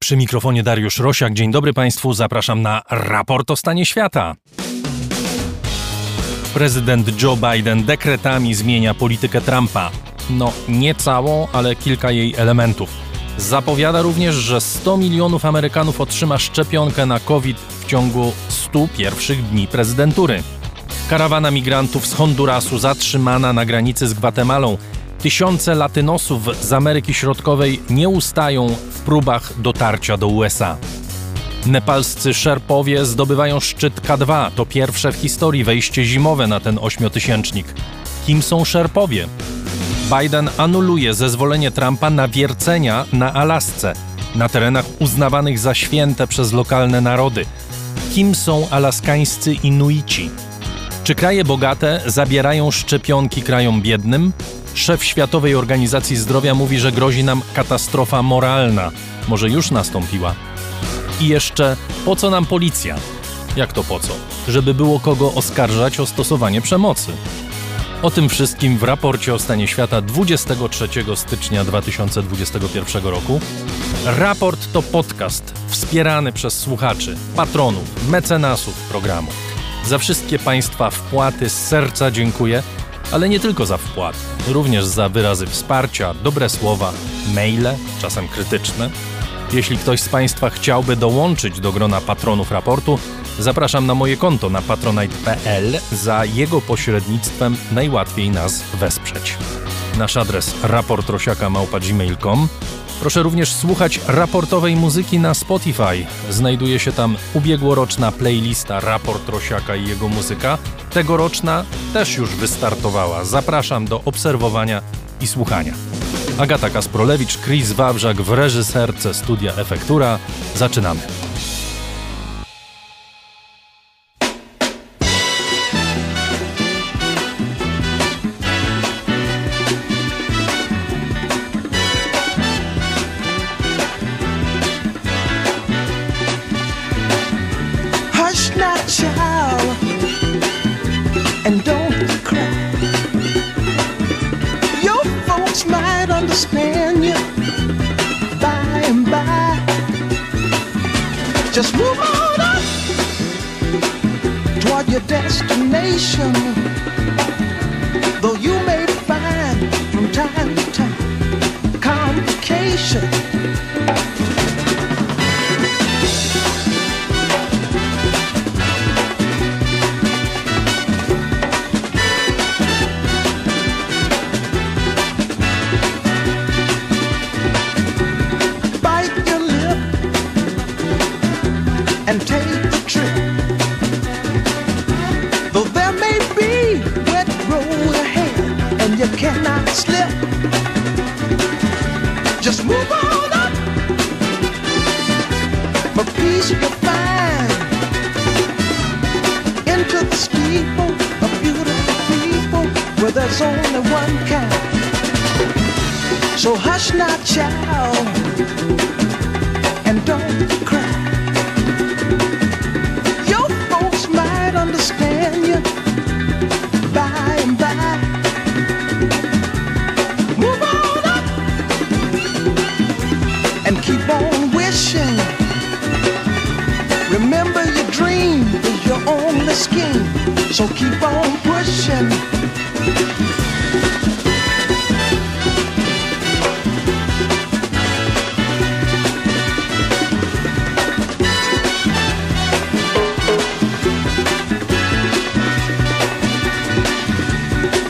Przy mikrofonie Dariusz Rosiak. Dzień dobry Państwu. Zapraszam na raport o stanie świata. Prezydent Joe Biden dekretami zmienia politykę Trumpa. No, nie całą, ale kilka jej elementów. Zapowiada również, że 100 milionów Amerykanów otrzyma szczepionkę na COVID w ciągu 100 pierwszych dni prezydentury. Karawana migrantów z Hondurasu zatrzymana na granicy z Gwatemalą. Tysiące latynosów z Ameryki Środkowej nie ustają w próbach dotarcia do USA. Nepalscy szerpowie zdobywają szczyt K2. To pierwsze w historii wejście zimowe na ten ośmiotysięcznik. Kim są szerpowie? Biden anuluje zezwolenie Trumpa na wiercenia na Alasce, na terenach uznawanych za święte przez lokalne narody. Kim są alaskańscy Inuici? Czy kraje bogate zabierają szczepionki krajom biednym? Szef Światowej Organizacji Zdrowia mówi, że grozi nam katastrofa moralna. Może już nastąpiła. I jeszcze, po co nam policja? Jak to po co? Żeby było kogo oskarżać o stosowanie przemocy. O tym wszystkim w raporcie o stanie świata 23 stycznia 2021 roku. Raport to podcast wspierany przez słuchaczy, patronów, mecenasów programu. Za wszystkie Państwa wpłaty z serca dziękuję, ale nie tylko za wpłat, również za wyrazy wsparcia, dobre słowa, maile, czasem krytyczne. Jeśli ktoś z Państwa chciałby dołączyć do grona patronów raportu, zapraszam na moje konto na patronite.pl. Za jego pośrednictwem najłatwiej nas wesprzeć. Nasz adres raportrosiaka.gmail.com Proszę również słuchać raportowej muzyki na Spotify. Znajduje się tam ubiegłoroczna playlista Raport Rosiaka i jego muzyka. Tegoroczna też już wystartowała. Zapraszam do obserwowania i słuchania. Agata Kasprolewicz, Chris Wawrzak w reżyserce Studia Efektura. Zaczynamy.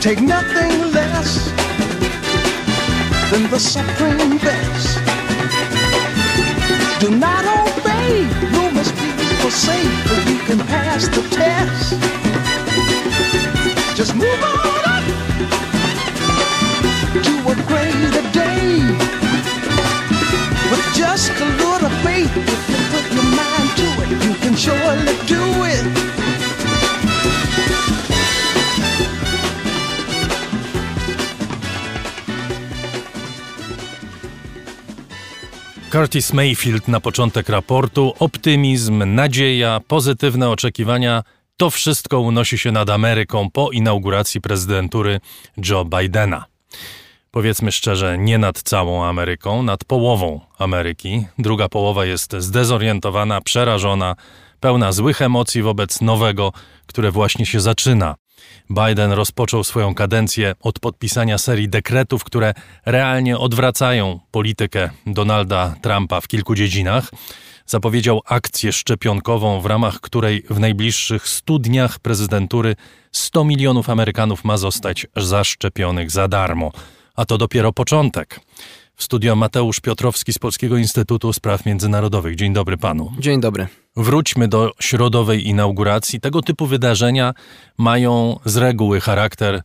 Take nothing less than the supreme best. Do not obey, you must be forsake, but you can pass the test. Just move on Curtis Mayfield na początek raportu. Optymizm, nadzieja, pozytywne oczekiwania to wszystko unosi się nad Ameryką po inauguracji prezydentury Joe Bidena. powiedzmy szczerze, nie nad całą Ameryką, nad połową Ameryki. Druga połowa jest zdezorientowana, przerażona, pełna złych emocji wobec nowego, które właśnie się zaczyna. Biden rozpoczął swoją kadencję od podpisania serii dekretów, które realnie odwracają politykę Donalda Trumpa w kilku dziedzinach. Zapowiedział akcję szczepionkową, w ramach której w najbliższych 100 dniach prezydentury 100 milionów Amerykanów ma zostać zaszczepionych za darmo. A to dopiero początek. W studio Mateusz Piotrowski z Polskiego Instytutu Spraw Międzynarodowych. Dzień dobry panu. Dzień dobry. Wróćmy do środowej inauguracji. Tego typu wydarzenia mają z reguły charakter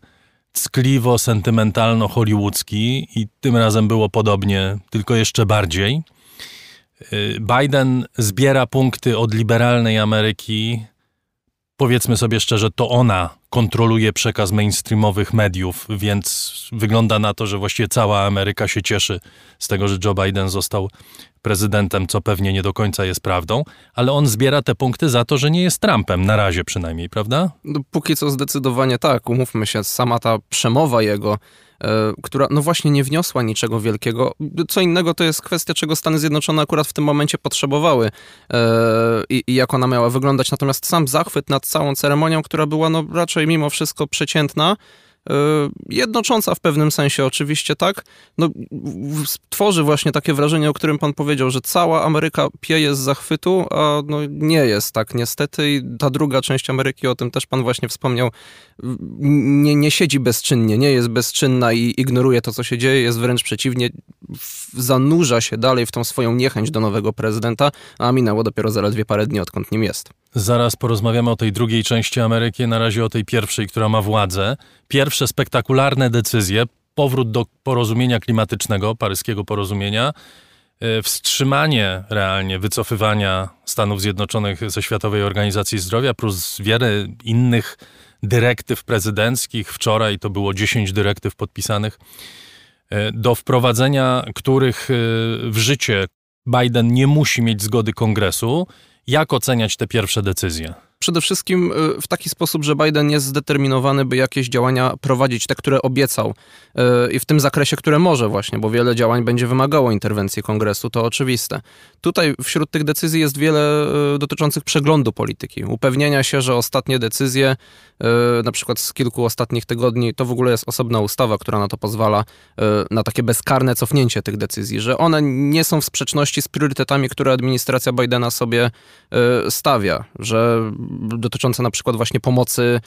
ckliwo-sentymentalno-hollywoodzki i tym razem było podobnie, tylko jeszcze bardziej. Y, Biden zbiera punkty od liberalnej Ameryki. Powiedzmy sobie szczerze, to ona kontroluje przekaz mainstreamowych mediów, więc wygląda na to, że właściwie cała Ameryka się cieszy z tego, że Joe Biden został prezydentem, co pewnie nie do końca jest prawdą, ale on zbiera te punkty za to, że nie jest Trumpem, na razie przynajmniej, prawda? No, póki co zdecydowanie tak, umówmy się, sama ta przemowa jego, która no właśnie nie wniosła niczego wielkiego. Co innego to jest kwestia, czego Stany Zjednoczone akurat w tym momencie potrzebowały e, i, i jak ona miała wyglądać. Natomiast sam zachwyt nad całą ceremonią, która była no raczej mimo wszystko przeciętna, E, jednocząca w pewnym sensie oczywiście, tak? No, tworzy właśnie takie wrażenie, o którym pan powiedział, że cała Ameryka pieje z zachwytu, a no nie jest tak niestety i ta druga część Ameryki, o tym też pan właśnie wspomniał, nie, nie siedzi bezczynnie, nie jest bezczynna i ignoruje to, co się dzieje, jest wręcz przeciwnie, zanurza się dalej w tą swoją niechęć do nowego prezydenta, a minęło dopiero zaledwie parę dni, odkąd nim jest. Zaraz porozmawiamy o tej drugiej części Ameryki, na razie o tej pierwszej, która ma władzę. Pierwsze spektakularne decyzje, powrót do porozumienia klimatycznego, paryskiego porozumienia, e, wstrzymanie realnie wycofywania Stanów Zjednoczonych ze Światowej Organizacji Zdrowia, plus wiele innych dyrektyw prezydenckich. Wczoraj to było 10 dyrektyw podpisanych, e, do wprowadzenia których e, w życie Biden nie musi mieć zgody kongresu. Jak oceniać te pierwsze decyzje? Przede wszystkim y, w taki sposób, że Biden jest zdeterminowany, by jakieś działania prowadzić, te, które obiecał y, i w tym zakresie, które może właśnie, bo wiele działań będzie wymagało interwencji kongresu, to oczywiste. Tutaj wśród tych decyzji jest wiele y, dotyczących przeglądu polityki, upewnienia się, że ostatnie decyzje, na przykład z kilku ostatnich tygodni, to w ogóle jest osobna ustawa, która na to pozwala, na takie bezkarne cofnięcie tych decyzji, że one nie są w sprzeczności z priorytetami, które administracja Bidena sobie stawia, że dotyczące na przykład właśnie pomocy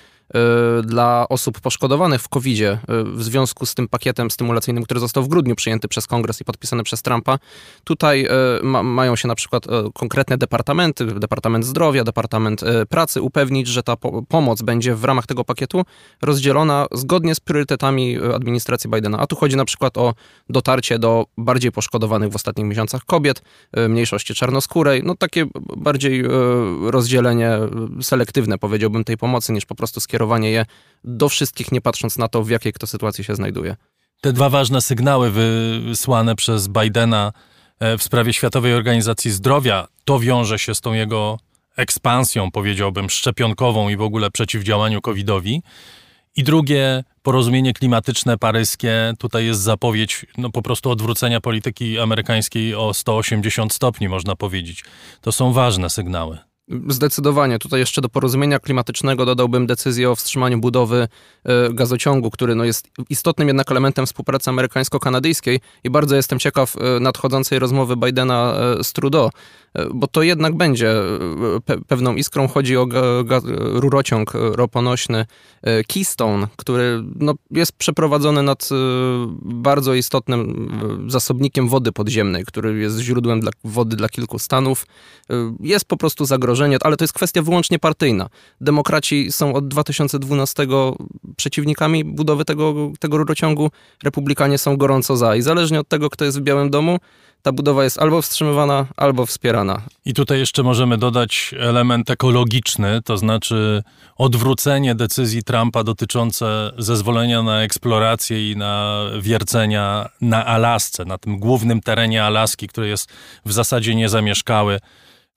dla osób poszkodowanych w covid y, w związku z tym pakietem stymulacyjnym, który został w grudniu przyjęty przez Kongres i podpisany przez Trumpa. Tutaj y, ma, mają się na przykład konkretne departamenty, Departament Zdrowia, Departament Pracy, upewnić, że ta po pomoc będzie w ramach tego pakietu rozdzielona zgodnie z priorytetami administracji Bidena. A tu chodzi na przykład o dotarcie do bardziej poszkodowanych w ostatnich miesiącach kobiet, mniejszości czarnoskórej, no takie bardziej rozdzielenie selektywne powiedziałbym tej pomocy niż po prostu skierowanie skierowanie je do wszystkich, nie patrząc na to, w jakiej kto sytuacji się znajduje. Te dwa ważne sygnały wysłane przez Bidena e, w sprawie Światowej Organizacji Zdrowia, to wiąże się z tą jego ekspansją, powiedziałbym, szczepionkową i w ogóle przeciwdziałaniu COVID-owi. I drugie, porozumienie klimatyczne paryskie, tutaj jest zapowiedź no, po prostu odwrócenia polityki amerykańskiej o 180 stopni, można powiedzieć. To są ważne sygnały. Zdecydowanie. Tutaj jeszcze do porozumienia klimatycznego dodałbym decyzję o wstrzymaniu budowy e, gazociągu, który no jest istotnym jednak elementem współpracy amerykańsko-kanadyjskiej i bardzo jestem ciekaw e, nadchodzącej rozmowy Bidena e, z Trudeau, bo to jednak będzie pe pewną iskrą. Chodzi o rurociąg roponośny Keystone, który no, jest przeprowadzony nad bardzo istotnym zasobnikiem wody podziemnej, który jest źródłem dla wody dla kilku stanów. Jest po prostu zagrożony ale to jest kwestia wyłącznie partyjna. Demokraci są od 2012 przeciwnikami budowy tego, tego rurociągu, republikanie są gorąco za i zależnie od tego, kto jest w Białym Domu, ta budowa jest albo wstrzymywana, albo wspierana. I tutaj jeszcze możemy dodać element ekologiczny, to znaczy odwrócenie decyzji Trumpa dotyczące zezwolenia na eksplorację i na wiercenia na Alasce, na tym głównym terenie Alaski, który jest w zasadzie niezamieszkały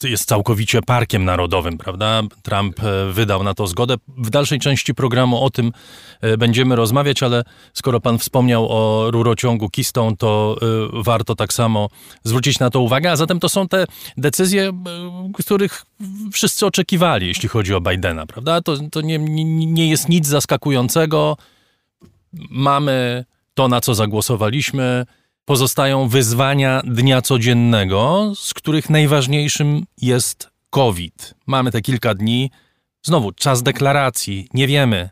jest całkowicie parkiem narodowym, prawda? Trump e, wydał na to zgodę. W dalszej części programu o tym e, będziemy rozmawiać, ale skoro pan wspomniał o rurociągu Keystone, to e, warto tak samo zwrócić na to uwagę. A zatem to są te decyzje, których wszyscy oczekiwali, jeśli chodzi o Bidena, prawda? To, to nie, nie jest nic zaskakującego. Mamy to, na co zagłosowaliśmy pozostają wyzwania dnia codziennego, z których najważniejszym jest COVID. Mamy te kilka dni, znowu czas deklaracji, nie wiemy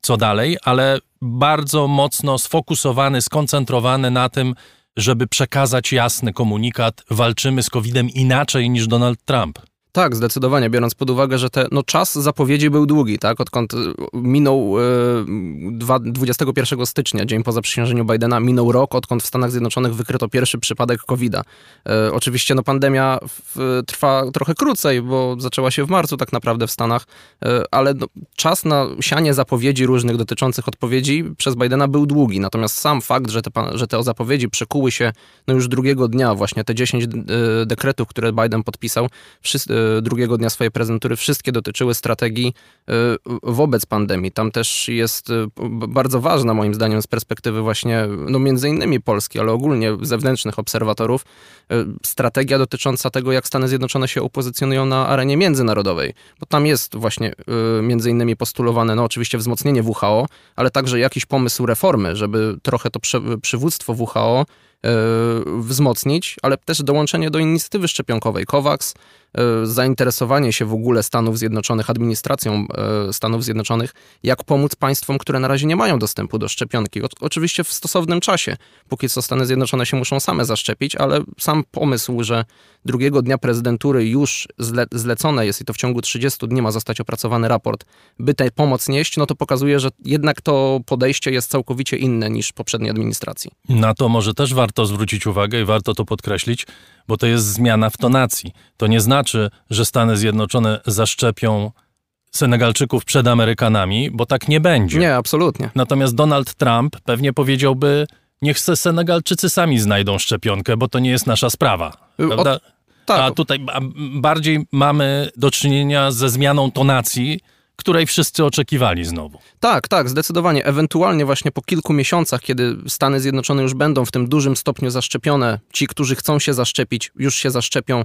co dalej, ale bardzo mocno sfokusowany, skoncentrowany na tym, żeby przekazać jasny komunikat: walczymy z COVID-em inaczej niż Donald Trump. Tak, zdecydowanie, biorąc pod uwagę, że te, no, czas zapowiedzi był długi, tak? Odkąd y, minął e, 21 stycznia, dzień po zaprzysiężeniu Bidena, minął rok, odkąd w Stanach Zjednoczonych wykryto pierwszy przypadek COVID-a. E, oczywiście no, pandemia w, trwa trochę krócej, bo zaczęła się w marcu tak naprawdę w Stanach, e, ale no, czas na sianie zapowiedzi różnych dotyczących odpowiedzi przez Bidena był długi. Natomiast sam fakt, że te, że te zapowiedzi przekuły się no, już drugiego dnia, właśnie te 10 e, dekretów, które Biden podpisał, wszyscy drugiego dnia swojej prezentury, wszystkie dotyczyły strategii e, wobec pandemii. Tam też jest e, bardzo ważna moim zdaniem z perspektywy właśnie, no między innymi Polski, ale ogólnie zewnętrznych obserwatorów, e, strategia dotycząca tego, jak Stany Zjednoczone się upozycjonują na arenie międzynarodowej. Bo tam jest właśnie między innymi postulowane, no oczywiście wzmocnienie WHO, ale także jakiś pomysł reformy, żeby trochę to przywództwo WHO wzmocnić, ale też dołączenie do inicjatywy szczepionkowej COVAX, E, zainteresowanie się w ogóle Stanów Zjednoczonych, administracją e, Stanów Zjednoczonych, jak pomóc państwom, które na razie nie mają dostępu do szczepionki. oczywiście w stosownym czasie. Póki co Stany Zjednoczone się muszą same zaszczepić, ale sam pomysł, że drugiego dnia prezydentury już zle zlecone jest i to w ciągu 30 dni ma zostać opracowany raport, by tę pomoc nieść, no to pokazuje, że jednak to podejście jest całkowicie inne niż poprzedniej administracji. Na to może też warto zwrócić uwagę i warto to podkreślić, bo to jest zmiana w tonacji. To nie znaczy, że Stany Zjednoczone zaszczepią Senegalczyków przed Amerykanami, bo tak nie będzie. Nie, absolutnie. Natomiast Donald Trump pewnie powiedziałby, niech se Senegalczycy sami znajdą szczepionkę, bo to nie jest nasza sprawa. Prawda? O, tak. A tutaj bardziej mamy do czynienia ze zmianą tonacji, której wszyscy oczekiwali znowu. Tak, tak, zdecydowanie. Ewentualnie właśnie po kilku miesiącach, kiedy Stany Zjednoczone już będą w tym dużym stopniu zaszczepione, ci, którzy chcą się zaszczepić, już się zaszczepią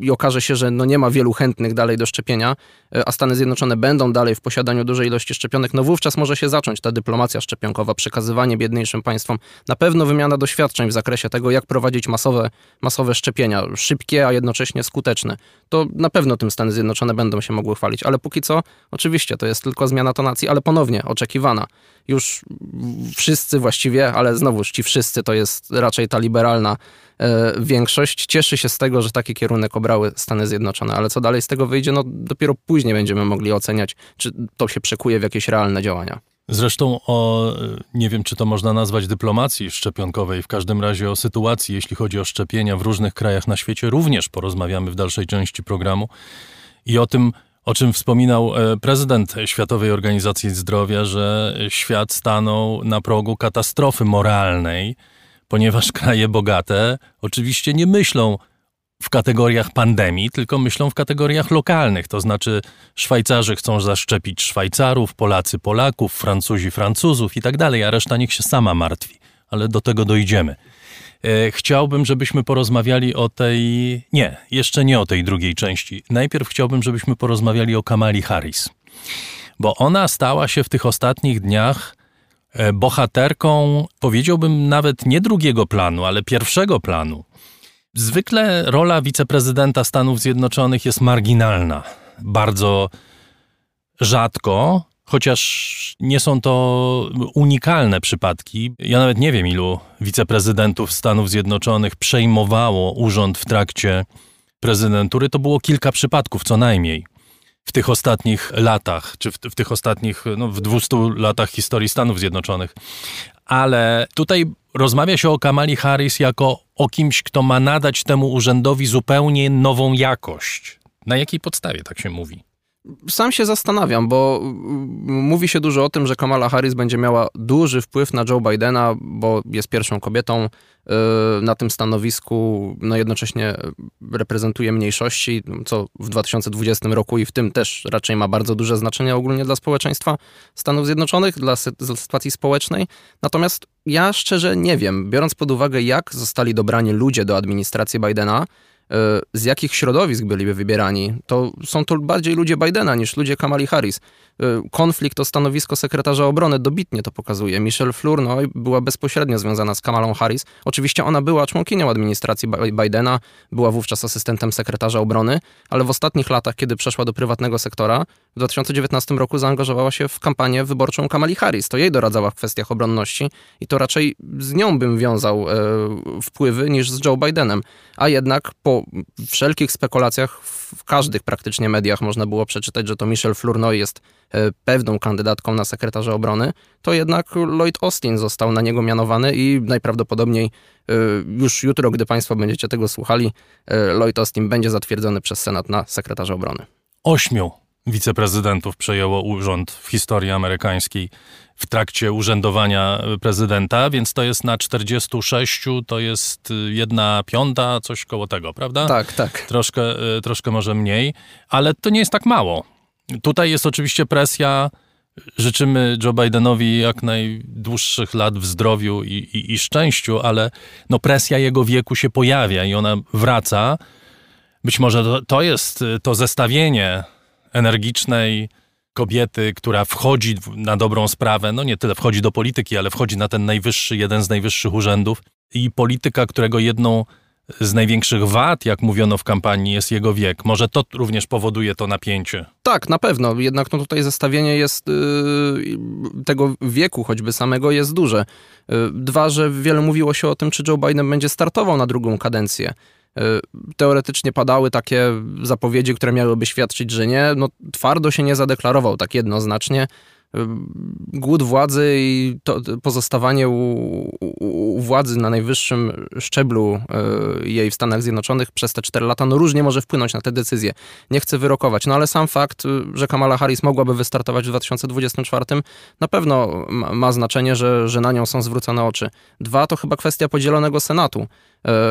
i okaże się, że no nie ma wielu chętnych dalej do szczepienia, e, a Stany Zjednoczone będą dalej w posiadaniu dużej ilości szczepionek, no wówczas może się zacząć ta dyplomacja szczepionkowa, przekazywanie biedniejszym państwom, na pewno wymiana doświadczeń w zakresie tego, jak prowadzić masowe, masowe szczepienia, szybkie, a jednocześnie skuteczne. To na pewno tym Stany Zjednoczone będą się mogły chwalić, ale póki co, oczywiście, to jest tylko zmiana tonacji, ale ponownie oczekiwana. Już wszyscy właściwie, ale znowuż ci wszyscy to jest raczej ta liberalna E, większość cieszy się z tego, że taki kierunek obrały Stany Zjednoczone, ale co dalej z tego wyjdzie, no dopiero później będziemy mogli oceniać, czy to się przekuje w jakieś realne działania. Zresztą o, nie wiem, czy to można nazwać dyplomacji szczepionkowej, w każdym razie o sytuacji, jeśli chodzi o szczepienia w różnych krajach na świecie, również porozmawiamy w dalszej części programu i o tym, o czym wspominał e, prezydent Światowej Organizacji Zdrowia, że świat stanął na progu katastrofy moralnej, ponieważ kraje bogate oczywiście nie myślą w kategoriach pandemii, tylko myślą w kategoriach lokalnych. To znaczy, Szwajcarzy chcą zaszczepić Szwajcarów, Polacy Polaków, Francuzi Francuzów i tak dalej, a reszta niech się sama martwi. Ale do tego dojdziemy. E, chciałbym, żebyśmy porozmawiali o tej. Nie, jeszcze nie o tej drugiej części. Najpierw chciałbym, żebyśmy porozmawiali o Kamali Harris, bo ona stała się w tych ostatnich dniach E, bohaterką, powiedziałbym nawet nie drugiego planu, ale pierwszego planu. Zwykle rola wiceprezydenta Stanów Zjednoczonych jest marginalna. Bardzo rzadko, chociaż nie są to unikalne przypadki. Ja nawet nie wiem, ilu wiceprezydentów Stanów Zjednoczonych przejmowało urząd w trakcie prezydentury. To było kilka przypadków co najmniej w tych ostatnich latach, czy w, w tych ostatnich, no, w 200 latach historii Stanów Zjednoczonych. Ale tutaj rozmawia się o Kamali Harris jako o kimś, kto ma nadać temu urzędowi zupełnie nową jakość. Na jakiej podstawie tak się mówi? Sam się zastanawiam, bo mówi się dużo o tym, że Kamala Harris będzie miała duży wpływ na Joe Bidena, bo jest pierwszą kobietą y, na tym stanowisku, no jednocześnie reprezentuje mniejszości, co w 2020 roku i w tym też raczej ma bardzo duże znaczenie ogólnie dla społeczeństwa Stanów Zjednoczonych, dla sytuacji społecznej. Natomiast ja szczerze nie wiem, biorąc pod uwagę, jak zostali dobrani ludzie do administracji Bidena, z jakich środowisk byliby wybierani, to są to bardziej ludzie Bidena niż ludzie Kamali Harris. Y, konflikt o stanowisko sekretarza obrony dobitnie to pokazuje. Michelle Flournoy była bezpośrednio związana z Kamalą Harris. Oczywiście ona była członkinią administracji Bidena, była wówczas asystentem sekretarza obrony, ale w ostatnich latach, kiedy przeszła do prywatnego sektora, w 2019 roku zaangażowała się w kampanię wyborczą Kamali Harris. To jej doradzała w kwestiach obronności i to raczej z nią bym wiązał e, wpływy niż z Joe Bidenem. A jednak po wszelkich spekulacjach w każdych praktycznie mediach można było przeczytać, że to Michelle Flournoy jest pewną kandydatką na sekretarza obrony, to jednak Lloyd Austin został na niego mianowany i najprawdopodobniej e, już jutro, gdy Państwo będziecie tego słuchali, e, Lloyd Austin będzie zatwierdzony przez Senat na sekretarza obrony. Ośmiu wiceprezydentów przejęło urząd w historii amerykańskiej w trakcie urzędowania prezydenta, więc to jest na 46, to jest jedna piąta, coś koło tego, prawda? Tak, tak. Troszkę, troszkę może mniej, ale to nie jest tak mało. Tutaj jest oczywiście presja. Życzymy Joe Bidenowi jak najdłuższych lat w zdrowiu i, i, i szczęściu, ale no presja jego wieku się pojawia i ona wraca. Być może to, to jest to zestawienie energicznej kobiety, która wchodzi na dobrą sprawę, no nie tyle wchodzi do polityki, ale wchodzi na ten najwyższy, jeden z najwyższych urzędów i polityka, którego jedną z największych wad, jak mówiono w kampanii, jest jego wiek. Może to również powoduje to napięcie. Tak, na pewno. Jednak no tutaj zestawienie jest yy, tego wieku choćby samego jest duże. Yy, dwa, że wiele mówiło się o tym, czy Joe Biden będzie startował na drugą kadencję. Yy, teoretycznie padały takie zapowiedzi, które miałyby świadczyć, że nie. No, twardo się nie zadeklarował tak jednoznacznie głód władzy i to pozostawanie u, u, u, władzy na najwyższym szczeblu e, jej w Stanach Zjednoczonych przez te 4 lata, no różnie może wpłynąć na te decyzje. Nie chcę wyrokować, no ale sam fakt, że Kamala Harris mogłaby wystartować w 2024 na pewno ma, znaczenie, że, że na nią są zwrócone oczy. Dwa, to chyba kwestia podzielonego Senatu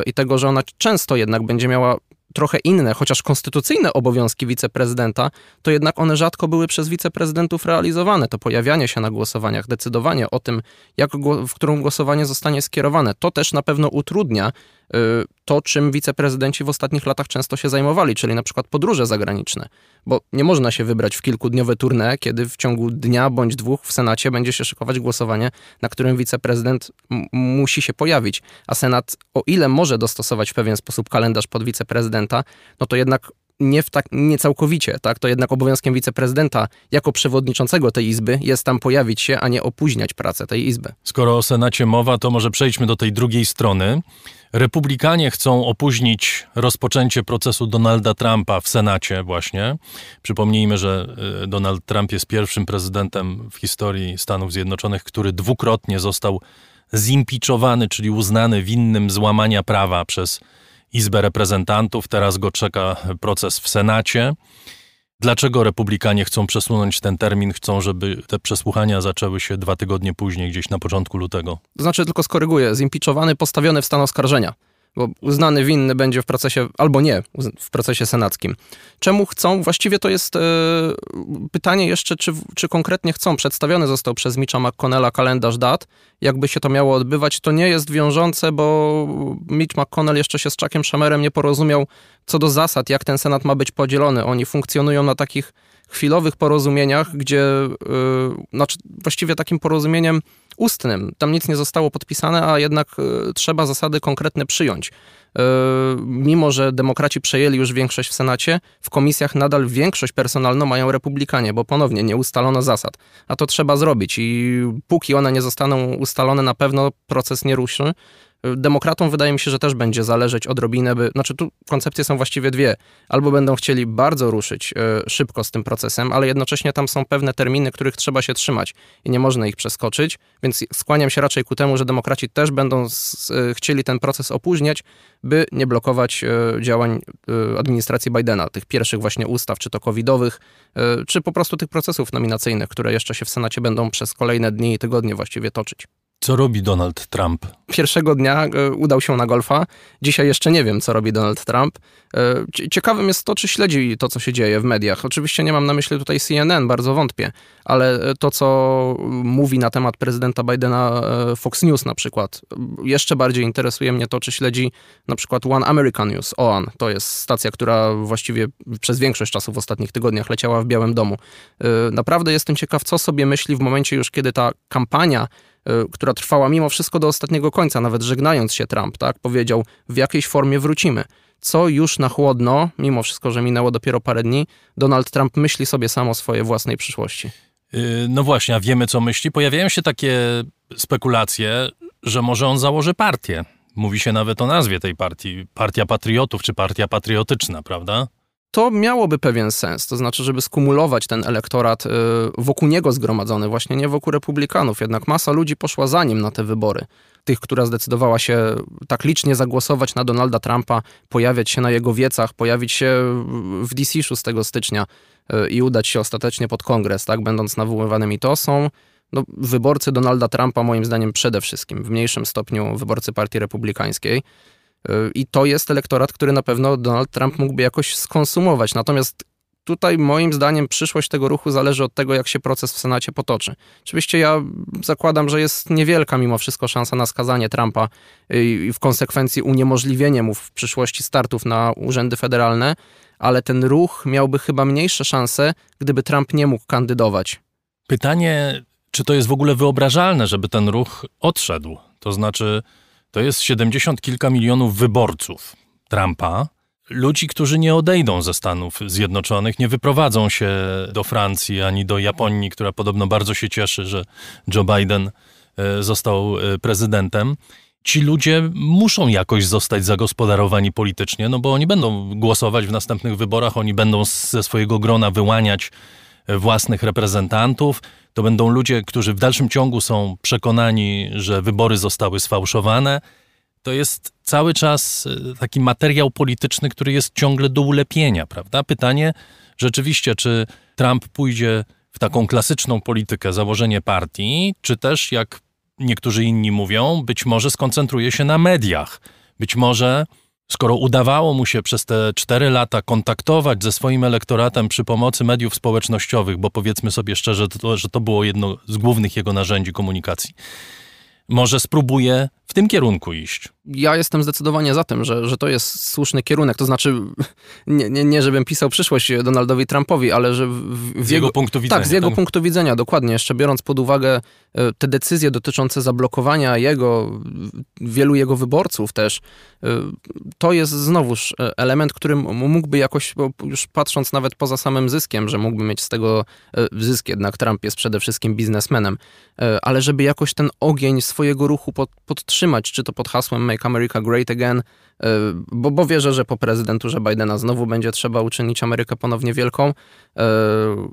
i tego, że ona często jednak będzie miała trochę inne, chociaż konstytucyjne obowiązki wiceprezydenta, to jednak one rzadko były przez wiceprezydentów realizowane. To pojawianie się na głosowaniach, decydowanie o tym, jak, w którą głosowanie zostanie skierowane, to też na pewno utrudnia to, czym wiceprezydenci w ostatnich latach często się zajmowali, czyli na przykład podróże zagraniczne. Bo nie można się wybrać w kilkudniowe tournée, kiedy w ciągu dnia bądź dwóch w Senacie będzie się szykować głosowanie, na którym wiceprezydent musi się pojawić. A Senat, o ile może dostosować w pewien sposób kalendarz pod wiceprezydenta, no to jednak nie, w tak, nie całkowicie, tak? To jednak obowiązkiem wiceprezydenta jako przewodniczącego tej izby jest tam pojawić się, a nie opóźniać pracę tej izby. Skoro o Senacie mowa, to może przejdźmy do tej drugiej strony. Republikanie chcą opóźnić rozpoczęcie procesu Donalda Trumpa w Senacie właśnie. Przypomnijmy, że y, Donald Trump jest pierwszym prezydentem w historii Stanów Zjednoczonych, który dwukrotnie został zimpiczowany, czyli uznany winnym złamania prawa przez Izbę Reprezentantów. Teraz go czeka proces w Senacie. Dlaczego republikanie chcą przesunąć ten termin? Chcą, żeby te przesłuchania zaczęły się dwa tygodnie później, gdzieś na początku lutego. To znaczy, tylko skoryguję, zimpiczowany, postawiony w stan oskarżenia bo uznany winny będzie w procesie, albo nie, w procesie senackim. Czemu chcą? Właściwie to jest e, pytanie jeszcze, czy, czy konkretnie chcą. Przedstawiony został przez Mitcha McConnella kalendarz dat. Jakby się to miało odbywać, to nie jest wiążące, bo Mitch McConnell jeszcze się z Chuckiem Schumerem nie porozumiał co do zasad, jak ten senat ma być podzielony. Oni funkcjonują na takich chwilowych porozumieniach, gdzie, yy, znaczy właściwie takim porozumieniem ustnym. Tam nic nie zostało podpisane, a jednak y, trzeba zasady konkretne przyjąć. Y, mimo, że demokraci przejęli już większość w Senacie, w komisjach nadal większość personalną mają republikanie, bo ponownie nie ustalono zasad. A to trzeba zrobić i póki one nie zostaną ustalone, na pewno proces nie ruszy. Demokratom wydaje mi się, że też będzie zależeć odrobinę, by, znaczy tu koncepcje są właściwie dwie. Albo będą chcieli bardzo ruszyć y, szybko z tym procesem, ale jednocześnie tam są pewne terminy, których trzeba się trzymać i nie można ich przeskoczyć, więc skłaniam się raczej ku temu, że demokraci też będą z, y, chcieli ten proces opóźniać, by nie blokować y, działań administracji Bidena, tych pierwszych właśnie ustaw, czy to covidowych, czy po prostu tych procesów nominacyjnych, które jeszcze się w Senacie będą przez kolejne dni i tygodnie właściwie toczyć. Co robi Donald Trump? Pierwszego dnia e, udał się na golfa. Dzisiaj jeszcze nie wiem, co robi Donald Trump. E, ciekawym jest to, czy śledzi to, co się dzieje w mediach. Oczywiście nie mam na myśli tutaj CNN, bardzo wątpię, ale e, to, co mówi na temat prezydenta Bidena Fox News na przykład. Jeszcze bardziej interesuje mnie to, czy śledzi na przykład One American News, OAN. To jest stacja, która właściwie przez większość czasu w ostatnich tygodniach leciała w Białym Domu. Naprawdę jestem ciekaw, co sobie myśli w momencie już, kiedy ta kampania która trwała mimo wszystko do ostatniego końca, nawet żegnając się Trump, tak, powiedział, w jakiejś formie wrócimy. Co już na chłodno, mimo wszystko, że minęło dopiero parę dni, Donald Trump myśli sobie sam o swojej własnej przyszłości. Y, no właśnie, a wiemy co myśli. Pojawiają się takie spekulacje, że może on założy partię. Mówi się nawet o nazwie tej partii, Partia Patriotów czy Partia Patriotyczna, prawda? To miałoby pewien sens, to znaczy, żeby skumulować ten elektorat y, wokół niego zgromadzony, właśnie nie wokół republikanów. Jednak masa ludzi poszła za nim na te wybory. Tych, która zdecydowała się tak licznie zagłosować na Donalda Trumpa, pojawiać się na jego wiecach, pojawić się w DC 6 stycznia y, i udać się ostatecznie pod kongres, tak, będąc nawoływanymi. To są no, wyborcy Donalda Trumpa, moim zdaniem przede wszystkim, w mniejszym stopniu wyborcy Partii Republikańskiej. I to jest elektorat, który na pewno Donald Trump mógłby jakoś skonsumować. Natomiast tutaj moim zdaniem przyszłość tego ruchu zależy od tego, jak się proces w Senacie potoczy. Oczywiście ja zakładam, że jest niewielka mimo wszystko szansa na skazanie Trumpa i w konsekwencji uniemożliwienie mu w przyszłości startów na urzędy federalne, ale ten ruch miałby chyba mniejsze szanse, gdyby Trump nie mógł kandydować. Pytanie, czy to jest w ogóle wyobrażalne, żeby ten ruch odszedł? To znaczy, to jest 70 kilka milionów wyborców Trumpa, ludzi, którzy nie odejdą ze Stanów Zjednoczonych, nie wyprowadzą się do Francji ani do Japonii, która podobno bardzo się cieszy, że Joe Biden e, został e, prezydentem. Ci ludzie muszą jakoś zostać zagospodarowani politycznie, no bo oni będą głosować w następnych wyborach, oni będą ze swojego grona wyłaniać własnych reprezentantów. To będą ludzie, którzy w dalszym ciągu są przekonani, że wybory zostały sfałszowane. To jest cały czas e, taki materiał polityczny, który jest ciągle do ulepienia, prawda? Pytanie rzeczywiście, czy Trump pójdzie w taką klasyczną politykę, założenie partii, czy też, jak niektórzy inni mówią, być może skoncentruje się na mediach. Być może Skoro udawało mu się przez te cztery lata kontaktować ze swoim elektoratem przy pomocy mediów społecznościowych, bo powiedzmy sobie szczerze, to, że to było jedno z głównych jego narzędzi komunikacji, może spróbuje w tym kierunku iść. Ja jestem zdecydowanie za tym, że, że to jest słuszny kierunek. To znaczy, nie, nie, nie żebym pisał przyszłość Donaldowi Trumpowi, ale że w, w z jego, jego, punktu widzenia. Tak, z jego tak? punktu widzenia, dokładnie. Jeszcze biorąc pod uwagę e, te decyzje dotyczące zablokowania jego, wielu jego wyborców też, e, to jest znowuż e, element, który mógłby jakoś, już patrząc nawet poza samym zyskiem, że mógłby mieć z tego zysk, jednak Trump jest przede wszystkim biznesmenem, ale żeby jakoś ten ogień swojego ruchu pod, podtrzymać, czy to pod hasłem Make America Great Again, e, bo, bo wierzę, że po prezydenturze Bidena znowu będzie trzeba uczynić Amerykę ponownie wielką. E,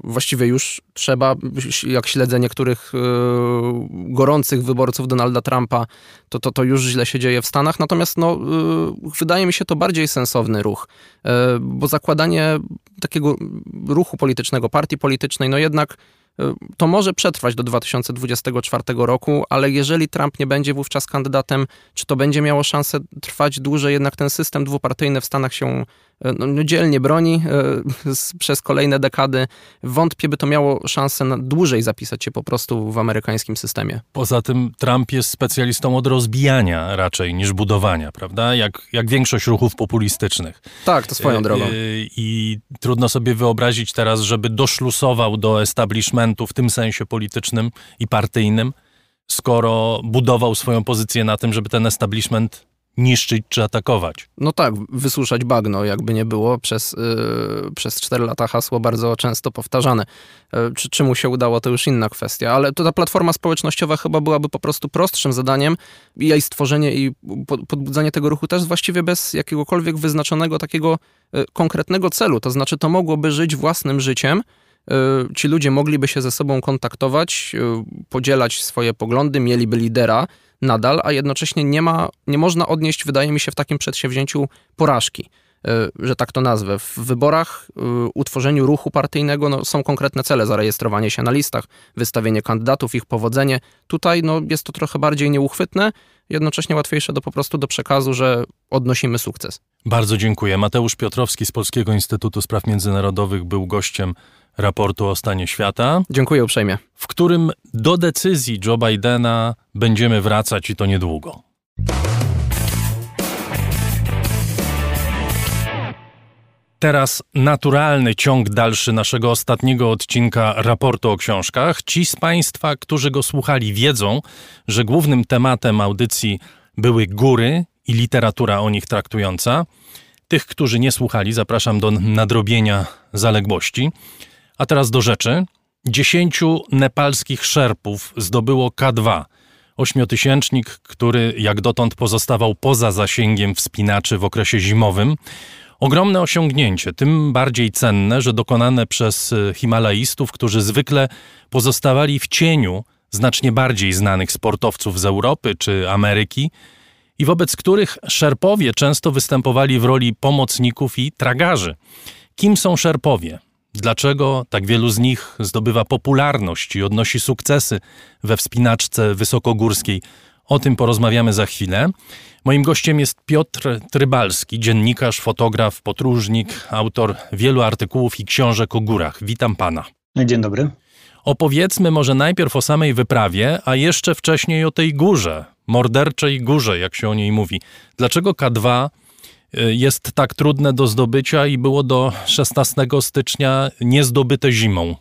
właściwie już trzeba, jak śledzę niektórych e, gorących wyborców Donalda Trumpa, to, to, to już źle się dzieje w Stanach. Natomiast no, wydaje mi się to bardziej sensowny ruch, bo zakładanie takiego ruchu politycznego, partii politycznej, no jednak to może przetrwać do 2024 roku, ale jeżeli Trump nie będzie wówczas kandydatem, czy to będzie miało szansę trwać dłużej, jednak ten system dwupartyjny w Stanach się no, no, dzielnie broni e, przez kolejne dekady. Wątpię, by to miało szansę na dłużej zapisać się po prostu w amerykańskim systemie. Poza tym Trump jest specjalistą od rozbijania raczej niż budowania, prawda? Jak, jak większość ruchów populistycznych. Tak, to swoją e, drogą. I, I trudno sobie wyobrazić teraz, żeby doszlusował do establishmentu w tym sensie politycznym i partyjnym, skoro budował swoją pozycję na tym, żeby ten establishment niszczyć czy atakować. No tak, wysuszać bagno, jakby nie było, przez, yy, przez 4 lata hasło bardzo często powtarzane. Yy, czy, czy mu się udało, to już inna kwestia, ale to ta platforma społecznościowa chyba byłaby po prostu prostszym zadaniem i jej stworzenie i podbudzanie tego ruchu też właściwie bez jakiegokolwiek wyznaczonego takiego yy, konkretnego celu. To znaczy, to mogłoby żyć własnym życiem, y, ci ludzie mogliby się ze sobą kontaktować, podzielać swoje poglądy, mieliby lidera, nadal, a jednocześnie nie ma, nie można odnieść, wydaje mi się, w takim przedsięwzięciu porażki e, że tak to nazwę. W wyborach, e, utworzeniu ruchu partyjnego no, są konkretne cele, zarejestrowanie się na listach, wystawienie kandydatów, ich powodzenie. Tutaj no, jest to trochę bardziej nieuchwytne, jednocześnie łatwiejsze do po prostu do przekazu, że odnosimy sukces. Bardzo dziękuję. Mateusz Piotrowski z Polskiego Instytutu Spraw Międzynarodowych był gościem raportu o stanie świata. Dziękuję uprzejmie. W którym do decyzji Joe Bidena będziemy wracać i to niedługo. Teraz naturalny ciąg dalszy naszego ostatniego odcinka raportu o książkach. Ci z Państwa, którzy go słuchali, wiedzą, że głównym tematem audycji były góry i literatura o nich traktująca. Tych, którzy nie słuchali, zapraszam do nadrobienia zaległości. A teraz do rzeczy. Dziesięciu nepalskich szerpów zdobyło K2, ośmiotysięcznik, który jak dotąd pozostawał poza zasięgiem wspinaczy w okresie zimowym. Ogromne osiągnięcie, tym bardziej cenne, że dokonane przez e, Himalajstów, którzy zwykle pozostawali w cieniu znacznie bardziej znanych sportowców z Europy czy Ameryki i wobec których szerpowie często występowali w roli pomocników i tragarzy. Kim są szerpowie? Dlaczego tak wielu z nich zdobywa popularność i odnosi sukcesy we wspinaczce wysokogórskiej? O tym porozmawiamy za chwilę. Moim gościem jest Piotr Trybalski, dziennikarz, fotograf, podróżnik, autor wielu artykułów i książek o górach. Witam pana. Dzień dobry. Opowiedzmy może najpierw o samej wyprawie, a jeszcze wcześniej o tej górze, morderczej górze, jak się o niej mówi. Dlaczego K2 Y, jest tak trudne do zdobycia i było do 16 stycznia niezdobyte zimą.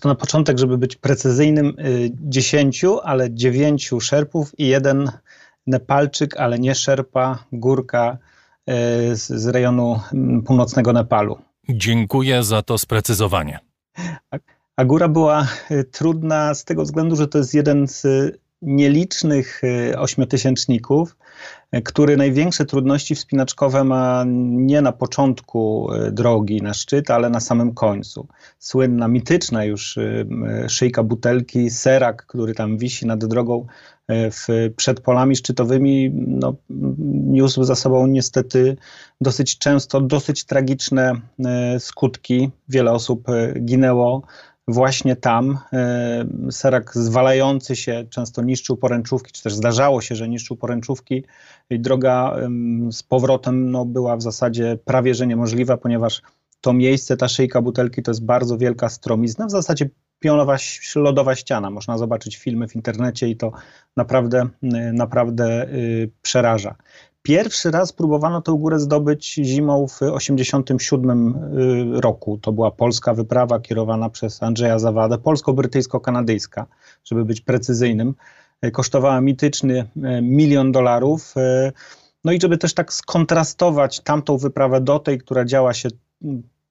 To na początek, żeby być precyzyjnym, 10, y, ale 9 szerpów i jeden Nepalczyk, ale nie szerpa, górka y, z, rejonu mm, północnego Nepalu. Dziękuję za to sprecyzowanie. A góra była trudna z tego względu, że to jest jeden z nielicznych ośmiotysięczników, który największe trudności wspinaczkowe ma nie na początku e, drogi na szczyt, ale na samym końcu. Słynna, mityczna już e, szyjka butelki, serak, który tam wisi nad drogą e, w, przed polami szczytowymi, no, niósł za sobą niestety dosyć często dosyć tragiczne skutki. Wiele osób ginęło właśnie tam. E, serak zwalający się często niszczył poręczówki, czy też zdarzało się, że niszczył poręczówki. I droga z powrotem no, była w zasadzie prawie że niemożliwa, ponieważ to miejsce, ta szyjka butelki to jest bardzo wielka stromizna, w zasadzie pionowa, lodowa ściana. Można zobaczyć filmy w internecie i to naprawdę, naprawdę y, przeraża. Pierwszy raz próbowano tę górę zdobyć zimą w 1987 y, roku. To była polska wyprawa kierowana przez Andrzeja Zawadę, polsko-brytyjsko-kanadyjska, żeby być precyzyjnym. Y, kosztowała mityczny y, milion dolarów. No i żeby też tak skontrastować tamtą wyprawę do tej, która działa się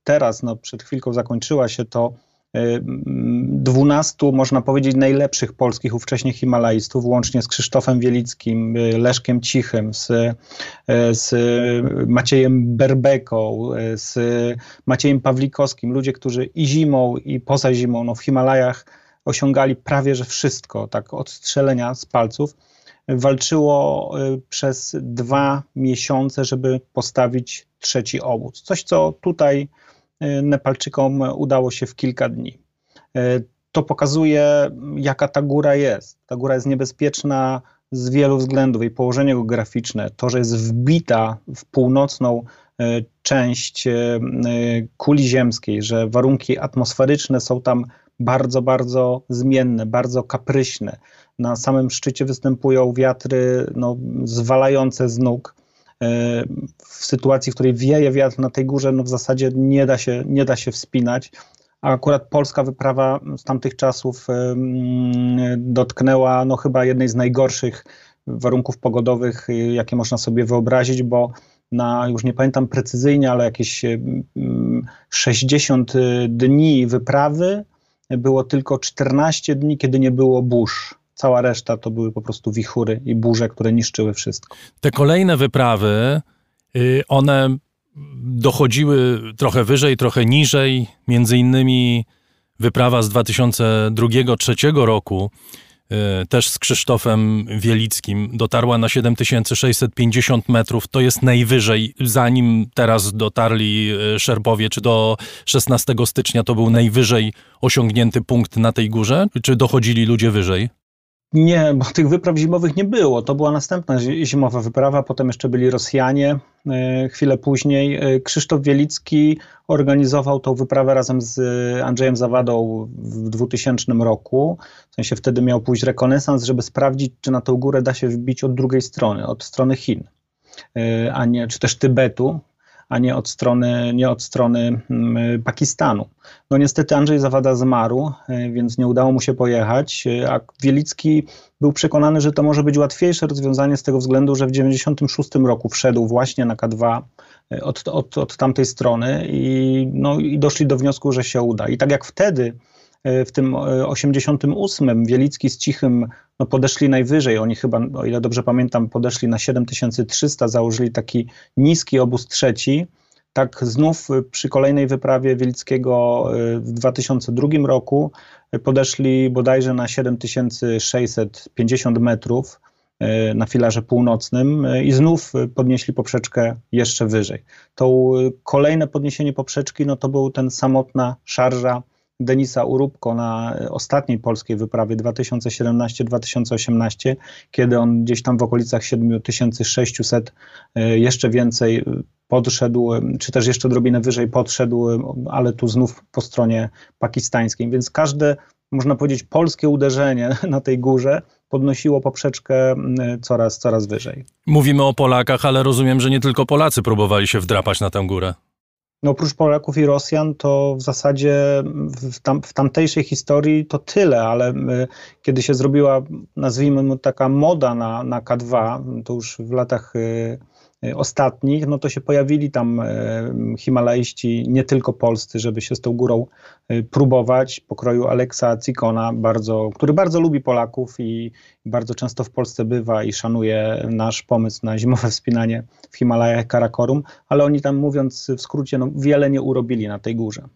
teraz, no przed chwilką zakończyła się to 12, można powiedzieć, najlepszych polskich ówcześnie Himalajstów, łącznie z Krzysztofem Wielickim, y, Leszkiem Cichym, z, y, z Maciejem Berbeką, z Maciejem Pawlikowskim. Ludzie, którzy i zimą, i poza zimą no w Himalajach osiągali prawie że wszystko, tak od strzelenia z palców. Walczyło przez dwa miesiące, żeby postawić trzeci obóz. Coś, co tutaj Nepalczykom udało się w kilka dni. E, to pokazuje, jaka ta góra jest. Ta góra jest niebezpieczna z wielu względów. Jej położenie geograficzne, to, że jest wbita w północną e, część kuli ziemskiej, że warunki atmosferyczne są tam bardzo, bardzo zmienne, bardzo kapryśne. Na samym szczycie występują wiatry no, zwalające z nóg w sytuacji, w której wieje wiatr na tej górze, no w zasadzie nie da się, nie da się wspinać. A akurat polska wyprawa z tamtych czasów dotknęła no chyba jednej z najgorszych warunków pogodowych, jakie można sobie wyobrazić, bo na, już nie pamiętam precyzyjnie, ale jakieś 60 dni wyprawy było tylko 14 dni, kiedy nie było burz. Cała reszta to były po prostu wichury i burze, które niszczyły wszystko. Te kolejne wyprawy, y, one dochodziły trochę wyżej, trochę niżej. Między innymi wyprawa z 2002-2003 roku, y, też z Krzysztofem Wielickim, dotarła na 7650 metrów. To jest najwyżej, zanim teraz dotarli y, Szerbowie, czy do 16 stycznia to był najwyżej osiągnięty punkt na tej górze? Czy dochodzili ludzie wyżej? Nie, bo tych wypraw zimowych nie było. To była następna zimowa wyprawa, potem jeszcze byli Rosjanie. E, chwilę później e, Krzysztof Wielicki organizował tą wyprawę razem z Andrzejem Zawadą w 2000 roku. W sensie wtedy miał pójść rekonesans, żeby sprawdzić, czy na tą górę da się wbić od drugiej strony, od strony Chin, e, a nie, czy też Tybetu, a nie od strony, nie od strony mm, Pakistanu. No niestety Andrzej Zawada zmarł, e, więc nie udało mu się pojechać, e, a Wielicki był przekonany, że to może być łatwiejsze rozwiązanie z tego względu, że w 1996 roku wszedł właśnie na K2 e, od, od, od tamtej strony i, no, i doszli do wniosku, że się uda. I tak jak wtedy w tym 88 e, Wielicki z Cichym no, podeszli najwyżej. Oni chyba, o ile dobrze pamiętam, podeszli na 7300, założyli taki niski obóz trzeci. Tak znów e, przy kolejnej wyprawie Wielickiego w 2002 roku podeszli bodajże na 7650 metrów na filarze północnym i znów podnieśli poprzeczkę jeszcze wyżej. To kolejne podniesienie poprzeczki no to był ten samotna szarża Denisa Urubko na ostatniej polskiej wyprawie 2017-2018, kiedy on gdzieś tam w okolicach 7600 e, jeszcze więcej e, podszedł, czy też jeszcze odrobinę wyżej podszedł, ale tu znów po stronie pakistańskiej. Więc każde, można powiedzieć, polskie uderzenie na tej górze podnosiło poprzeczkę coraz, coraz wyżej. Mówimy o Polakach, ale rozumiem, że nie tylko Polacy próbowali się wdrapać na tę górę. No oprócz Polaków i Rosjan, to w zasadzie w, tam, w tamtejszej historii to tyle, ale y, kiedy się zrobiła, nazwijmy taka moda na, na K2, to już w latach Y, ostatnich, no to się pojawili tam y, Himalaiści, nie tylko polscy, żeby się z tą górą y, próbować, pokroju Aleksa Cikona, bardzo, który bardzo lubi Polaków i bardzo często w Polsce bywa i szanuje nasz pomysł na zimowe wspinanie w Himalajach Karakorum, ale oni tam mówiąc w skrócie, no, wiele nie urobili na tej górze.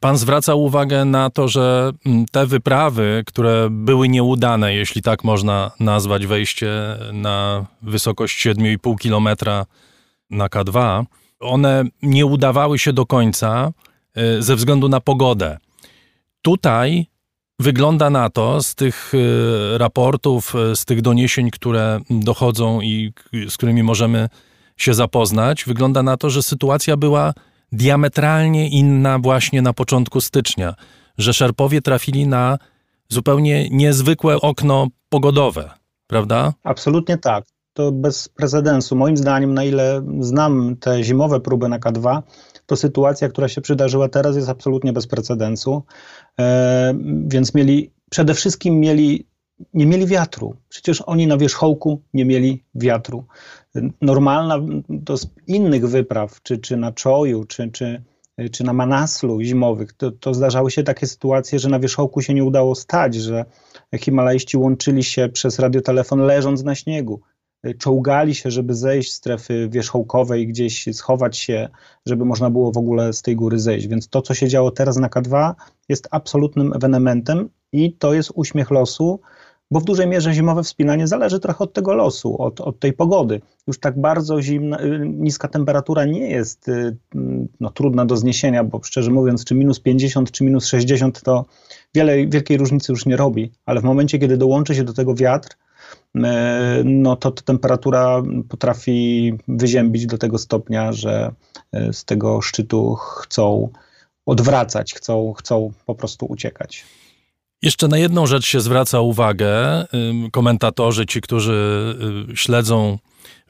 Pan zwraca uwagę na to, że mm, te wyprawy, które były nieudane, jeśli tak można nazwać wejście na wysokość 7,5 km na K2, one nie udawały się do końca y, ze względu na pogodę. Tutaj wygląda na to z tych y, raportów, y, z tych doniesień, które dochodzą i z którymi możemy się zapoznać, wygląda na to, że sytuacja była diametralnie inna właśnie na początku stycznia, że Szerpowie trafili na zupełnie niezwykłe okno pogodowe, prawda? Absolutnie tak. To bez precedensu. Moim zdaniem, na ile znam te zimowe próby na K2, to sytuacja, która się przydarzyła teraz, jest absolutnie bez precedensu. E, więc mieli, przede wszystkim mieli, nie mieli wiatru. Przecież oni na wierzchołku nie mieli wiatru normalna z innych wypraw, czy, czy na Czoju, czy, czy, czy na Manaslu zimowych, to, to zdarzały się takie sytuacje, że na wierzchołku się nie udało stać, że Himalaiści łączyli się przez radiotelefon leżąc na śniegu. Czołgali się, żeby zejść z strefy wierzchołkowej, gdzieś schować się, żeby można było w ogóle z tej góry zejść. Więc to, co się działo teraz na K2, jest absolutnym ewenementem i to jest uśmiech losu, bo w dużej mierze zimowe wspinanie zależy trochę od tego losu, od, od tej pogody. Już tak bardzo zimna, y, niska temperatura nie jest y, no, trudna do zniesienia, bo szczerze mówiąc, czy minus 50, czy minus 60 to wiele, wielkiej różnicy już nie robi, ale w momencie, kiedy dołączy się do tego wiatr, y, no to temperatura potrafi wyziębić do tego stopnia, że z tego szczytu chcą odwracać, chcą, chcą po prostu uciekać. Jeszcze na jedną rzecz się zwraca uwagę. Komentatorzy, ci, którzy y, śledzą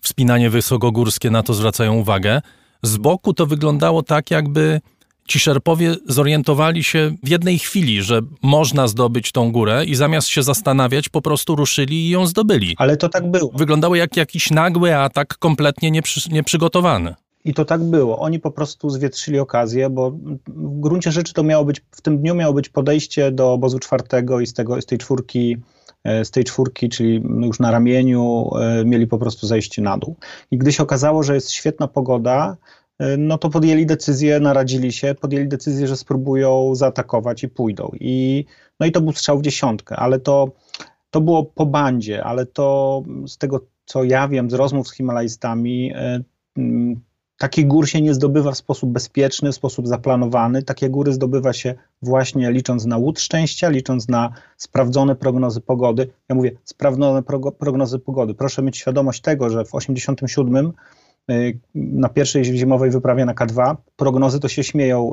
wspinanie wysokogórskie, na to zwracają uwagę. Z boku to wyglądało tak, jakby ci szerpowie zorientowali się w jednej chwili, że można zdobyć tą górę i zamiast się zastanawiać, po prostu ruszyli i ją zdobyli. Ale to tak było. Wyglądało jak jakiś nagły atak, kompletnie nieprzy, nieprzygotowany. I to tak było. Oni po prostu zwietrzyli okazję, bo w gruncie rzeczy to miało być, w tym dniu miało być podejście do obozu czwartego i z, tego, z tej czwórki z tej czwórki, czyli już na ramieniu, e, mieli po prostu zejście na dół. I gdy się okazało, że jest świetna pogoda, e, no to podjęli decyzję, naradzili się, podjęli decyzję, że spróbują zaatakować i pójdą. I, no i to był strzał w dziesiątkę, ale to, to było po bandzie, ale to z tego, co ja wiem z rozmów z Himalajstami, e, Takich gór się nie zdobywa w sposób bezpieczny, w sposób zaplanowany. Takie góry zdobywa się właśnie licząc na łód szczęścia, licząc na sprawdzone prognozy pogody. Ja mówię sprawdzone prognozy pogody. Proszę mieć świadomość tego, że w 87 y, na pierwszej zimowej wyprawie na K2 prognozy to się śmieją.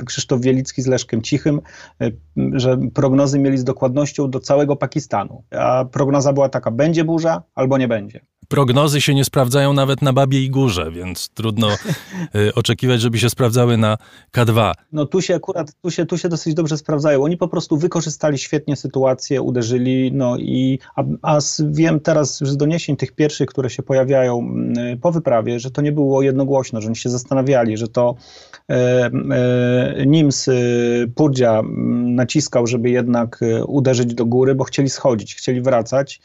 Y, Krzysztof Wielicki z Leszkiem Cichym, y, że prognozy mieli z dokładnością do całego Pakistanu. A prognoza była taka, będzie burza albo nie będzie prognozy się nie sprawdzają nawet na Babiej Górze, więc trudno oczekiwać, żeby się sprawdzały na K2. No tu się akurat, tu się, tu się dosyć dobrze sprawdzają. Oni po prostu wykorzystali świetnie sytuację, uderzyli, no i, a, a wiem teraz z doniesień tych pierwszych, które się pojawiają mm, po wyprawie, że to nie było jednogłośno, że oni się zastanawiali, że to e, e, Nims e, Purdzia naciskał, żeby jednak e, uderzyć do góry, bo chcieli schodzić, chcieli wracać,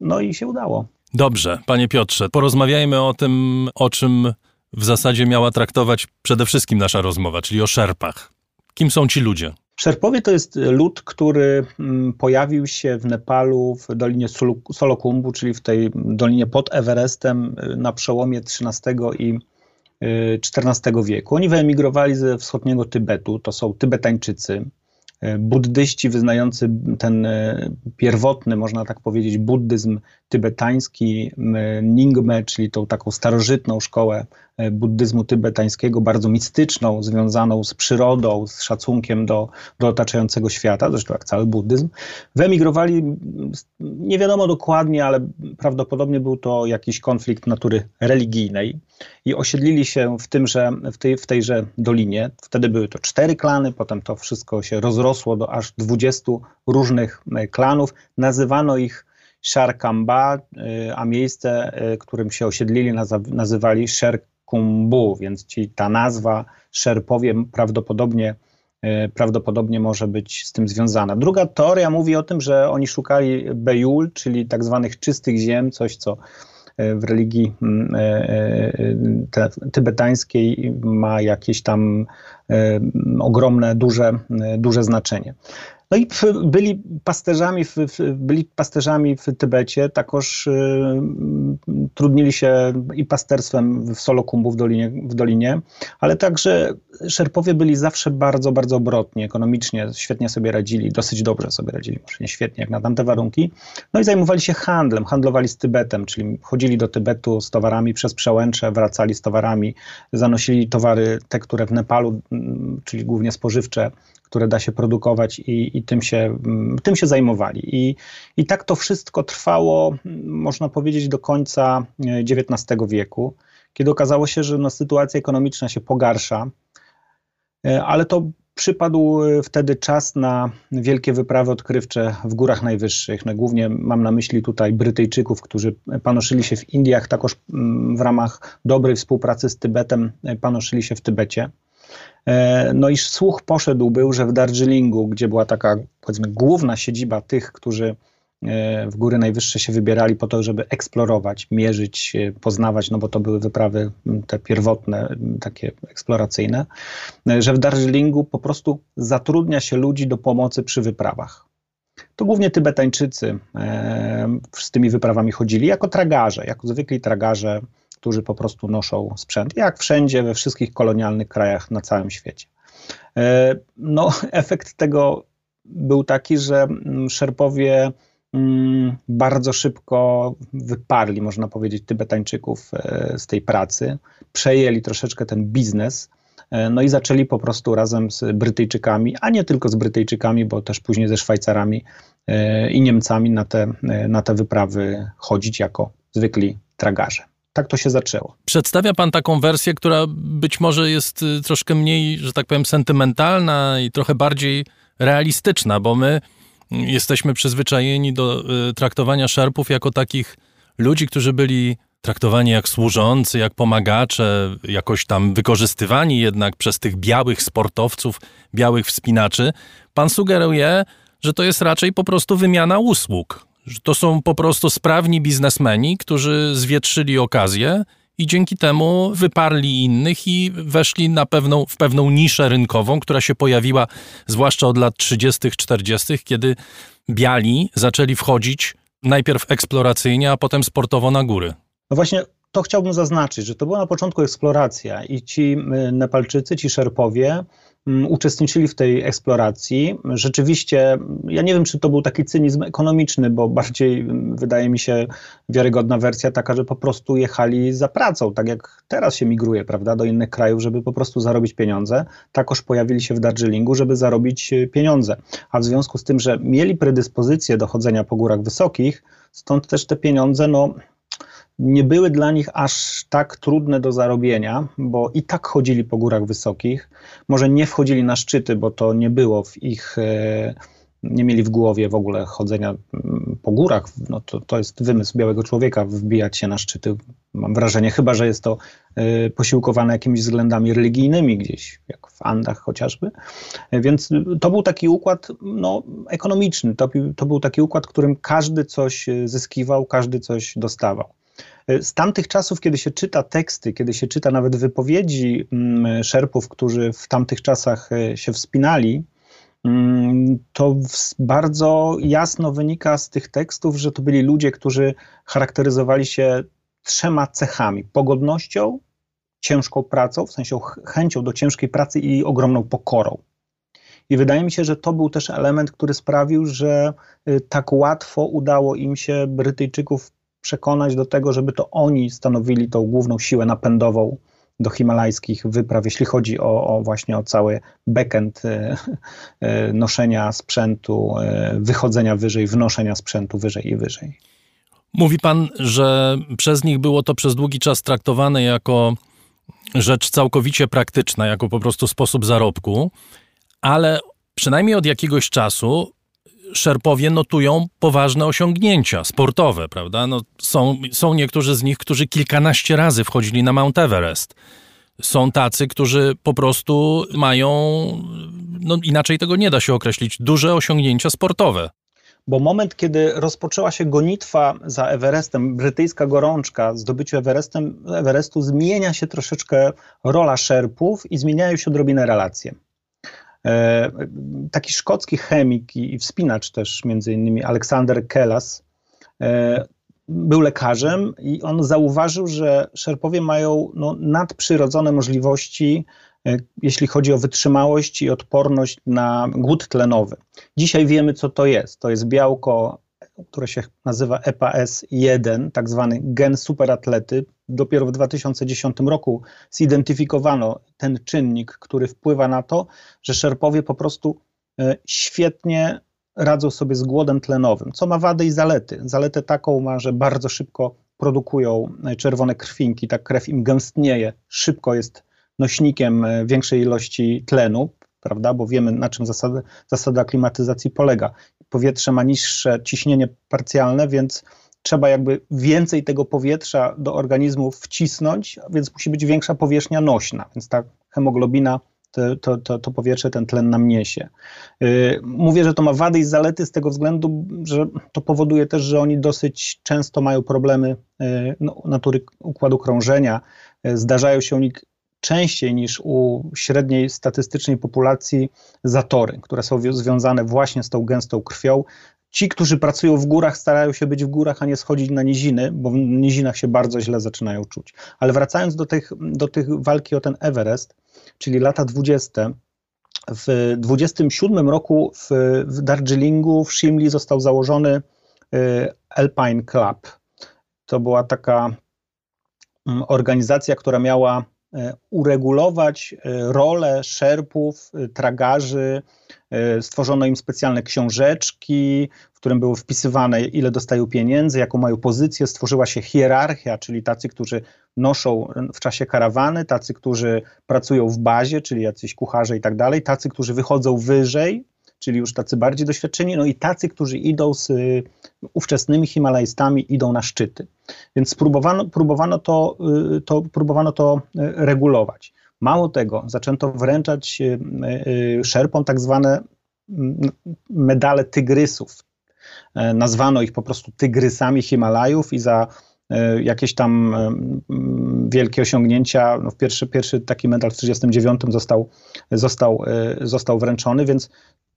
no i się udało. Dobrze, panie Piotrze, porozmawiajmy o tym, o czym w zasadzie miała traktować przede wszystkim nasza rozmowa, czyli o szerpach. Kim są ci ludzie? Szerpowie to jest lud, który mm, pojawił się w Nepalu w dolinie Solokumbu, czyli w tej dolinie pod Everestem y, na przełomie XIII i XIV y, wieku. Oni wyemigrowali ze wschodniego Tybetu, to są Tybetańczycy. E, buddyści wyznający ten e, pierwotny, można tak powiedzieć, buddyzm tybetański, Ningme, czyli tą taką starożytną szkołę e, buddyzmu tybetańskiego, bardzo mistyczną, związaną z przyrodą, z szacunkiem do, do otaczającego świata, zresztą jak cały buddyzm, wyemigrowali, nie wiadomo dokładnie, ale prawdopodobnie był to jakiś konflikt natury religijnej i osiedlili się w, tymże, w, tej, w tejże dolinie. Wtedy były to cztery klany, potem to wszystko się rozrosło do aż 20 różnych e, klanów. Nazywano ich Sharkamba, e, a miejsce, e, którym się osiedlili, nazywali Sherkumbu, więc ci, ta nazwa Szerpowie prawdopodobnie prawdopodobnie może być z tym związana. Druga teoria mówi o tym, że oni szukali Bejul, czyli tak zwanych czystych ziem, coś co w religii mm, e, e, tybetańskiej ma jakieś tam ogromne, duże, duże znaczenie. No i byli pasterzami w, byli pasterzami w Tybecie, takoż y, trudnili się i pasterstwem w Solokumbu w dolinie, w dolinie, ale także Szerpowie byli zawsze bardzo, bardzo obrotni, ekonomicznie świetnie sobie radzili, dosyć dobrze sobie radzili, może nie świetnie jak na tamte warunki. No i zajmowali się handlem, handlowali z Tybetem, czyli chodzili do Tybetu z towarami przez przełęcze, wracali z towarami, zanosili towary, te, które w Nepalu, czyli głównie spożywcze, które da się produkować i, i tym, się, mm, tym się zajmowali. I, I tak to wszystko trwało, można powiedzieć, do końca XIX e, wieku, kiedy okazało się, że no, sytuacja ekonomiczna się pogarsza, e, ale to przypadł e, wtedy czas na wielkie wyprawy odkrywcze w górach najwyższych. No, głównie mam na myśli tutaj Brytyjczyków, którzy panoszyli się w Indiach, takoż mm, w ramach dobrej współpracy z Tybetem panoszyli się w Tybecie. E, no i słuch poszedł był, że w Darjeelingu, gdzie była taka powiedzmy główna siedziba tych, którzy e, w góry najwyższe się wybierali po to, żeby eksplorować, mierzyć, e, poznawać, no bo to były wyprawy te pierwotne, takie eksploracyjne, że w Darjeelingu po prostu zatrudnia się ludzi do pomocy przy wyprawach. To głównie Tybetańczycy z tymi wyprawami chodzili jako tragarze, jako zwykli tragarze, którzy po prostu noszą sprzęt, jak wszędzie, we wszystkich kolonialnych krajach na całym świecie. E, no, efekt tego był taki, że mm, Szerpowie mm, bardzo szybko wyparli, można powiedzieć, Tybetańczyków e, z tej pracy, przejęli troszeczkę ten biznes, e, no i zaczęli po prostu razem z Brytyjczykami, a nie tylko z Brytyjczykami, bo też później ze Szwajcarami i Niemcami na te, na te wyprawy chodzić jako zwykli tragarze. Tak to się zaczęło. Przedstawia pan taką wersję, która być może jest y, troszkę mniej, że tak powiem, sentymentalna i trochę bardziej realistyczna, bo my jesteśmy przyzwyczajeni do y, traktowania szerpów jako takich ludzi, którzy byli traktowani jak służący, jak pomagacze, jakoś tam wykorzystywani jednak przez tych białych sportowców, białych wspinaczy. Pan sugeruje, że to jest raczej po prostu wymiana usług. Że to są po prostu sprawni biznesmeni, którzy zwietrzyli okazję i dzięki temu wyparli innych i weszli na pewną, w pewną niszę rynkową, która się pojawiła zwłaszcza od lat 30., 40., kiedy biali zaczęli wchodzić najpierw eksploracyjnie, a potem sportowo na góry. No właśnie to chciałbym zaznaczyć, że to była na początku eksploracja i ci y, Nepalczycy, ci Szerpowie uczestniczyli w tej eksploracji. Rzeczywiście, ja nie wiem, czy to był taki cynizm ekonomiczny, bo bardziej mm, wydaje mi się wiarygodna wersja taka, że po prostu jechali za pracą, tak jak teraz się migruje, prawda, do innych krajów, żeby po prostu zarobić pieniądze. Takoż pojawili się w Darjeelingu, żeby zarobić e, pieniądze. A w związku z tym, że mieli predyspozycję do chodzenia po górach wysokich, stąd też te pieniądze, no nie były dla nich aż tak trudne do zarobienia, bo i tak chodzili po górach wysokich. Może nie wchodzili na szczyty, bo to nie było w ich, e, nie mieli w głowie w ogóle chodzenia mm, po górach. No to, to jest wymysł białego człowieka, wbijać się na szczyty. Mam wrażenie, chyba że jest to e, posiłkowane jakimiś względami religijnymi gdzieś, jak w Andach chociażby. E, więc to był taki układ no, ekonomiczny. To, to był taki układ, którym każdy coś zyskiwał, każdy coś dostawał. Z tamtych czasów, kiedy się czyta teksty, kiedy się czyta nawet wypowiedzi mm, szerpów, którzy w tamtych czasach e, się wspinali, mm, to bardzo jasno wynika z tych tekstów, że to byli ludzie, którzy charakteryzowali się trzema cechami: pogodnością, ciężką pracą, w sensie chęcią do ciężkiej pracy i ogromną pokorą. I wydaje mi się, że to był też element, który sprawił, że e, tak łatwo udało im się Brytyjczyków przekonać do tego, żeby to oni stanowili tą główną siłę napędową do himalajskich wypraw, jeśli chodzi o, o właśnie o cały backend e, e, noszenia sprzętu, e, wychodzenia wyżej, wnoszenia sprzętu wyżej i wyżej. Mówi pan, że przez nich było to przez długi czas traktowane jako rzecz całkowicie praktyczna, jako po prostu sposób zarobku, ale przynajmniej od jakiegoś czasu Szerpowie notują poważne osiągnięcia sportowe, prawda? No, są, są niektórzy z nich, którzy kilkanaście razy wchodzili na Mount Everest. Są tacy, którzy po prostu mają, no inaczej tego nie da się określić, duże osiągnięcia sportowe. Bo moment, kiedy rozpoczęła się gonitwa za Everestem, brytyjska gorączka, zdobyciu Everestem, Everestu, zmienia się troszeczkę rola szerpów i zmieniają się odrobinę relacje. E, taki szkocki chemik i wspinacz też, między innymi Aleksander Kelas, e, był lekarzem i on zauważył, że szerpowie mają no, nadprzyrodzone możliwości, e, jeśli chodzi o wytrzymałość i odporność na głód tlenowy. Dzisiaj wiemy, co to jest. To jest białko które się nazywa EPAS-1, tak zwany gen superatlety. Dopiero w 2010 roku zidentyfikowano ten czynnik, który wpływa na to, że szerpowie po prostu e, świetnie radzą sobie z głodem tlenowym, co ma wady i zalety. Zaletę taką ma, że bardzo szybko produkują e, czerwone krwinki, ta krew im gęstnieje, szybko jest nośnikiem e, większej ilości tlenu, prawda, bo wiemy na czym zasada, zasada aklimatyzacji polega. Powietrze ma niższe ciśnienie parcjalne, więc trzeba jakby więcej tego powietrza do organizmu wcisnąć, więc musi być większa powierzchnia nośna, więc ta hemoglobina to, to, to, to, powietrze, ten tlen nam niesie. Y, mówię, że to ma wady i zalety z tego względu, że to powoduje też, że oni dosyć często mają problemy y, no, natury układu krążenia. Y, zdarzają się u nich częściej niż u średniej statystycznej populacji zatory, które są związane właśnie z tą gęstą krwią. Ci, którzy pracują w górach, starają się być w górach, a nie schodzić na niziny, bo w nizinach się bardzo źle zaczynają czuć. Ale wracając do tych, do tych walki o ten Everest, czyli lata 20. W 27 roku w, w Darjeelingu, w Shimli został założony y, Alpine Club. To była taka mm, organizacja, która miała uregulować rolę szerpów, tragarzy. Stworzono im specjalne książeczki, w którym było wpisywane, ile dostają pieniędzy, jaką mają pozycję. Stworzyła się hierarchia, czyli tacy, którzy noszą w czasie karawany, tacy, którzy pracują w bazie, czyli jacyś kucharze i tak dalej, tacy, którzy wychodzą wyżej, czyli już tacy bardziej doświadczeni, no i tacy, którzy idą z y, ówczesnymi Himalajstami, idą na szczyty. Więc spróbowano, próbowano, to, y, to, próbowano to y, regulować. Mało tego, zaczęto wręczać szerpom tak zwane medale tygrysów. E, nazwano ich po prostu tygrysami Himalajów i za e, jakieś tam wielkie osiągnięcia. No pierwszy, pierwszy taki medal w 1939 został, został, e, został wręczony, więc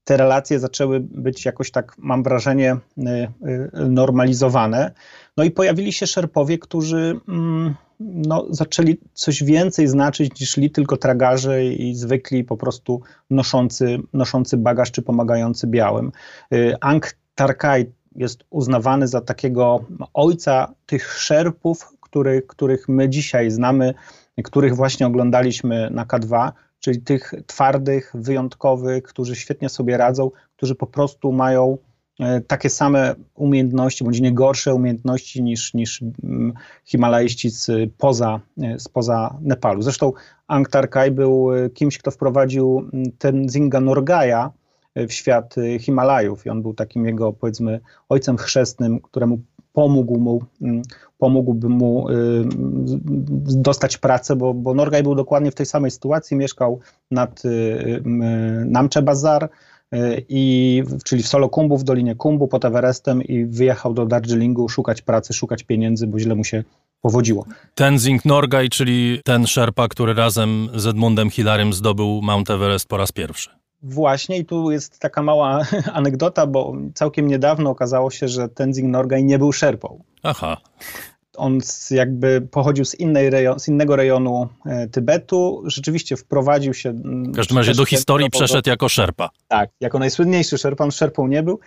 te relacje zaczęły być jakoś tak, mam wrażenie, y, y, normalizowane. No i pojawili się szerpowie, którzy mm, no, zaczęli coś więcej znaczyć niż li tylko tragarze i zwykli po prostu noszący, noszący bagaż czy pomagający białym. Y, Ang Tarkaj jest uznawany za takiego ojca tych szerpów, który, których my dzisiaj znamy, których właśnie oglądaliśmy na K2 czyli tych twardych, wyjątkowych, którzy świetnie sobie radzą, którzy po prostu mają e, takie same umiejętności, bądź nie gorsze umiejętności niż, niż mm, Himalajści spoza, e, spoza Nepalu. Zresztą Angtar Kai był e, kimś, kto wprowadził mm, ten Zinga Norgaja w świat Himalajów i on był takim jego, powiedzmy, ojcem chrzestnym, któremu pomógł mu, mm, pomógłby mu y, dostać pracę, bo, bo Norgaj był dokładnie w tej samej sytuacji, mieszkał nad y, y, Namche Bazar, i, czyli w Solokumbu, w Dolinie Kumbu pod Everestem i wyjechał do Darjeelingu szukać pracy, szukać pieniędzy, bo źle mu się powodziło. Tenzing Norgay, czyli ten szerpa, który razem z Edmundem Hillarym zdobył Mount Everest po raz pierwszy. Właśnie i tu jest taka mała anegdota, bo całkiem niedawno okazało się, że Tenzing Norgay nie był szerpą. Aha. On jakby pochodził z, innej rejon, z innego rejonu e, Tybetu. Rzeczywiście wprowadził się. W każdym razie do historii przeszedł jako szerpa. Tak, jako najsłynniejszy szerpa. On szerpą nie był.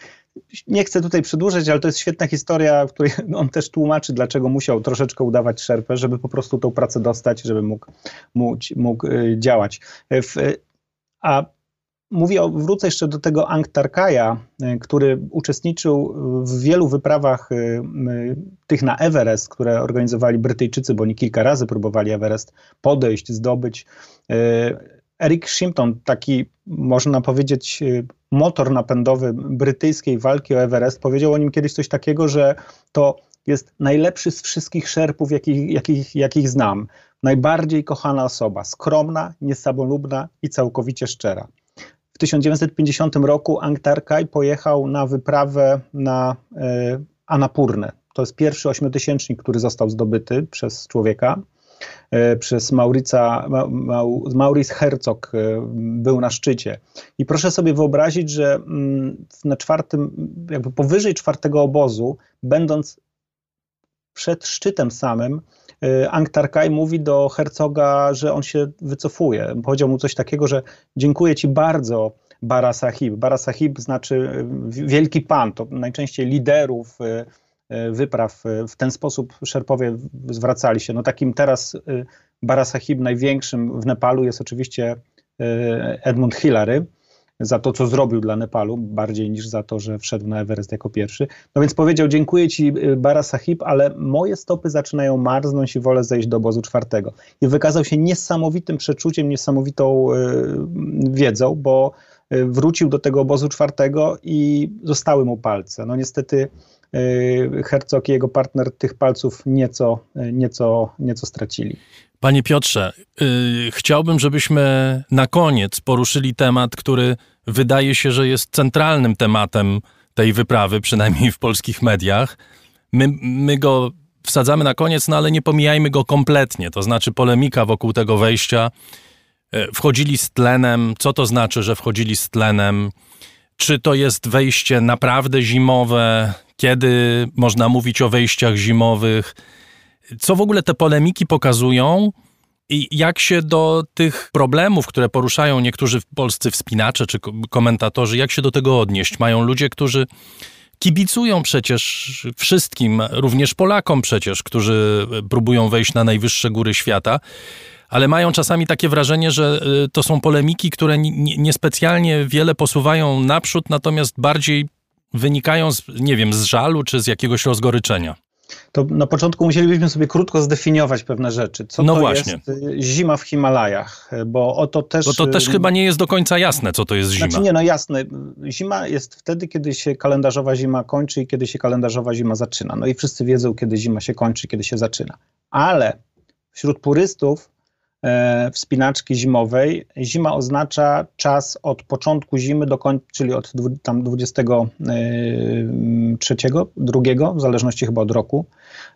Nie chcę tutaj przedłużać, ale to jest świetna historia, w której on też tłumaczy, dlaczego musiał troszeczkę udawać szerpę, żeby po prostu tą pracę dostać, żeby mógł, mógł, mógł e, działać. E, w, a Mówię, wrócę jeszcze do tego Angtarkaja, e, który uczestniczył w wielu wyprawach e, tych na Everest, które organizowali Brytyjczycy, bo oni kilka razy próbowali Everest podejść, zdobyć. E, Eric Shimpton, taki można powiedzieć motor napędowy brytyjskiej walki o Everest, powiedział o nim kiedyś coś takiego, że to jest najlepszy z wszystkich szerpów, jakich, jakich, jakich znam. Najbardziej kochana osoba, skromna, niesamolubna i całkowicie szczera. W 1950 roku Angtarkaj pojechał na wyprawę na e, Anapurnę. To jest pierwszy ośmiotysięcznik, który został zdobyty przez człowieka. E, przez Maurica, Maurice Herzog e, był na szczycie. I proszę sobie wyobrazić, że mm, na czwartym, jakby powyżej czwartego obozu, będąc przed szczytem samym, Angtarkaj mówi do hercoga, że on się wycofuje. Powiedział mu coś takiego, że dziękuję ci bardzo, Bara Sahib. Bara Sahib znaczy y, wielki pan, to najczęściej liderów y, wypraw w ten sposób szerpowie zwracali się. No takim teraz Bara Sahib największym w Nepalu jest oczywiście Edmund Hillary, za to, co zrobił dla Nepalu, bardziej niż za to, że wszedł na Everest jako pierwszy. No więc powiedział, dziękuję ci y, Bara Sahib, ale moje stopy zaczynają marznąć i wolę zejść do obozu czwartego. I wykazał się niesamowitym przeczuciem, niesamowitą y, wiedzą, bo y, wrócił do tego obozu czwartego i zostały mu palce. No niestety y, Herzog i jego partner tych palców nieco, y, nieco, nieco stracili. Panie Piotrze, yy, chciałbym, żebyśmy na koniec poruszyli temat, który wydaje się, że jest centralnym tematem tej wyprawy, przynajmniej w polskich mediach. My, my go wsadzamy na koniec, no ale nie pomijajmy go kompletnie. To znaczy polemika wokół tego wejścia. Yy, wchodzili z tlenem. Co to znaczy, że wchodzili z tlenem? Czy to jest wejście naprawdę zimowe? Kiedy można mówić o wejściach zimowych? Co w ogóle te polemiki pokazują i jak się do tych problemów, które poruszają niektórzy polscy wspinacze czy komentatorzy, jak się do tego odnieść? Mają ludzie, którzy kibicują przecież wszystkim, również Polakom przecież, którzy próbują wejść na najwyższe góry świata, ale mają czasami takie wrażenie, że y, to są polemiki, które niespecjalnie wiele posuwają naprzód, natomiast bardziej wynikają z, nie wiem, z żalu czy z jakiegoś rozgoryczenia to na początku musielibyśmy sobie krótko zdefiniować pewne rzeczy. Co no to właśnie. jest y, zima w Himalajach? Bo o to też... Bo to też y, chyba nie jest do końca jasne, co to jest zima. Znaczy nie, no jasne. Zima jest wtedy, kiedy się kalendarzowa zima kończy i kiedy się kalendarzowa zima zaczyna. No i wszyscy wiedzą, kiedy zima się kończy, kiedy się zaczyna. Ale wśród purystów wspinaczki zimowej. Zima oznacza czas od początku zimy do końca, czyli od tam 23, e, drugiego, w zależności chyba od roku,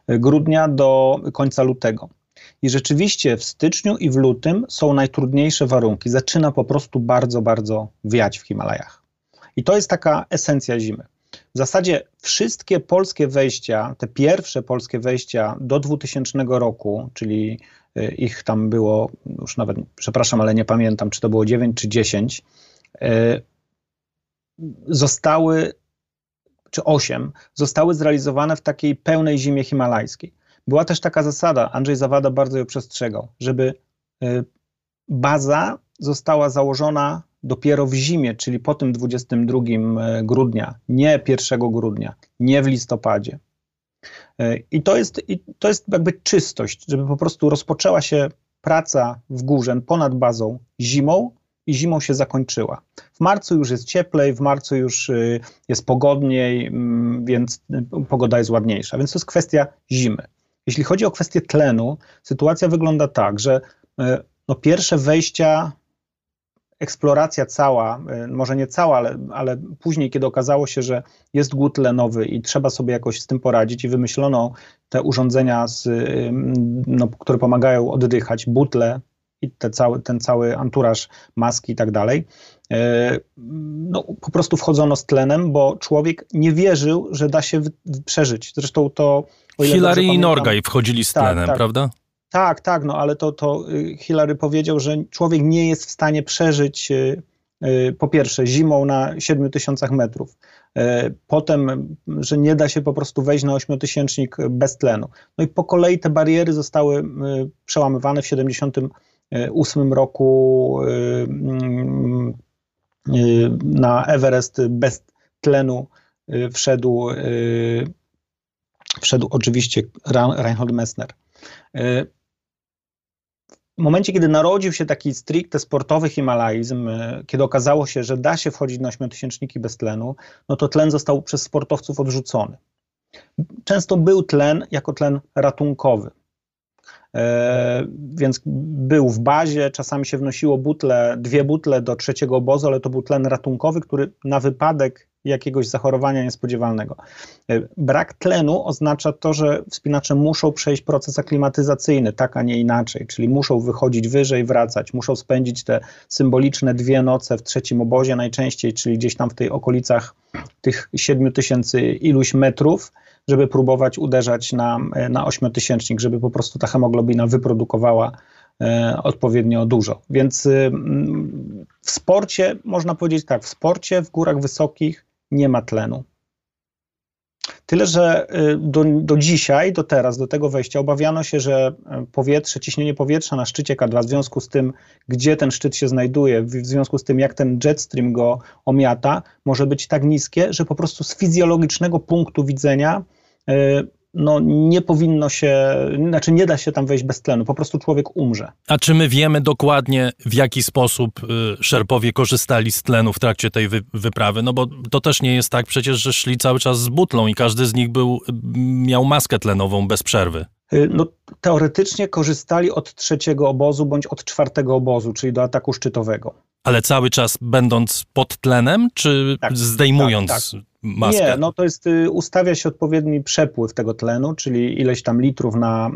e, grudnia do końca lutego. I rzeczywiście w styczniu i w lutym są najtrudniejsze warunki. Zaczyna po prostu bardzo, bardzo wiać w Himalajach. I to jest taka esencja zimy. W zasadzie wszystkie polskie wejścia, te pierwsze polskie wejścia do 2000 roku, czyli ich tam było, już nawet, przepraszam, ale nie pamiętam, czy to było 9 czy 10, y, zostały, czy 8, zostały zrealizowane w takiej pełnej zimie himalajskiej. Była też taka zasada, Andrzej Zawada bardzo ją przestrzegał, żeby y, baza została założona dopiero w zimie, czyli po tym 22 e, grudnia, nie 1 grudnia, nie w listopadzie. E, I to jest, i to jest jakby czystość, żeby po prostu rozpoczęła się praca w górze ponad bazą zimą i zimą się zakończyła. W marcu już jest cieplej, w marcu już e, jest pogodniej, mm, więc pogoda jest ładniejsza. Więc to jest kwestia zimy. Jeśli chodzi o kwestię tlenu, sytuacja wygląda tak, że no pierwsze wejścia eksploracja cała, y, może nie cała, ale, ale później, kiedy okazało się, że jest głód tlenowy i trzeba sobie jakoś z tym poradzić i wymyślono te urządzenia, z, y, no, które pomagają oddychać, butle i te cały, ten cały anturaż, maski i tak dalej, y, no, po prostu wchodzono z tlenem, bo człowiek nie wierzył, że da się przeżyć. Zresztą to... Hillary i Norgay wchodzili z tak, tlenem, tak, tak. prawda? Tak, tak, no ale to, to y, Hillary powiedział, że człowiek nie jest w stanie przeżyć y, y, po pierwsze zimą na 7 tysiącach metrów, potem, że nie da się po prostu wejść na ośmiotysięcznik bez tlenu. No i po kolei te bariery zostały przełamywane w 78 roku na Everest bez tlenu wszedł, wszedł oczywiście Reinhold Messner. W momencie, kiedy narodził się taki stricte sportowy himalaizm, e, kiedy okazało się, że da się wchodzić na ośmiotysięczniki bez tlenu, no to tlen został przez sportowców odrzucony. Często był tlen jako tlen ratunkowy. E, więc był w bazie, czasami się wnosiło butle, dwie butle do trzeciego obozu, ale to był tlen ratunkowy, który na wypadek jakiegoś zachorowania niespodziewalnego. E, brak tlenu oznacza to, że wspinacze muszą przejść proces aklimatyzacyjny, tak a nie inaczej, czyli muszą wychodzić wyżej, wracać, muszą spędzić te symboliczne dwie noce w trzecim obozie najczęściej, czyli gdzieś tam w tej okolicach tych siedmiu tysięcy iluś metrów, żeby próbować uderzać na, na ośmiotysięcznik, żeby po prostu ta hemoglobina wyprodukowała e, odpowiednio dużo. Więc y, w sporcie, można powiedzieć tak, w sporcie w górach wysokich nie ma tlenu. Tyle, że y, do, do dzisiaj, do teraz, do tego wejścia obawiano się, że y, powietrze, ciśnienie powietrza na szczycie K2 w związku z tym, gdzie ten szczyt się znajduje, w związku z tym, jak ten jetstream go omiata, może być tak niskie, że po prostu z fizjologicznego punktu widzenia y, no, nie powinno się, znaczy nie da się tam wejść bez tlenu, po prostu człowiek umrze. A czy my wiemy dokładnie, w jaki sposób y, szerpowie korzystali z tlenu w trakcie tej wy wyprawy? No bo to też nie jest tak przecież, że szli cały czas z butlą i każdy z nich był, miał maskę tlenową bez przerwy. Y, no, teoretycznie korzystali od trzeciego obozu bądź od czwartego obozu, czyli do ataku szczytowego. Ale cały czas będąc pod tlenem, czy tak, zdejmując tak, tak. Maskę? Nie, no to jest, y, ustawia się odpowiedni przepływ tego tlenu, czyli ileś tam litrów na,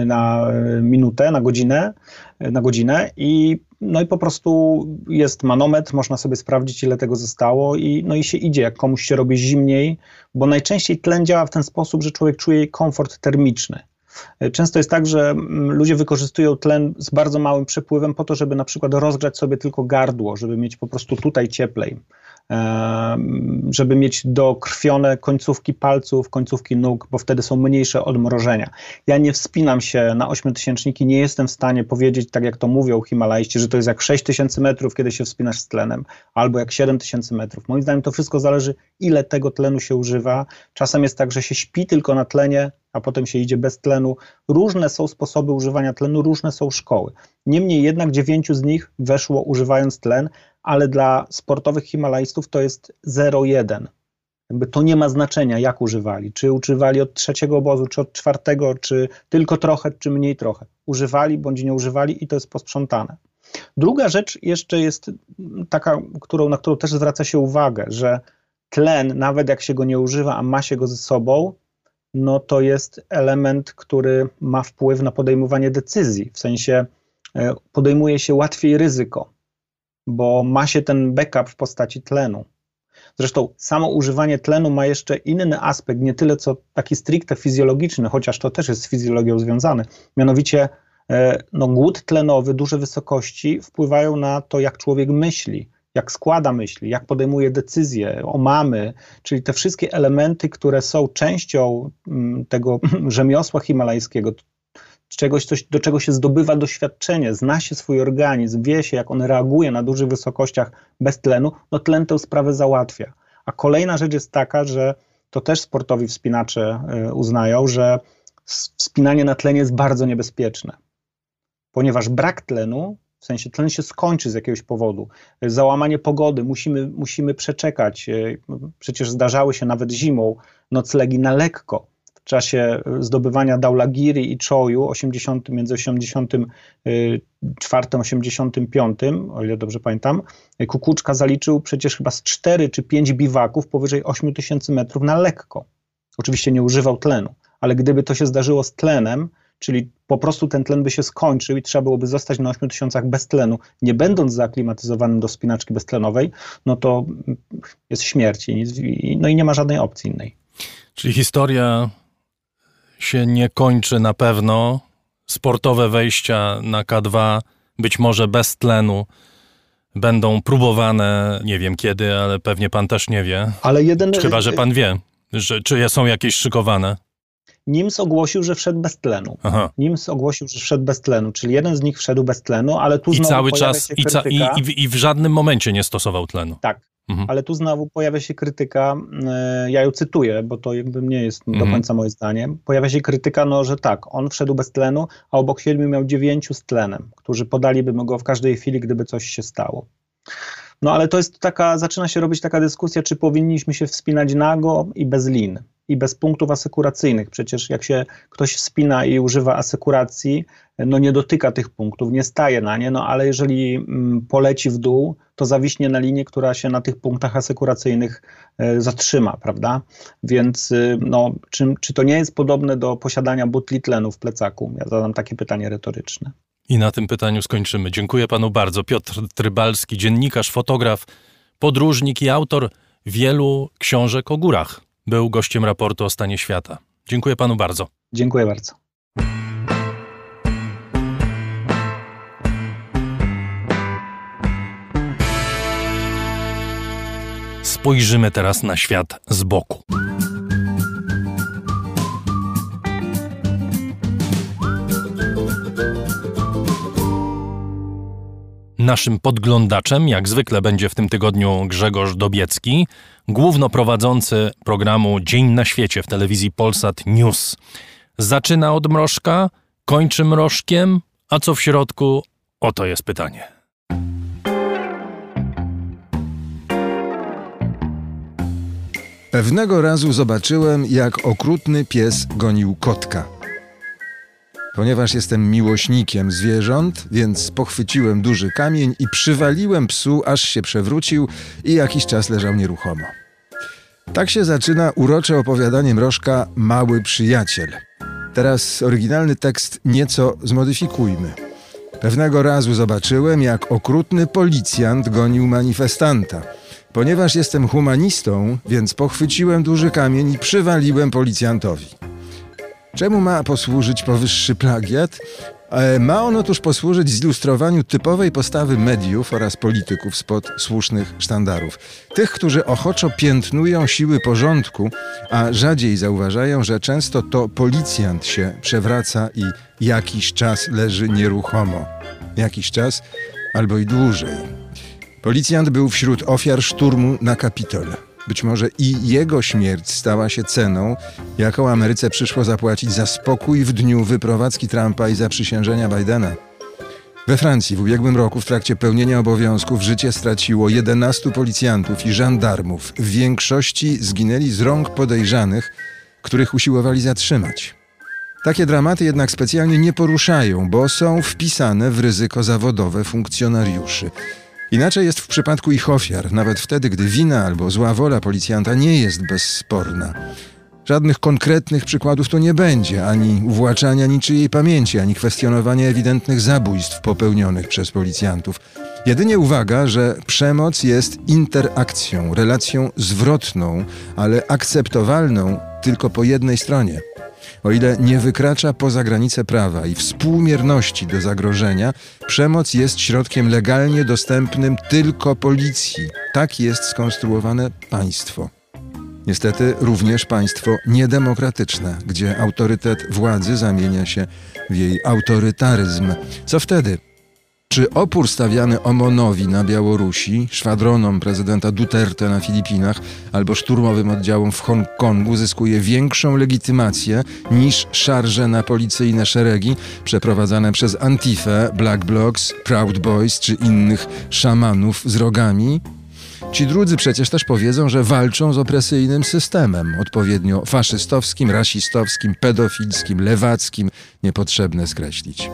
y, na minutę, na godzinę, na godzinę i no i po prostu jest manometr, można sobie sprawdzić, ile tego zostało, i, no i się idzie, jak komuś się robi zimniej, bo najczęściej tlen działa w ten sposób, że człowiek czuje komfort termiczny. Często jest tak, że mm, ludzie wykorzystują tlen z bardzo małym przepływem po to, żeby na przykład rozgrzać sobie tylko gardło, żeby mieć po prostu tutaj cieplej żeby mieć dokrwione końcówki palców, końcówki nóg, bo wtedy są mniejsze odmrożenia. Ja nie wspinam się na ośmiotysięczniki, nie jestem w stanie powiedzieć, tak jak to mówią Himalajści, że to jest jak 6000 metrów, kiedy się wspinasz z tlenem, albo jak 7000 metrów. Moim zdaniem to wszystko zależy, ile tego tlenu się używa. Czasem jest tak, że się śpi tylko na tlenie, a potem się idzie bez tlenu. Różne są sposoby używania tlenu, różne są szkoły. Niemniej jednak dziewięciu z nich weszło używając tlen, ale dla sportowych himalajstów to jest 0,1. Jakby to nie ma znaczenia, jak używali. Czy używali od trzeciego obozu, czy od czwartego, czy tylko trochę, czy mniej trochę. Używali bądź nie używali i to jest posprzątane. Druga rzecz jeszcze jest taka, którą, na którą też zwraca się uwagę, że tlen, nawet jak się go nie używa, a ma się go ze sobą, no to jest element, który ma wpływ na podejmowanie decyzji. W sensie e, podejmuje się łatwiej ryzyko bo ma się ten backup w postaci tlenu. Zresztą samo używanie tlenu ma jeszcze inny aspekt, nie tyle co taki stricte fizjologiczny, chociaż to też jest z fizjologią związane. Mianowicie e, no, głód tlenowy, duże wysokości wpływają na to, jak człowiek myśli, jak składa myśli, jak podejmuje decyzje o mamy, czyli te wszystkie elementy, które są częścią mm, tego rzemiosła himalajskiego, czegoś, coś, do czego się zdobywa doświadczenie, zna się swój organizm, wie się, jak on reaguje na dużych wysokościach bez tlenu, no tlen tę sprawę załatwia. A kolejna rzecz jest taka, że to też sportowi wspinacze y, uznają, że wspinanie na tlenie jest bardzo niebezpieczne, ponieważ brak tlenu, w sensie tlen się skończy z jakiegoś powodu, załamanie pogody, musimy, musimy przeczekać, y, przecież zdarzały się nawet zimą noclegi na lekko, w czasie zdobywania Daulagiri i Choju 80, między 84 a 85, o ile dobrze pamiętam, Kukuczka zaliczył przecież chyba z 4 czy 5 biwaków powyżej 8 tysięcy metrów na lekko. Oczywiście nie używał tlenu, ale gdyby to się zdarzyło z tlenem, czyli po prostu ten tlen by się skończył i trzeba byłoby zostać na 8 tysiącach bez tlenu, nie będąc zaaklimatyzowanym do spinaczki beztlenowej, no to jest śmierć i, no i nie ma żadnej opcji innej. Czyli historia się nie kończy na pewno. Sportowe wejścia na K2, być może bez tlenu, będą próbowane, nie wiem kiedy, ale pewnie pan też nie wie. Ale jeden... Chyba, że pan wie, że, czy są jakieś szykowane. NIMS ogłosił, że wszedł bez tlenu. Aha. NIMS ogłosił, że wszedł bez tlenu, czyli jeden z nich wszedł bez tlenu, ale tu I cały czas i, i, i, i, w żadnym momencie nie stosował tlenu. Tak, Mhm. Ale tu znowu pojawia się krytyka, e, ja ją cytuję, bo to jakby nie jest mhm. do końca moje zdanie. Pojawia się krytyka, no, że tak, on wszedł bez tlenu, a obok siedmiu miał dziewięciu z tlenem, którzy podaliby mu go w każdej chwili, gdyby coś się stało. No ale to jest taka, zaczyna się robić taka dyskusja, czy powinniśmy się wspinać nago i bez lin i bez punktów asekuracyjnych. Przecież jak się ktoś wspina i używa asekuracji, no nie dotyka tych punktów, nie staje na nie, no ale jeżeli mm, poleci w dół, to zawiśnie na linię, która się na tych punktach asekuracyjnych e, zatrzyma, prawda? Więc y, no, czy, czy to nie jest podobne do posiadania butli tlenu w plecaku? Ja zadam takie pytanie retoryczne. I na tym pytaniu skończymy. Dziękuję panu bardzo. Piotr Trybalski, dziennikarz, fotograf, podróżnik i autor wielu książek o górach. Był gościem raportu o stanie świata. Dziękuję panu bardzo. Dziękuję bardzo. Spojrzymy teraz na świat z boku. Naszym podglądaczem, jak zwykle, będzie w tym tygodniu Grzegorz Dobiecki, głównoprowadzący programu Dzień na świecie w telewizji Polsat News. Zaczyna od mrożka, kończy mrożkiem, a co w środku? Oto jest pytanie. Pewnego razu zobaczyłem, jak okrutny pies gonił kotka. Ponieważ jestem miłośnikiem zwierząt, więc pochwyciłem duży kamień i przywaliłem psu, aż się przewrócił i jakiś czas leżał nieruchomo. Tak się zaczyna urocze opowiadanie mrożka Mały Przyjaciel. Teraz oryginalny tekst nieco zmodyfikujmy. Pewnego razu zobaczyłem, jak okrutny policjant gonił manifestanta. Ponieważ jestem humanistą, więc pochwyciłem duży kamień i przywaliłem policjantowi. Czemu ma posłużyć powyższy plagiat? E, ma on otóż posłużyć zilustrowaniu typowej postawy mediów oraz polityków spod słusznych sztandarów. Tych, którzy ochoczo piętnują siły porządku, a rzadziej zauważają, że często to policjant się przewraca i jakiś czas leży nieruchomo. Jakiś czas albo i dłużej. Policjant był wśród ofiar szturmu na Kapitol. Być może i jego śmierć stała się ceną, jaką Ameryce przyszło zapłacić za spokój w dniu wyprowadzki Trumpa i zaprzysiężenia Bidena. We Francji w ubiegłym roku w trakcie pełnienia obowiązków życie straciło 11 policjantów i żandarmów. W większości zginęli z rąk podejrzanych, których usiłowali zatrzymać. Takie dramaty jednak specjalnie nie poruszają, bo są wpisane w ryzyko zawodowe funkcjonariuszy. Inaczej jest w przypadku ich ofiar, nawet wtedy, gdy wina albo zła wola policjanta nie jest bezsporna. Żadnych konkretnych przykładów tu nie będzie, ani uwłaczania niczyjej pamięci, ani kwestionowania ewidentnych zabójstw popełnionych przez policjantów. Jedynie uwaga, że przemoc jest interakcją, relacją zwrotną, ale akceptowalną tylko po jednej stronie. O ile nie wykracza poza granice prawa i współmierności do zagrożenia, przemoc jest środkiem legalnie dostępnym tylko policji. Tak jest skonstruowane państwo. Niestety również państwo niedemokratyczne, gdzie autorytet władzy zamienia się w jej autorytaryzm. Co wtedy? Czy opór stawiany Omonowi na Białorusi, szwadronom prezydenta Duterte na Filipinach albo szturmowym oddziałom w Hongkongu zyskuje większą legitymację niż szarże na policyjne szeregi przeprowadzane przez Antifę, Black Blocs, Proud Boys czy innych szamanów z rogami? Ci drudzy przecież też powiedzą, że walczą z opresyjnym systemem, odpowiednio faszystowskim, rasistowskim, pedofilskim, lewackim, niepotrzebne skreślić.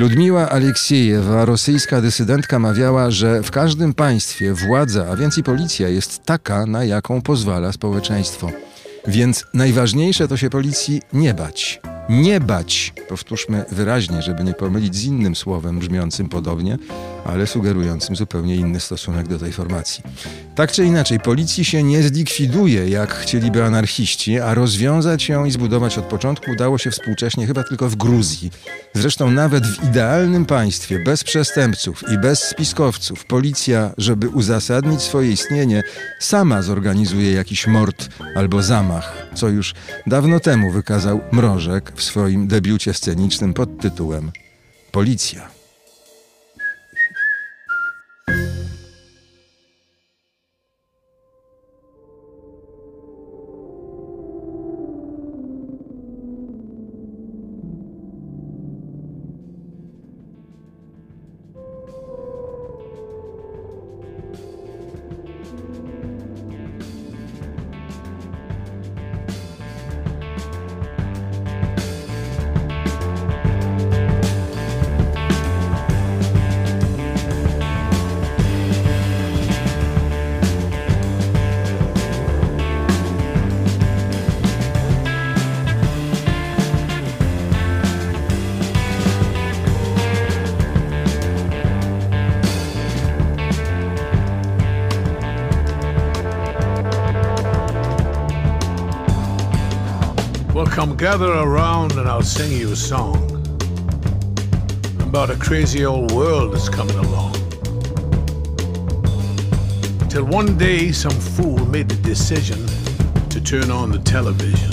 Ludmiła Aleksiejewa, rosyjska dysydentka, mawiała, że w każdym państwie władza, a więc i policja, jest taka, na jaką pozwala społeczeństwo. Więc najważniejsze to się policji nie bać. Nie bać, powtórzmy wyraźnie, żeby nie pomylić z innym słowem brzmiącym podobnie, ale sugerującym zupełnie inny stosunek do tej formacji. Tak czy inaczej, policji się nie zlikwiduje, jak chcieliby anarchiści, a rozwiązać ją i zbudować od początku udało się współcześnie chyba tylko w Gruzji. Zresztą nawet w idealnym państwie, bez przestępców i bez spiskowców, policja, żeby uzasadnić swoje istnienie, sama zorganizuje jakiś mord albo zamach, co już dawno temu wykazał Mrożek w swoim debiucie scenicznym pod tytułem Policja. Sing you a song about a crazy old world that's coming along. Till one day some fool made the decision to turn on the television.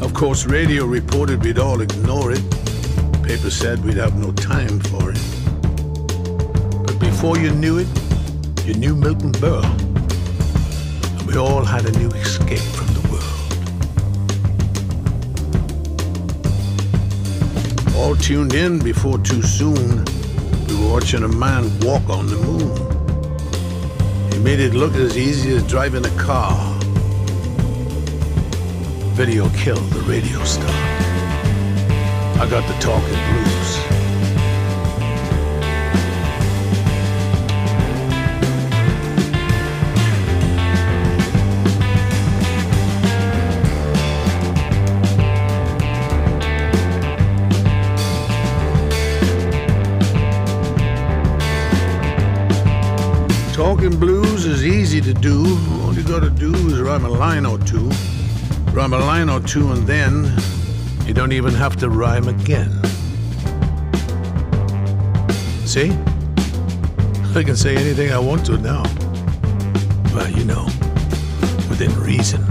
Of course, radio reported we'd all ignore it. Paper said we'd have no time for it. But before you knew it, you knew Milton Berle we all had a new escape from the world. All tuned in before too soon, we were watching a man walk on the moon. He made it look as easy as driving a car. Video killed the radio star. I got the talking blues. Do. All you gotta do is rhyme a line or two. Rhyme a line or two, and then you don't even have to rhyme again. See? I can say anything I want to now. Well, you know, within reason.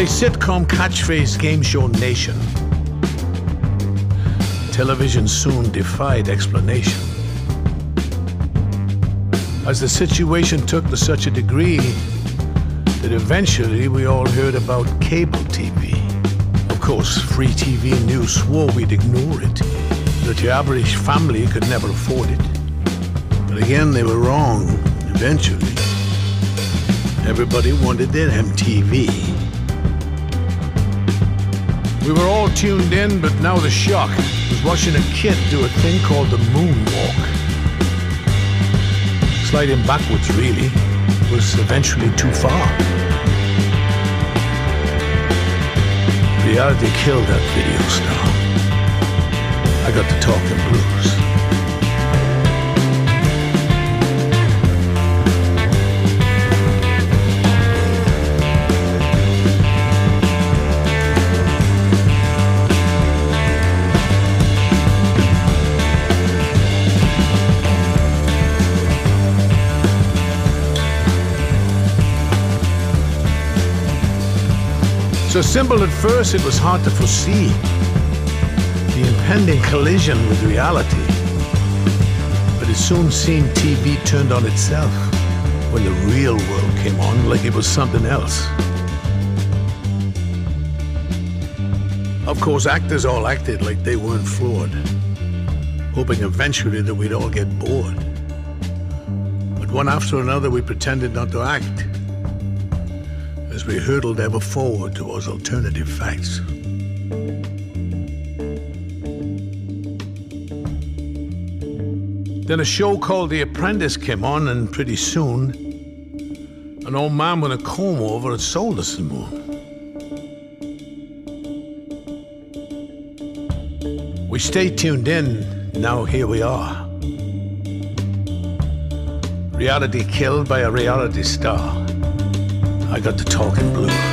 Say sitcom catchphrase game show nation. Television soon defied explanation. As the situation took to such a degree that eventually we all heard about cable TV. Of course, free TV news swore we'd ignore it, that your average family could never afford it. But again, they were wrong, eventually. Everybody wanted their MTV. We were all tuned in, but now the shock was watching a kid do a thing called the moonwalk. Sliding backwards, really, was eventually too far. Reality killed that video star. I got to talking blues. So simple at first, it was hard to foresee the impending collision with reality. But it soon seemed TV turned on itself when the real world came on like it was something else. Of course, actors all acted like they weren't flawed, hoping eventually that we'd all get bored. But one after another, we pretended not to act we hurtled ever forward towards alternative facts. Then a show called The Apprentice came on, and pretty soon, an old man with a comb over had sold us the moon. We stayed tuned in, now here we are. Reality killed by a reality star. I got the talking blues.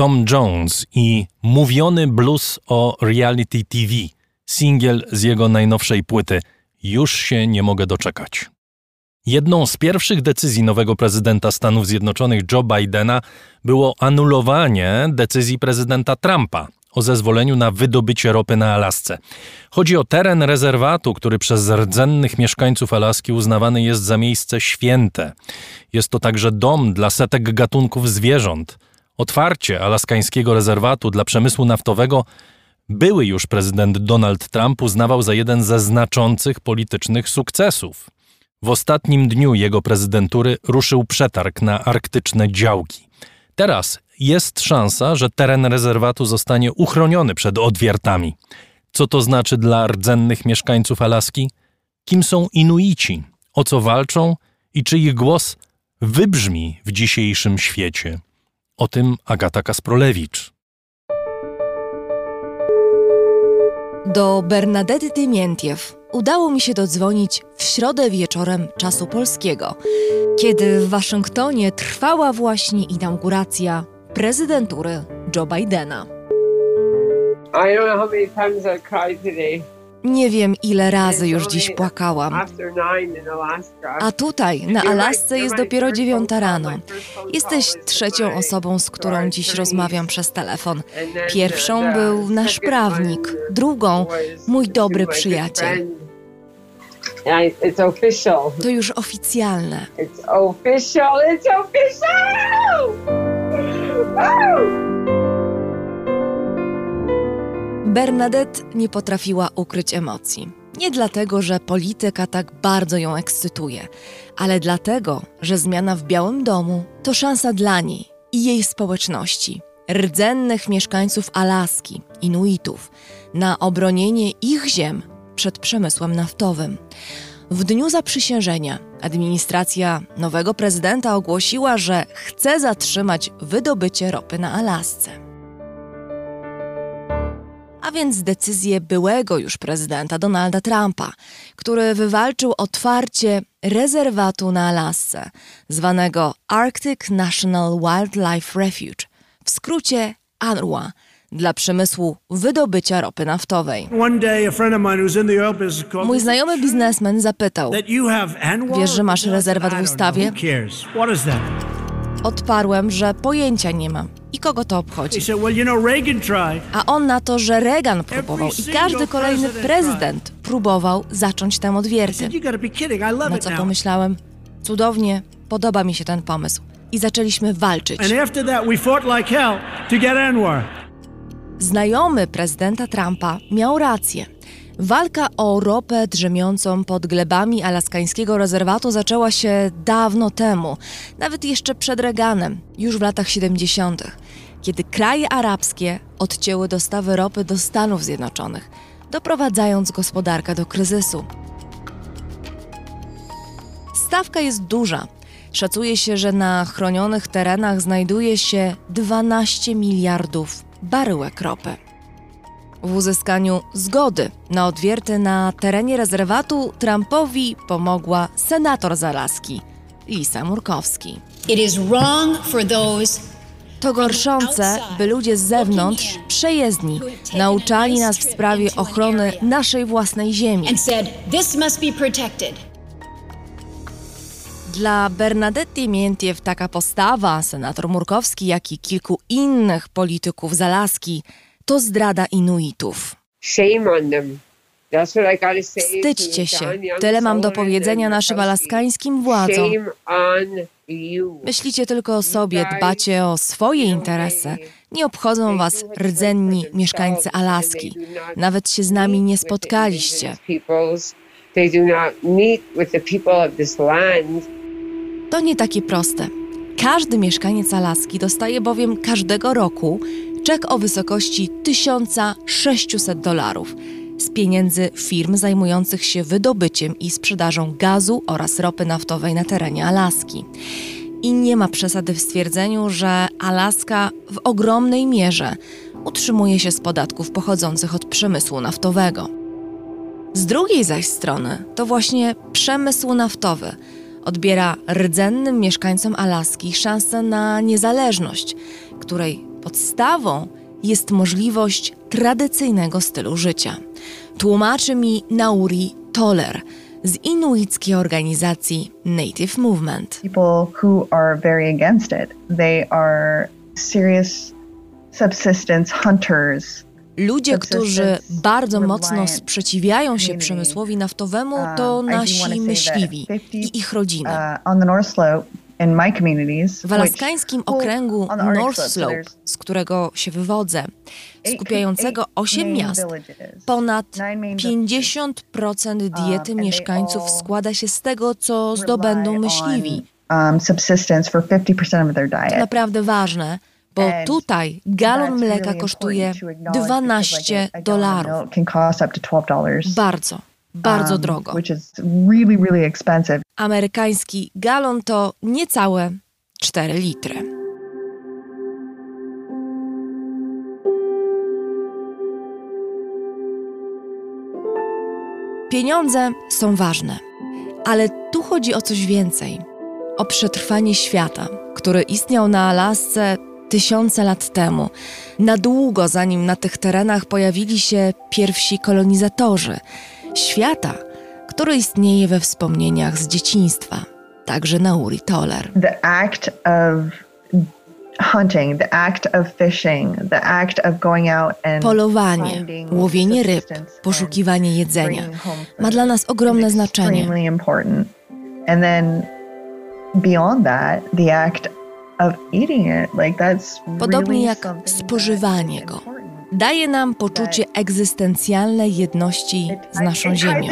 Tom Jones i Mówiony blues o reality TV, singiel z jego najnowszej płyty. Już się nie mogę doczekać. Jedną z pierwszych decyzji nowego prezydenta Stanów Zjednoczonych Joe Bidena było anulowanie decyzji prezydenta Trumpa o zezwoleniu na wydobycie ropy na Alasce. Chodzi o teren rezerwatu, który przez rdzennych mieszkańców Alaski uznawany jest za miejsce święte. Jest to także dom dla setek gatunków zwierząt – Otwarcie alaskańskiego rezerwatu dla przemysłu naftowego były już prezydent Donald Trump uznawał za jeden ze znaczących politycznych sukcesów. W ostatnim dniu jego prezydentury ruszył przetarg na arktyczne działki. Teraz jest szansa, że teren rezerwatu zostanie uchroniony przed odwiertami. Co to znaczy dla rdzennych mieszkańców Alaski? Kim są Inuici? O co walczą? I czy ich głos wybrzmi w dzisiejszym świecie? O tym Agata Kasprolewicz. Do Bernadety Dymientiew udało mi się dodzwonić w środę wieczorem czasu polskiego, kiedy w Waszyngtonie trwała właśnie inauguracja prezydentury Joe Bidena. I don't know how many times I cried today. Nie wiem, ile razy już dziś płakałam. A tutaj, na Alasce, jest dopiero dziewiąta rano. Jesteś trzecią osobą, z którą dziś rozmawiam przez telefon. Pierwszą był nasz prawnik, drugą mój dobry przyjaciel. To już oficjalne. It's official. It's official. Bernadette nie potrafiła ukryć emocji. Nie dlatego, że polityka tak bardzo ją ekscytuje, ale dlatego, że zmiana w Białym Domu to szansa dla niej i jej społeczności, rdzennych mieszkańców Alaski, Inuitów, na obronienie ich ziem przed przemysłem naftowym. W dniu zaprzysiężenia administracja nowego prezydenta ogłosiła, że chce zatrzymać wydobycie ropy na Alasce a więc decyzję byłego już prezydenta Donalda Trumpa, który wywalczył otwarcie rezerwatu na Alasce, zwanego Arctic National Wildlife Refuge, w skrócie ANRWA, dla przemysłu wydobycia ropy naftowej. Mój znajomy biznesmen zapytał? Wiesz, że masz rezerwat w ustawie? Odparłem, że pojęcia nie mam i kogo to obchodzi. A on na to, że Reagan próbował i każdy kolejny prezydent próbował zacząć tę love Na co pomyślałem, cudownie, podoba mi się ten pomysł. I zaczęliśmy walczyć. Znajomy prezydenta Trumpa miał rację. Walka o ropę drzemiącą pod glebami alaskańskiego rezerwatu zaczęła się dawno temu, nawet jeszcze przed Reaganem, już w latach 70., kiedy kraje arabskie odcięły dostawy ropy do Stanów Zjednoczonych, doprowadzając gospodarkę do kryzysu. Stawka jest duża. Szacuje się, że na chronionych terenach znajduje się 12 miliardów baryłek ropy. W uzyskaniu zgody na odwierty na terenie rezerwatu Trumpowi pomogła senator z Alaski, Lisa Murkowski. To gorszące, by ludzie z zewnątrz, przejezdni, nauczali nas w sprawie ochrony naszej własnej ziemi. Dla Bernadette Mientiew taka postawa, senator Murkowski, jak i kilku innych polityków z Alaski, to zdrada Inuitów. Shame on them. Wstydźcie się. Tyle mam do powiedzenia naszym alaskańskim władzom. Myślicie tylko o sobie, dbacie o swoje interesy. Nie obchodzą was rdzenni mieszkańcy Alaski. Nawet się z nami nie spotkaliście. To nie takie proste. Każdy mieszkaniec Alaski dostaje bowiem każdego roku czek o wysokości 1600 dolarów z pieniędzy firm zajmujących się wydobyciem i sprzedażą gazu oraz ropy naftowej na terenie Alaski. I nie ma przesady w stwierdzeniu, że Alaska w ogromnej mierze utrzymuje się z podatków pochodzących od przemysłu naftowego. Z drugiej zaś strony to właśnie przemysł naftowy odbiera rdzennym mieszkańcom Alaski szansę na niezależność, której podstawą jest możliwość tradycyjnego stylu życia. Tłumaczy mi Nauri Toller z inuickiej organizacji Native Movement. people who are very against it. They are serious subsistence hunters. Ludzie, którzy bardzo mocno sprzeciwiają się przemysłowi naftowemu, Um, to wanna nasi myśliwi 50, i ich rodziny. W alaskańskim okręgu North Slope, z którego się wywodzę, skupiającego eight 8 main miast, ponad Nine main 50% diety Um, and mieszkańców składa się z tego, co zdobędą myśliwi. um, subsistence for 50% of their To naprawdę ważne, bo tutaj galon mleka kosztuje important to acknowledge because, 12 like, a- a gallon of dolarów. milk Can cost up to $12. Bardzo, bardzo um, drogo. Amerykański galon to niecałe 4 litry. Pieniądze są ważne, ale tu chodzi o coś więcej. O przetrwanie świata, który istniał na Alasce tysiące lat temu, na długo zanim na tych terenach pojawili się pierwsi kolonizatorzy. Świata, który istnieje we wspomnieniach z dzieciństwa, także na Uri Toller. The act of hunting, the act of fishing, the act of going out and Polowanie, łowienie ryb, poszukiwanie jedzenia ma dla nas ogromne znaczenie. And then beyond that, the act of eating it, like that's Podobnie jak spożywanie go. Daje nam poczucie egzystencjalnej jedności z naszą ziemią.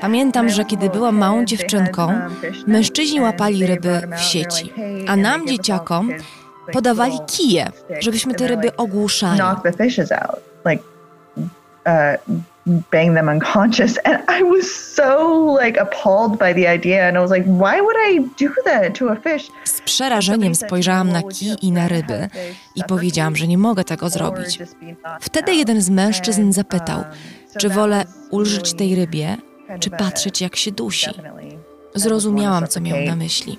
Pamiętam, że kiedy byłam małą dziewczynką, mężczyźni łapali ryby w sieci, a nam, dzieciakom, podawali kije, żebyśmy te ryby ogłuszali. Bang them unconscious. And I was so like appalled by the idea, and I was like, why would I do that to a fish? Z przerażeniem spojrzałam na kij i na ryby i powiedziałam, że nie mogę tego zrobić. Wtedy jeden z mężczyzn zapytał, czy wolę ulżyć tej rybie, czy patrzeć jak się dusi. Zrozumiałam, co miał na myśli.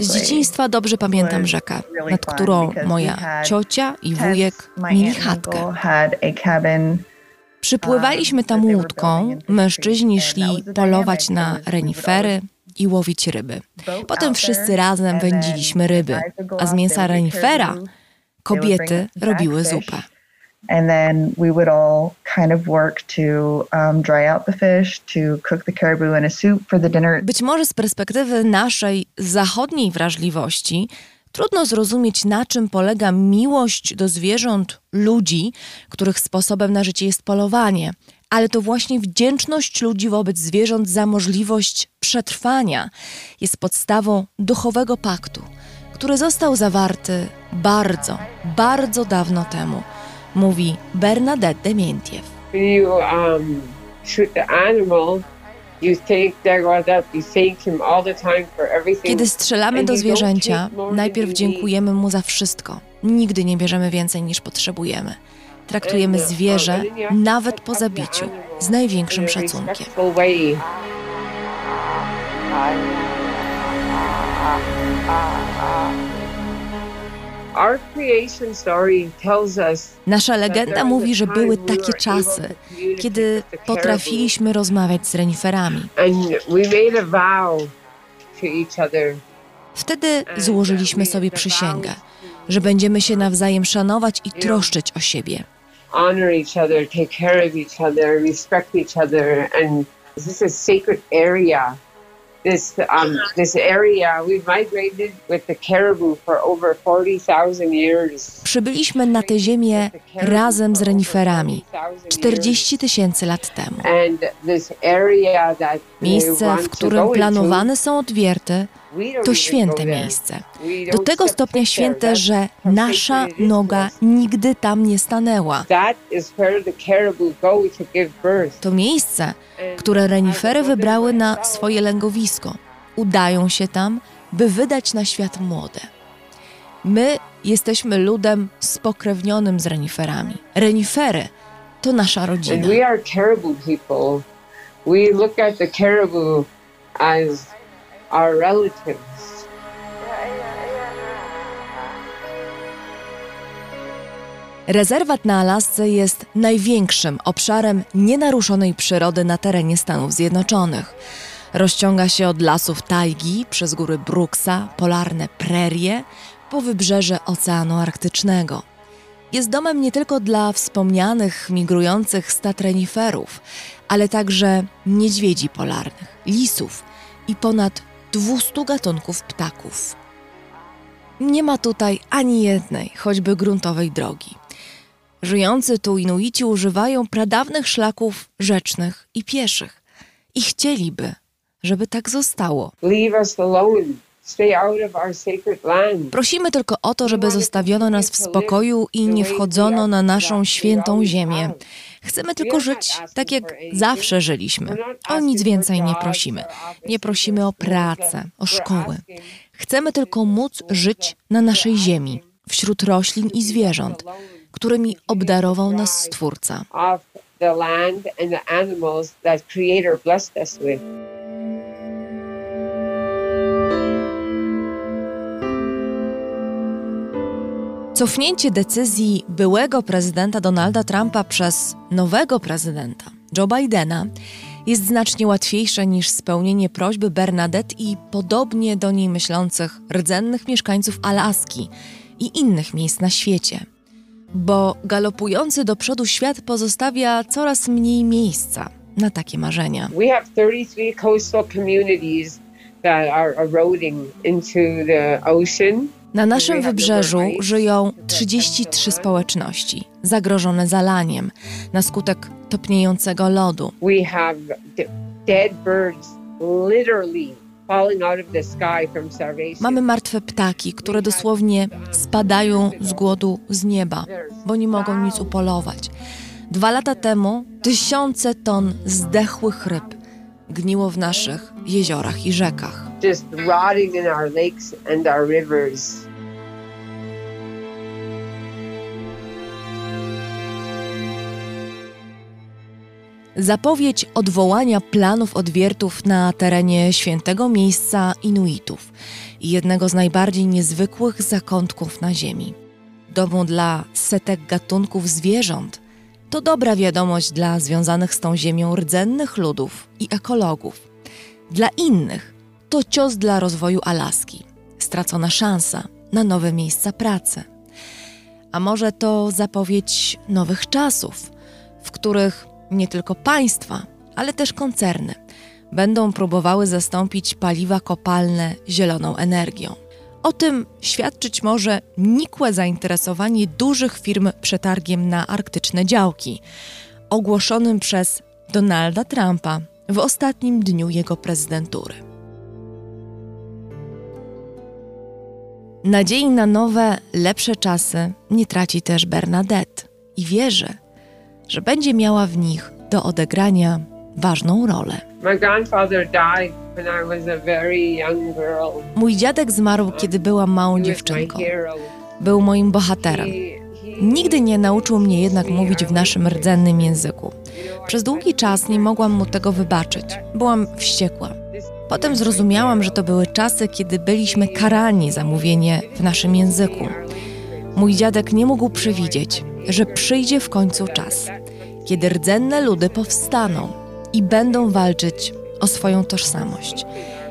Z dzieciństwa dobrze pamiętam rzekę, nad którą moja ciocia i wujek mieli chatkę. Przypływaliśmy tam łódką, mężczyźni szli polować na renifery i łowić ryby. Potem wszyscy razem wędziliśmy ryby, a z mięsa renifera kobiety robiły zupę. And then we would all kind of work to um, dry out the fish, to cook the caribou in a soup for the dinner. Być może z perspektywy naszej zachodniej wrażliwości trudno zrozumieć, na czym polega miłość do zwierząt ludzi, których sposobem na życie jest polowanie. Ale to właśnie wdzięczność ludzi wobec zwierząt za możliwość przetrwania jest podstawą duchowego paktu, który został zawarty bardzo, bardzo dawno temu, mówi Bernadette Demientiew. You um, shoot the animal. Kiedy strzelamy do zwierzęcia, najpierw dziękujemy mu za wszystko. Nigdy nie bierzemy więcej niż potrzebujemy. Traktujemy zwierzę, nawet po zabiciu, z największym szacunkiem. Nasza legenda mówi, że były takie czasy, kiedy potrafiliśmy rozmawiać z reniferami. Wtedy złożyliśmy sobie przysięgę, że będziemy się nawzajem szanować i troszczyć o siebie. honor this um, this area we migrated with the caribou for over forty thousand years. Przybyliśmy na tę ziemię razem z reniferami 40 tysięcy lat temu. Miejsce, w którym planowane są odwierty, to święte miejsce. Do tego stopnia święte, że nasza noga nigdy tam nie stanęła. To miejsce, które renifery wybrały na swoje lęgowisko. Udają się tam, by wydać na świat młode. My jesteśmy ludem spokrewnionym z reniferami. Renifery to nasza And rodzina. we are caribou people. We look at the caribou as our relatives. Rezerwat na Alasce jest największym obszarem nienaruszonej przyrody na terenie Stanów Zjednoczonych. Rozciąga się od lasów tajgi przez góry Brooksa, polarne prerie, po wybrzeże Oceanu Arktycznego. jest domem nie tylko dla wspomnianych migrujących stad reniferów, ale także niedźwiedzi polarnych, lisów i ponad 200 gatunków ptaków. Nie ma tutaj ani jednej, choćby gruntowej drogi. Żyjący tu Inuici używają pradawnych szlaków rzecznych i pieszych i chcieliby, żeby tak zostało. Leave us alone. Stay out of our sacred land. Prosimy tylko o to, żeby zostawiono nas w spokoju i nie wchodzono na naszą świętą ziemię. Chcemy tylko żyć tak, jak zawsze żyliśmy. O nic więcej nie prosimy. Nie prosimy o pracę, o szkoły. Chcemy tylko móc żyć na naszej ziemi, wśród roślin i zwierząt, którymi obdarował nas Stwórca. The land and the animals that Creator blessed us with. Cofnięcie decyzji byłego prezydenta Donalda Trumpa przez nowego prezydenta Joe Bidena jest znacznie łatwiejsze niż spełnienie prośby Bernadette i podobnie do niej myślących rdzennych mieszkańców Alaski i innych miejsc na świecie. Bo galopujący do przodu świat pozostawia coraz mniej miejsca na takie marzenia. We have 33 coastal communities that are eroding into the ocean. Na naszym wybrzeżu żyją 33 społeczności zagrożone zalaniem na skutek topniejącego lodu. Mamy martwe ptaki, które dosłownie spadają z głodu z nieba, bo nie mogą nic upolować. Dwa lata temu tysiące ton zdechłych ryb gniło w naszych jeziorach i rzekach. Just rotting in our lakes and our rivers. Zapowiedź odwołania planów odwiertów na terenie świętego miejsca Inuitów i jednego z najbardziej niezwykłych zakątków na Ziemi. Domu dla setek gatunków zwierząt to dobra wiadomość dla związanych z tą ziemią rdzennych ludów i ekologów. Dla innych to cios dla rozwoju Alaski, stracona szansa na nowe miejsca pracy. A może to zapowiedź nowych czasów, w których nie tylko państwa, ale też koncerny będą próbowały zastąpić paliwa kopalne zieloną energią. O tym świadczyć może nikłe zainteresowanie dużych firm przetargiem na arktyczne działki, ogłoszonym przez Donalda Trumpa w ostatnim dniu jego prezydentury. Nadziei na nowe, lepsze czasy nie traci też Bernadette i wierzy, że będzie miała w nich do odegrania ważną rolę. Mój dziadek zmarł, kiedy byłam małą dziewczynką. Był moim bohaterem. Nigdy nie nauczył mnie jednak mówić w naszym rdzennym języku. Przez długi czas nie mogłam mu tego wybaczyć. Byłam wściekła. Potem zrozumiałam, że to były czasy, kiedy byliśmy karani za mówienie w naszym języku. Mój dziadek nie mógł przewidzieć, że przyjdzie w końcu czas, kiedy rdzenne ludy powstaną i będą walczyć o swoją tożsamość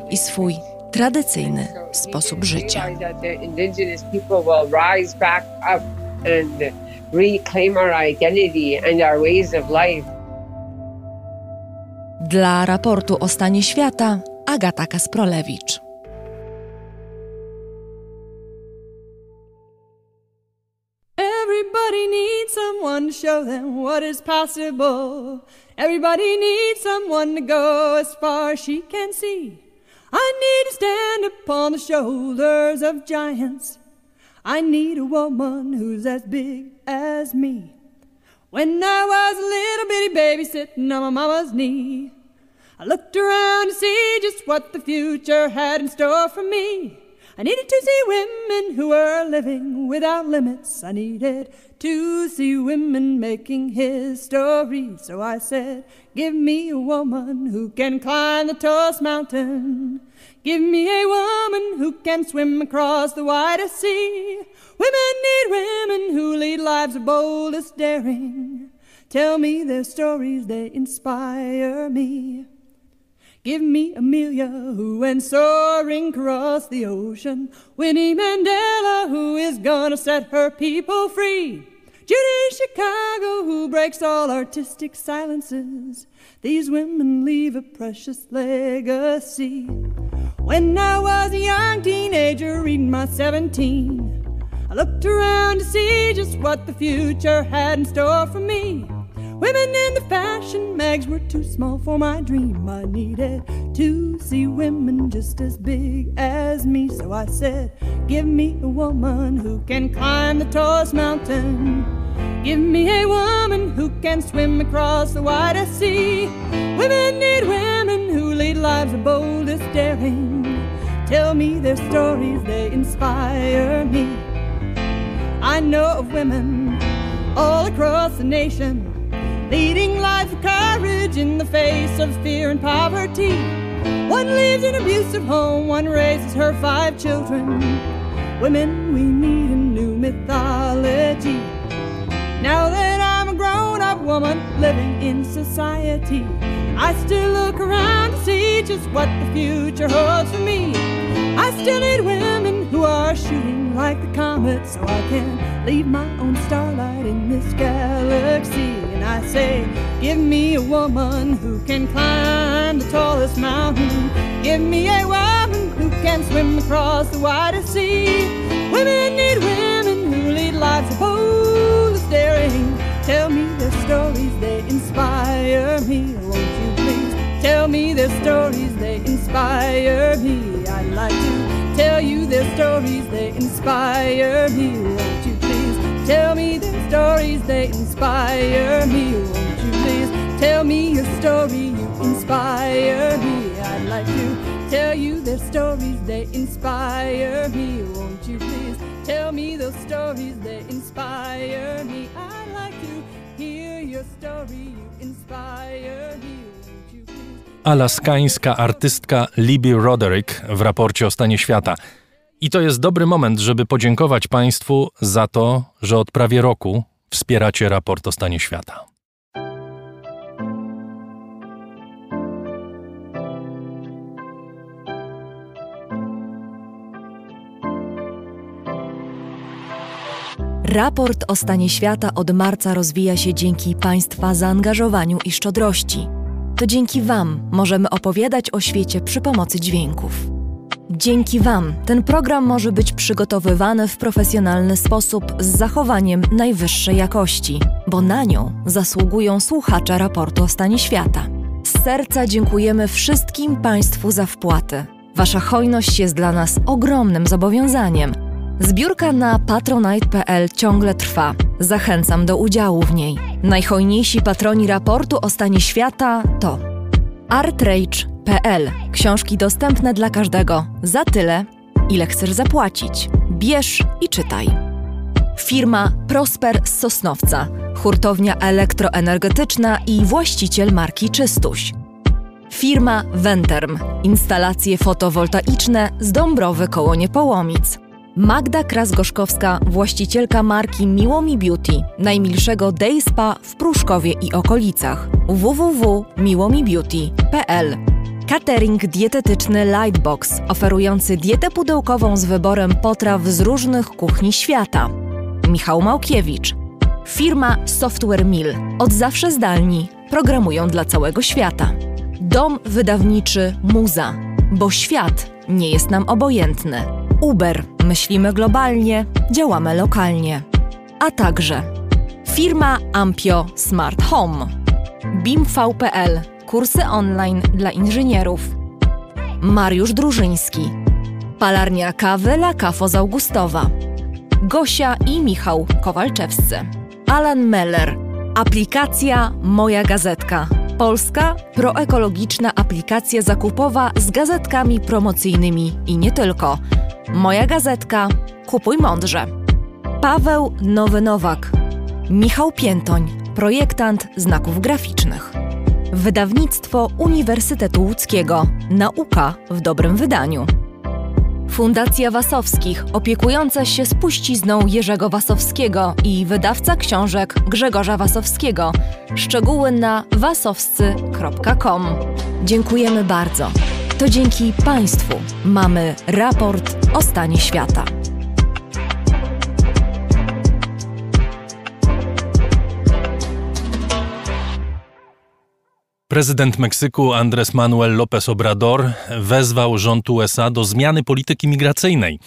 i swój tradycyjny sposób życia. Dla raportu o stanie świata Agata Kasprolewicz. Everybody needs someone to show them what is possible. Everybody needs someone to go as far as she can see. I need to stand upon the shoulders of giants. I need a woman who's as big as me. When I was a little bitty baby sitting on my mama's knee, I looked around to see just what the future had in store for me. I needed to see women who were living without limits. I needed to see women making history. So I said, Give me a woman who can climb the tallest mountain. Give me a woman who can swim across the widest sea. Women need women who lead lives of boldest daring. Tell me their stories, they inspire me. Give me Amelia, who went soaring across the ocean. Winnie Mandela, who is gonna set her people free. Judy Chicago, who breaks all artistic silences. These women leave a precious legacy. When I was a young teenager, reading my 17, I looked around to see just what the future had in store for me. Women in the fashion mags were too small for my dream. I needed to see women just as big as me. So I said, Give me a woman who can climb the tallest mountain. Give me a woman who can swim across the widest sea. Women need women who lead lives of boldest daring. Tell me their stories, they inspire me. I know of women all across the nation leading lives of courage in the face of fear and poverty. One in an abusive home, one raises her five children. Women, we need a new mythology. Now that I'm a grown up woman living in society, I still look around to see just what the future holds for me. I still need women who are shooting like the comet so I can leave my own starlight in this galaxy. And I say, give me a woman who can climb the tallest mountain. Give me a woman who can swim across the widest sea. Women need women who lead lives of boldest daring. Tell me their stories, they inspire me. Won't you please tell me their stories, they inspire me. I'd like to tell you their stories, they inspire me. Won't you tell me their stories, they inspire me. Won't you please tell me your story, you inspire me. I'd like to tell you their stories, they inspire me. Won't you please tell me those stories, they inspire me. I'd like to hear your story, you inspire me. Alaskańska artystka Libby Roderick w raporcie o stanie świata. I to jest dobry moment, żeby podziękować Państwu za to, że od prawie roku wspieracie raport o stanie świata. Raport o stanie świata od marca rozwija się dzięki Państwa zaangażowaniu i szczodrości. To dzięki Wam możemy opowiadać o świecie przy pomocy dźwięków. Dzięki Wam ten program może być przygotowywany w profesjonalny sposób z zachowaniem najwyższej jakości, bo na nią zasługują słuchacze raportu o stanie świata. Z serca dziękujemy wszystkim Państwu za wpłaty. Wasza hojność jest dla nas ogromnym zobowiązaniem. Zbiórka na patronite.pl ciągle trwa. Zachęcam do udziału w niej. Najhojniejsi patroni raportu o stanie świata to Książki dostępne dla każdego za tyle, ile chcesz zapłacić. Bierz i czytaj. Firma Prosper z Sosnowca, hurtownia elektroenergetyczna i właściciel marki Czystuś. Firma Venterm, instalacje fotowoltaiczne z Dąbrowy koło Niepołomic. Magda Kras-Gorzkowska, właścicielka marki Miłomi Beauty, najmilszego day spa w Pruszkowie i okolicach. www.miłomibeauty.pl Catering dietetyczny Lightbox, oferujący dietę pudełkową z wyborem potraw z różnych kuchni świata. Michał Małkiewicz. Firma Software Mill. Od zawsze zdalni. Programują dla całego świata. Dom wydawniczy Muza. Bo świat nie jest nam obojętny. Uber. Myślimy globalnie, działamy lokalnie. A także firma Ampio Smart Home. BIMV.pl. Kursy online dla inżynierów. Mariusz Drużyński. Palarnia kawy La Cafo z Augustowa. Gosia i Michał Kowalczewscy. Alan Meller. Aplikacja Moja Gazetka. Polska proekologiczna aplikacja zakupowa z gazetkami promocyjnymi i nie tylko. Moja gazetka Kupuj mądrze. Paweł Nowy Nowak. Michał Piętoń, projektant znaków graficznych. Wydawnictwo Uniwersytetu Łódzkiego. Nauka w dobrym wydaniu. Fundacja Wasowskich, opiekująca się spuścizną Jerzego Wasowskiego i wydawca książek Grzegorza Wasowskiego. Szczegóły na wasowscy.com. Dziękujemy bardzo. To dzięki Państwu mamy raport o stanie świata. Prezydent Meksyku Andrés Manuel López Obrador wezwał rząd USA do zmiany polityki migracyjnej.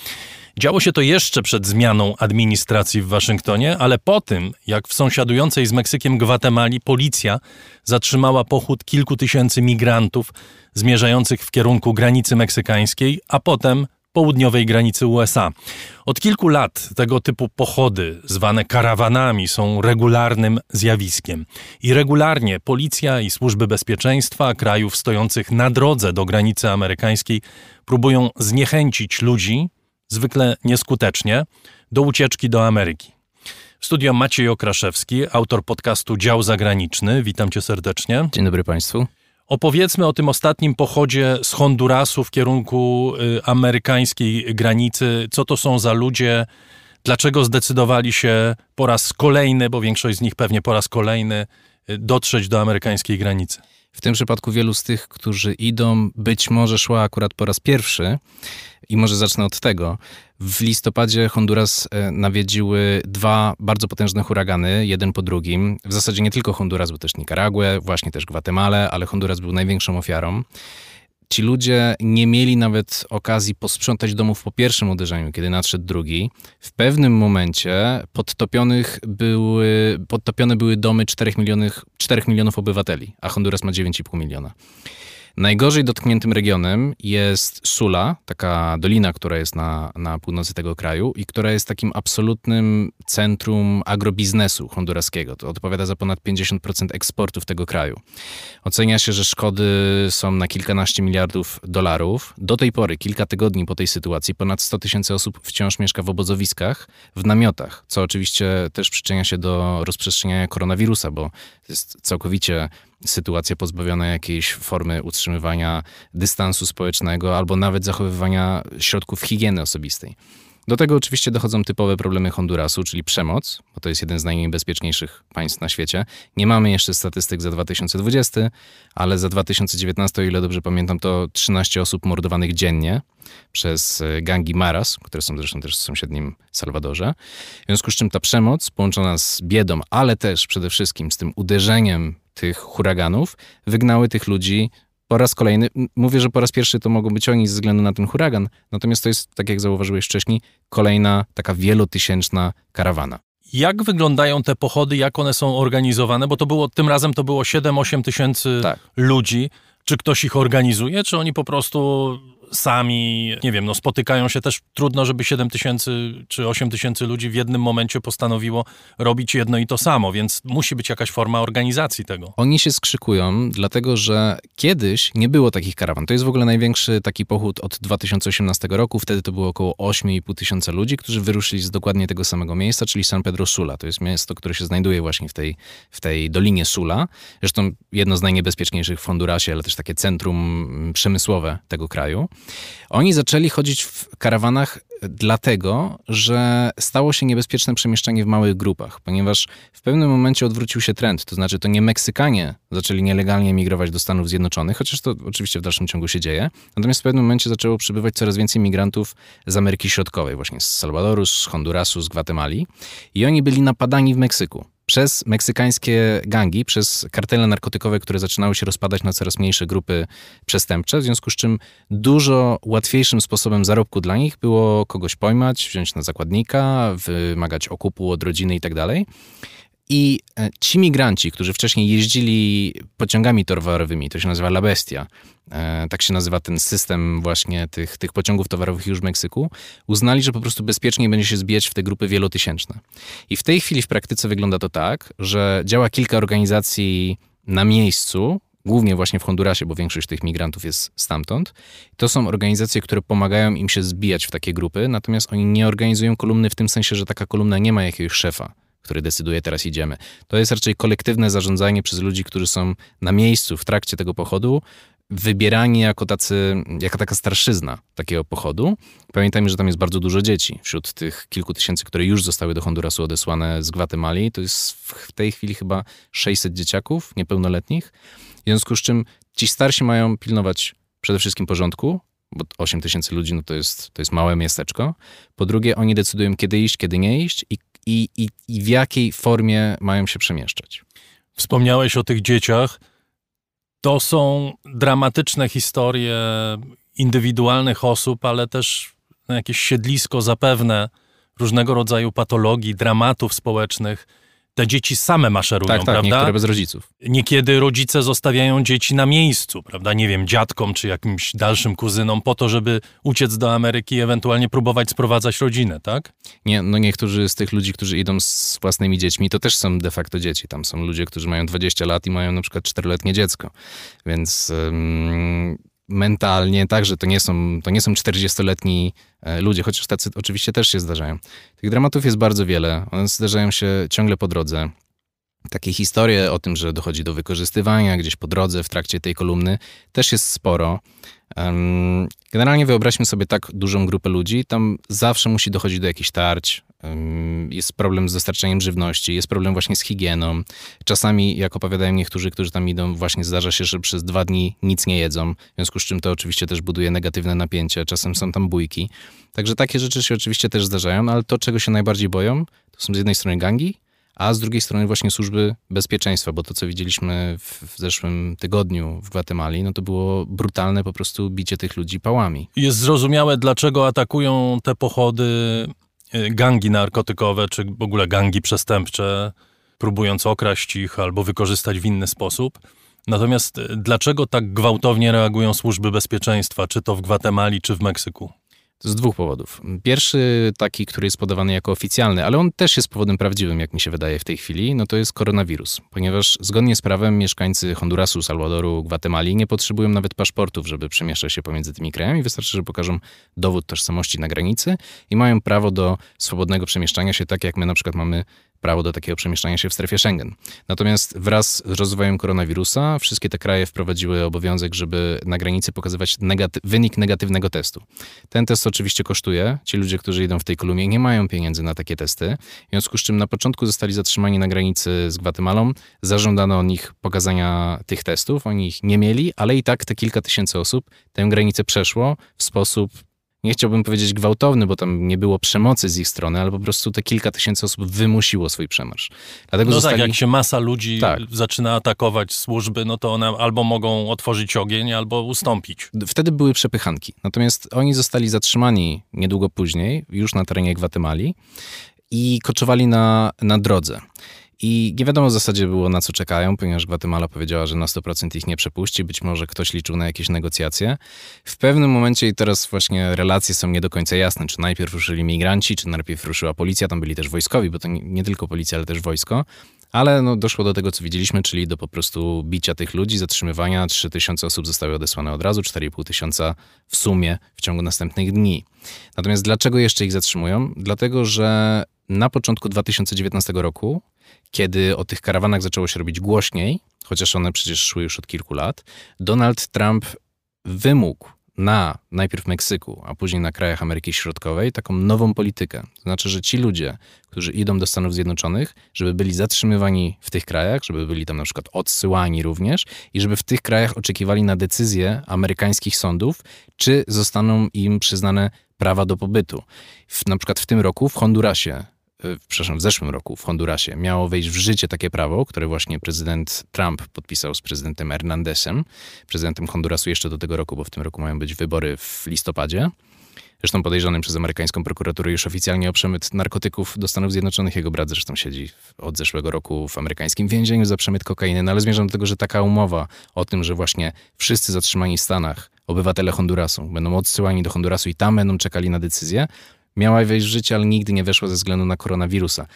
Działo się to jeszcze przed zmianą administracji w Waszyngtonie, ale po tym, jak w sąsiadującej z Meksykiem Gwatemali policja zatrzymała pochód kilku tysięcy migrantów zmierzających w kierunku granicy meksykańskiej, a potem południowej granicy USA. Od kilku lat tego typu pochody, zwane karawanami, są regularnym zjawiskiem. I regularnie policja i służby bezpieczeństwa krajów stojących na drodze do granicy amerykańskiej próbują zniechęcić ludzi, zwykle nieskutecznie, do ucieczki do Ameryki. W studio Maciej Okraszewski, autor podcastu Dział Zagraniczny. Witam cię serdecznie. Dzień dobry Państwu. Opowiedzmy o tym ostatnim pochodzie z Hondurasu w kierunku y, amerykańskiej granicy. Co to są za ludzie? Dlaczego zdecydowali się po raz kolejny, bo większość z nich pewnie po raz kolejny, y, dotrzeć do amerykańskiej granicy? W tym przypadku wielu z tych, którzy idą, być może szła akurat po raz pierwszy. I może zacznę od tego. W listopadzie Honduras e, nawiedziły dwa bardzo potężne huragany, jeden po drugim. W zasadzie nie tylko Honduras, bo też Nicaraguę, właśnie też Gwatemalę, ale Honduras był największą ofiarą. Ci ludzie nie mieli nawet okazji posprzątać domów po pierwszym uderzeniu, kiedy nadszedł drugi. W pewnym momencie podtopionych były, podtopione były domy 4 milionów, 4 milionów obywateli, a Honduras ma 9,5 miliona. Najgorzej dotkniętym regionem jest Sula, taka dolina, która jest na, na północy tego kraju i która jest takim absolutnym centrum agrobiznesu honduraskiego. To odpowiada za ponad 50% eksportów tego kraju. Ocenia się, że szkody są na kilkanaście miliardów dolarów. Do tej pory, kilka tygodni po tej sytuacji, ponad 100 tysięcy osób wciąż mieszka w obozowiskach, w namiotach, co oczywiście też przyczynia się do rozprzestrzeniania koronawirusa, bo jest całkowicie sytuacja pozbawiona jakiejś formy utrzymywania dystansu społecznego albo nawet zachowywania środków higieny osobistej. Do tego oczywiście dochodzą typowe problemy Hondurasu, czyli przemoc, bo to jest jeden z najniebezpieczniejszych państw na świecie. Nie mamy jeszcze statystyk za 2020, ale za 2019, o ile dobrze pamiętam, to 13 osób mordowanych dziennie przez e, gangi Maras, które są zresztą też w sąsiednim Salwadorze. W związku z czym ta przemoc połączona z biedą, ale też przede wszystkim z tym uderzeniem tych huraganów, wygnały tych ludzi po raz kolejny, mówię, że po raz pierwszy to mogą być oni ze względu na ten huragan, natomiast to jest, tak jak zauważyłeś wcześniej, kolejna taka wielotysięczna karawana. Jak wyglądają te pochody, jak one są organizowane? Bo to było, tym razem to było 7-8 tysięcy tak. ludzi. Czy ktoś ich organizuje, czy oni po prostu sami, nie wiem, no spotykają się też, trudno, żeby 7 tysięcy czy 8 tysięcy ludzi w jednym momencie postanowiło robić jedno i to samo, więc musi być jakaś forma organizacji tego. Oni się skrzykują, dlatego że kiedyś nie było takich karawan. To jest w ogóle największy taki pochód od 2018 roku, wtedy to było około 8,5 tysiąca ludzi, którzy wyruszyli z dokładnie tego samego miejsca, czyli San Pedro Sula. To jest miasto, które się znajduje właśnie w tej, w tej dolinie Sula. Zresztą jedno z najniebezpieczniejszych w Hondurasie, ale też takie centrum przemysłowe tego kraju. Oni zaczęli chodzić w karawanach dlatego, że stało się niebezpieczne przemieszczanie w małych grupach, ponieważ w pewnym momencie odwrócił się trend, to znaczy to nie Meksykanie zaczęli nielegalnie emigrować do Stanów Zjednoczonych, chociaż to oczywiście w dalszym ciągu się dzieje, natomiast w pewnym momencie zaczęło przybywać coraz więcej migrantów z Ameryki Środkowej, właśnie z Salwadoru, z Hondurasu, z Gwatemali. I oni byli napadani w Meksyku przez meksykańskie gangi, przez kartele narkotykowe, które zaczynały się rozpadać na coraz mniejsze grupy przestępcze, w związku z czym dużo łatwiejszym sposobem zarobku dla nich było kogoś pojmać, wziąć na zakładnika, wymagać okupu od rodziny itd. I e, ci migranci, którzy wcześniej jeździli pociągami towarowymi, to się nazywa La Bestia, e, tak się nazywa ten system właśnie tych, tych pociągów towarowych już w Meksyku, uznali, że po prostu bezpieczniej będzie się zbijać w te grupy wielotysięczne. I w tej chwili w praktyce wygląda to tak, że działa kilka organizacji na miejscu, głównie właśnie w Hondurasie, bo większość tych migrantów jest stamtąd. To są organizacje, które pomagają im się zbijać w takie grupy, natomiast oni nie organizują kolumny w tym sensie, że taka kolumna nie ma jakiegoś szefa który decyduje, teraz idziemy. To jest raczej kolektywne zarządzanie przez ludzi, którzy są na miejscu w trakcie tego pochodu, wybierani jako, tacy, jako taka starszyzna takiego pochodu. Pamiętajmy, że tam jest bardzo dużo dzieci. Wśród tych kilku tysięcy, które już zostały do Hondurasu odesłane z Gwatemali, to jest w tej chwili chyba 600 dzieciaków niepełnoletnich. W związku z czym ci starsi mają pilnować przede wszystkim porządku, bo 8 tysięcy ludzi no to, jest, to jest małe miasteczko. Po drugie, oni decydują, kiedy iść, kiedy nie iść i, i, i, i w jakiej formie mają się przemieszczać. Wspomniałeś o tych dzieciach. To są dramatyczne historie indywidualnych osób, ale też jakieś siedlisko zapewne różnego rodzaju patologii, dramatów społecznych. Te dzieci same maszerują, Tak, tak, prawda? niektóre bez rodziców. Niekiedy rodzice zostawiają dzieci na miejscu, prawda? Nie wiem, dziadkom czy jakimś dalszym kuzynom po to, żeby uciec do Ameryki i ewentualnie próbować sprowadzać rodzinę, tak? Nie, no niektórzy z tych ludzi, którzy idą z własnymi dziećmi, to też są de facto dzieci. Tam są ludzie, którzy mają 20 lat i mają na przykład 4-letnie dziecko. Więc ym, mentalnie także to nie są, to nie są 40-letni e, ludzie, chociaż tacy oczywiście też się zdarzają. Tych dramatów jest bardzo wiele. One zdarzają się ciągle po drodze. Takie historie o tym, że dochodzi do wykorzystywania gdzieś po drodze w trakcie tej kolumny, też jest sporo. Generalnie wyobraźmy sobie tak dużą grupę ludzi, tam zawsze musi dochodzić do jakichś tarć, jest problem z dostarczaniem żywności, jest problem właśnie z higieną. Czasami, jak opowiadają niektórzy, którzy tam idą, właśnie zdarza się, że przez dwa dni nic nie jedzą, w związku z czym to oczywiście też buduje negatywne napięcie, czasem są tam bójki. Także takie rzeczy się oczywiście też zdarzają, ale to, czego się najbardziej boją, to są z jednej strony gangi, a z drugiej strony właśnie służby bezpieczeństwa, bo to, co widzieliśmy w, w zeszłym tygodniu w Gwatemali, no to było brutalne po prostu bicie tych ludzi pałami. Jest zrozumiałe, dlaczego atakują te pochody gangi narkotykowe, czy w ogóle gangi przestępcze, próbując okraść ich albo wykorzystać w inny sposób. Natomiast y, dlaczego tak gwałtownie reagują służby bezpieczeństwa, czy to w Gwatemali, czy w Meksyku? Z dwóch powodów. Pierwszy, taki, który jest podawany jako oficjalny, ale on też jest powodem prawdziwym, jak mi się wydaje w tej chwili, no to jest koronawirus. Ponieważ zgodnie z prawem mieszkańcy Hondurasu, Salwadoru, Gwatemali nie potrzebują nawet paszportów, żeby przemieszczać się pomiędzy tymi krajami. Wystarczy, że pokażą dowód tożsamości na granicy i mają prawo do swobodnego przemieszczania się, tak jak my na przykład mamy prawo do takiego przemieszczania się w strefie Schengen. Natomiast wraz z rozwojem koronawirusa wszystkie te kraje wprowadziły obowiązek, żeby na granicy pokazywać negaty- wynik negatywnego testu. Ten test oczywiście kosztuje. Ci ludzie, którzy idą w tej kolumnie, nie mają pieniędzy na takie testy. W związku z czym na początku zostali zatrzymani na granicy z Gwatemalą. Zażądano od nich pokazania tych testów. Oni ich nie mieli, ale i tak te kilka tysięcy osób tę granicę przeszło w sposób nie chciałbym powiedzieć gwałtowny, bo tam nie było przemocy z ich strony, ale po prostu te kilka tysięcy osób wymusiło swój przemarsz. Dlatego No zostali... tak, jak się masa ludzi Tak. zaczyna atakować służby, no to one albo mogą otworzyć ogień, albo ustąpić. Wtedy były przepychanki. Natomiast oni zostali zatrzymani niedługo później, już na terenie Gwatemali i koczowali na, na drodze. I nie wiadomo w zasadzie było na co czekają, ponieważ Gwatemala powiedziała, że na 100% ich nie przepuści. Być może ktoś liczył na jakieś negocjacje. W pewnym momencie, i teraz właśnie relacje są nie do końca jasne, czy najpierw ruszyli migranci, czy najpierw ruszyła policja. Tam byli też wojskowi, bo to nie, nie tylko policja, ale też wojsko. Ale no, doszło do tego, co widzieliśmy, czyli do po prostu bicia tych ludzi, zatrzymywania. 3 tysiące osób zostały odesłane od razu, 4,5 tysiąca w sumie w ciągu następnych dni. Natomiast dlaczego jeszcze ich zatrzymują? Dlatego, że na początku 2019 roku, kiedy o tych karawanach zaczęło się robić głośniej, chociaż one przecież szły już od kilku lat, Donald Trump wymógł na najpierw Meksyku, a później na krajach Ameryki Środkowej taką nową politykę. To znaczy, że ci ludzie, którzy idą do Stanów Zjednoczonych, żeby byli zatrzymywani w tych krajach, żeby byli tam na przykład odsyłani również i żeby w tych krajach oczekiwali na decyzję amerykańskich sądów, czy zostaną im przyznane prawa do pobytu. W, na przykład w tym roku w Hondurasie przepraszam, w zeszłym roku w Hondurasie miało wejść w życie takie prawo, które właśnie prezydent Trump podpisał z prezydentem Hernandezem, prezydentem Hondurasu jeszcze do tego roku, bo w tym roku mają być wybory w listopadzie. Zresztą podejrzanym przez amerykańską prokuraturę już oficjalnie o przemyt narkotyków do Stanów Zjednoczonych. Jego brat zresztą siedzi od zeszłego roku w amerykańskim więzieniu za przemyt kokainy. No ale zmierzam do tego, że taka umowa o tym, że właśnie wszyscy zatrzymani w Stanach, obywatele Hondurasu, będą odsyłani do Hondurasu i tam będą czekali na decyzję, miała wejść w życie, ale nigdy nie weszła ze względu na koronawirusa.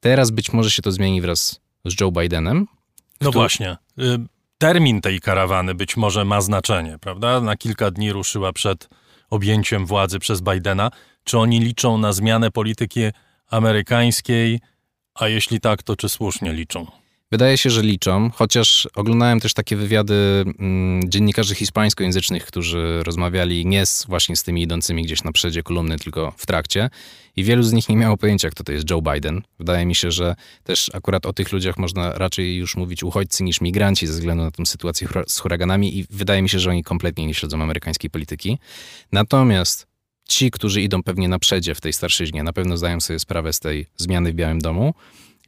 Teraz być może się to zmieni wraz z Joe Bidenem. No właśnie. Y, Termin tej karawany być może ma znaczenie, prawda? Na kilka dni ruszyła przed objęciem władzy przez Bidena. Czy oni liczą na zmianę polityki amerykańskiej, a jeśli tak, to czy słusznie liczą? Wydaje się, że liczą, chociaż oglądałem też takie wywiady mm, dziennikarzy hiszpańskojęzycznych, którzy rozmawiali nie z, właśnie z tymi idącymi gdzieś na przedzie kolumny, tylko w trakcie. I wielu z nich nie miało pojęcia, kto to jest Joe Biden. Wydaje mi się, że też akurat o tych ludziach można raczej już mówić uchodźcy niż migranci ze względu na tę sytuację z huraganami i wydaje mi się, że oni kompletnie nie śledzą amerykańskiej polityki. Natomiast ci, którzy idą pewnie na przedzie w tej starszyźnie, na pewno zdają sobie sprawę z tej zmiany w Białym Domu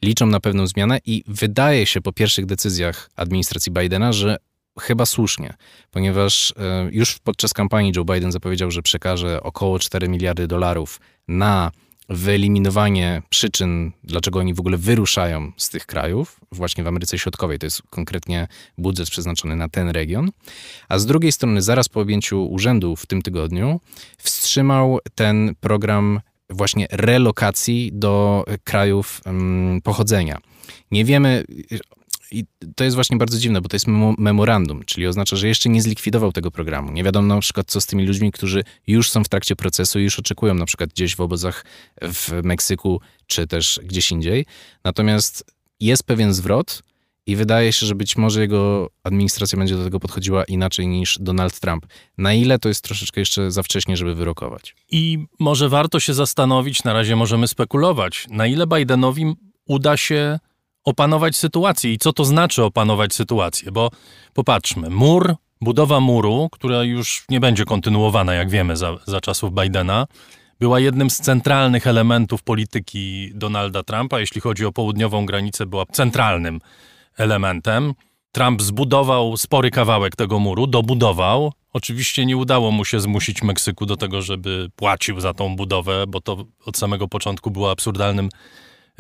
liczą na pewną zmianę i wydaje się po pierwszych decyzjach administracji Bidena, że chyba słusznie, ponieważ e, już podczas kampanii Joe Biden zapowiedział, że przekaże około 4 miliardy dolarów na wyeliminowanie przyczyn, dlaczego oni w ogóle wyruszają z tych krajów, właśnie w Ameryce Środkowej. To jest konkretnie budżet przeznaczony na ten region. A z drugiej strony, zaraz po objęciu urzędu w tym tygodniu, wstrzymał ten program właśnie relokacji do krajów pochodzenia. Nie wiemy, i to jest właśnie bardzo dziwne, bo to jest memorandum, czyli oznacza, że jeszcze nie zlikwidował tego programu. Nie wiadomo na przykład, co z tymi ludźmi, którzy już są w trakcie procesu i już oczekują na przykład gdzieś w obozach w Meksyku, czy też gdzieś indziej. Natomiast jest pewien zwrot i wydaje się, że być może jego administracja będzie do tego podchodziła inaczej niż Donald Trump. Na ile to jest troszeczkę jeszcze za wcześnie, żeby wyrokować? I może warto się zastanowić, na razie możemy spekulować, na ile Bidenowi uda się opanować sytuację. I co to znaczy opanować sytuację? Bo popatrzmy, mur, budowa muru, która już nie będzie kontynuowana, jak wiemy, za, za czasów Bidena, była jednym z centralnych elementów polityki Donalda Trumpa. Jeśli chodzi o południową granicę, była centralnym elementem. Trump zbudował spory kawałek tego muru, dobudował. Oczywiście nie udało mu się zmusić Meksyku do tego, żeby płacił za tą budowę, bo to od samego początku było absurdalnym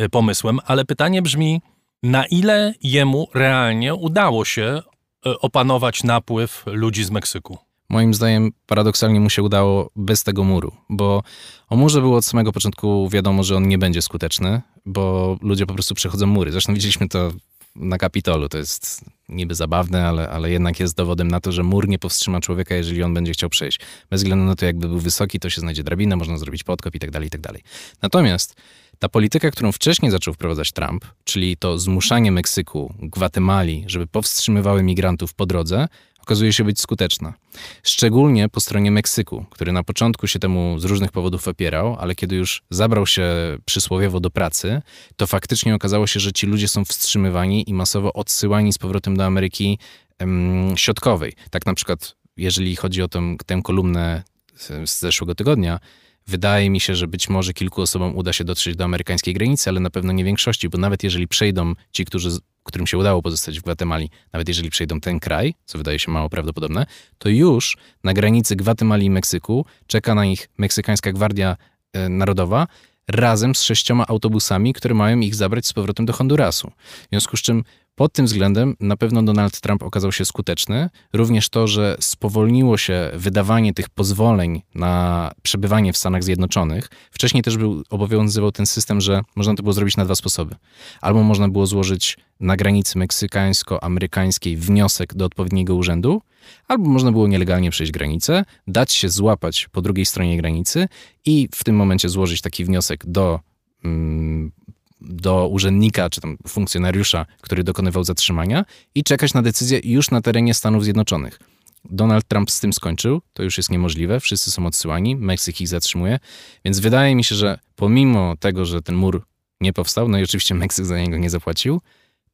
Y, pomysłem, ale pytanie brzmi, na ile jemu realnie udało się y, opanować napływ ludzi z Meksyku? Moim zdaniem paradoksalnie mu się udało bez tego muru, bo o murze było od samego początku wiadomo, że on nie będzie skuteczny, bo ludzie po prostu przechodzą mury. Zresztą widzieliśmy to na Kapitolu. To jest niby zabawne, ale, ale jednak jest dowodem na to, że mur nie powstrzyma człowieka, jeżeli on będzie chciał przejść. Bez względu na to, jakby był wysoki, to się znajdzie drabina, można zrobić podkop i tak dalej, i tak dalej. Natomiast ta polityka, którą wcześniej zaczął wprowadzać Trump, czyli to zmuszanie Meksyku, Gwatemali, żeby powstrzymywały migrantów po drodze, okazuje się być skuteczna. Szczególnie po stronie Meksyku, który na początku się temu z różnych powodów opierał, ale kiedy już zabrał się przysłowiowo do pracy, to faktycznie okazało się, że ci ludzie są wstrzymywani i masowo odsyłani z powrotem do Ameryki em, Środkowej. Tak na przykład, jeżeli chodzi o tę, tę kolumnę z zeszłego tygodnia, Wydaje mi się, że być może kilku osobom uda się dotrzeć do amerykańskiej granicy, ale na pewno nie większości, bo nawet jeżeli przejdą ci, którzy, którym się udało pozostać w Gwatemali, nawet jeżeli przejdą ten kraj, co wydaje się mało prawdopodobne, to już na granicy Gwatemali i Meksyku czeka na nich Meksykańska Gwardia e, Narodowa razem z sześcioma autobusami, które mają ich zabrać z powrotem do Hondurasu. W związku z czym pod tym względem na pewno Donald Trump okazał się skuteczny. Również to, że spowolniło się wydawanie tych pozwoleń na przebywanie w Stanach Zjednoczonych. Wcześniej też był, obowiązywał ten system, że można to było zrobić na dwa sposoby. Albo można było złożyć na granicy meksykańsko-amerykańskiej wniosek do odpowiedniego urzędu, albo można było nielegalnie przejść granicę, dać się złapać po drugiej stronie granicy i w tym momencie złożyć taki wniosek do mm, do urzędnika czy tam funkcjonariusza, który dokonywał zatrzymania i czekać na decyzję już na terenie Stanów Zjednoczonych. Donald Trump z tym skończył, to już jest niemożliwe, wszyscy są odsyłani, Meksyk ich zatrzymuje, więc wydaje mi się, że pomimo tego, że ten mur nie powstał, no i oczywiście Meksyk za niego nie zapłacił,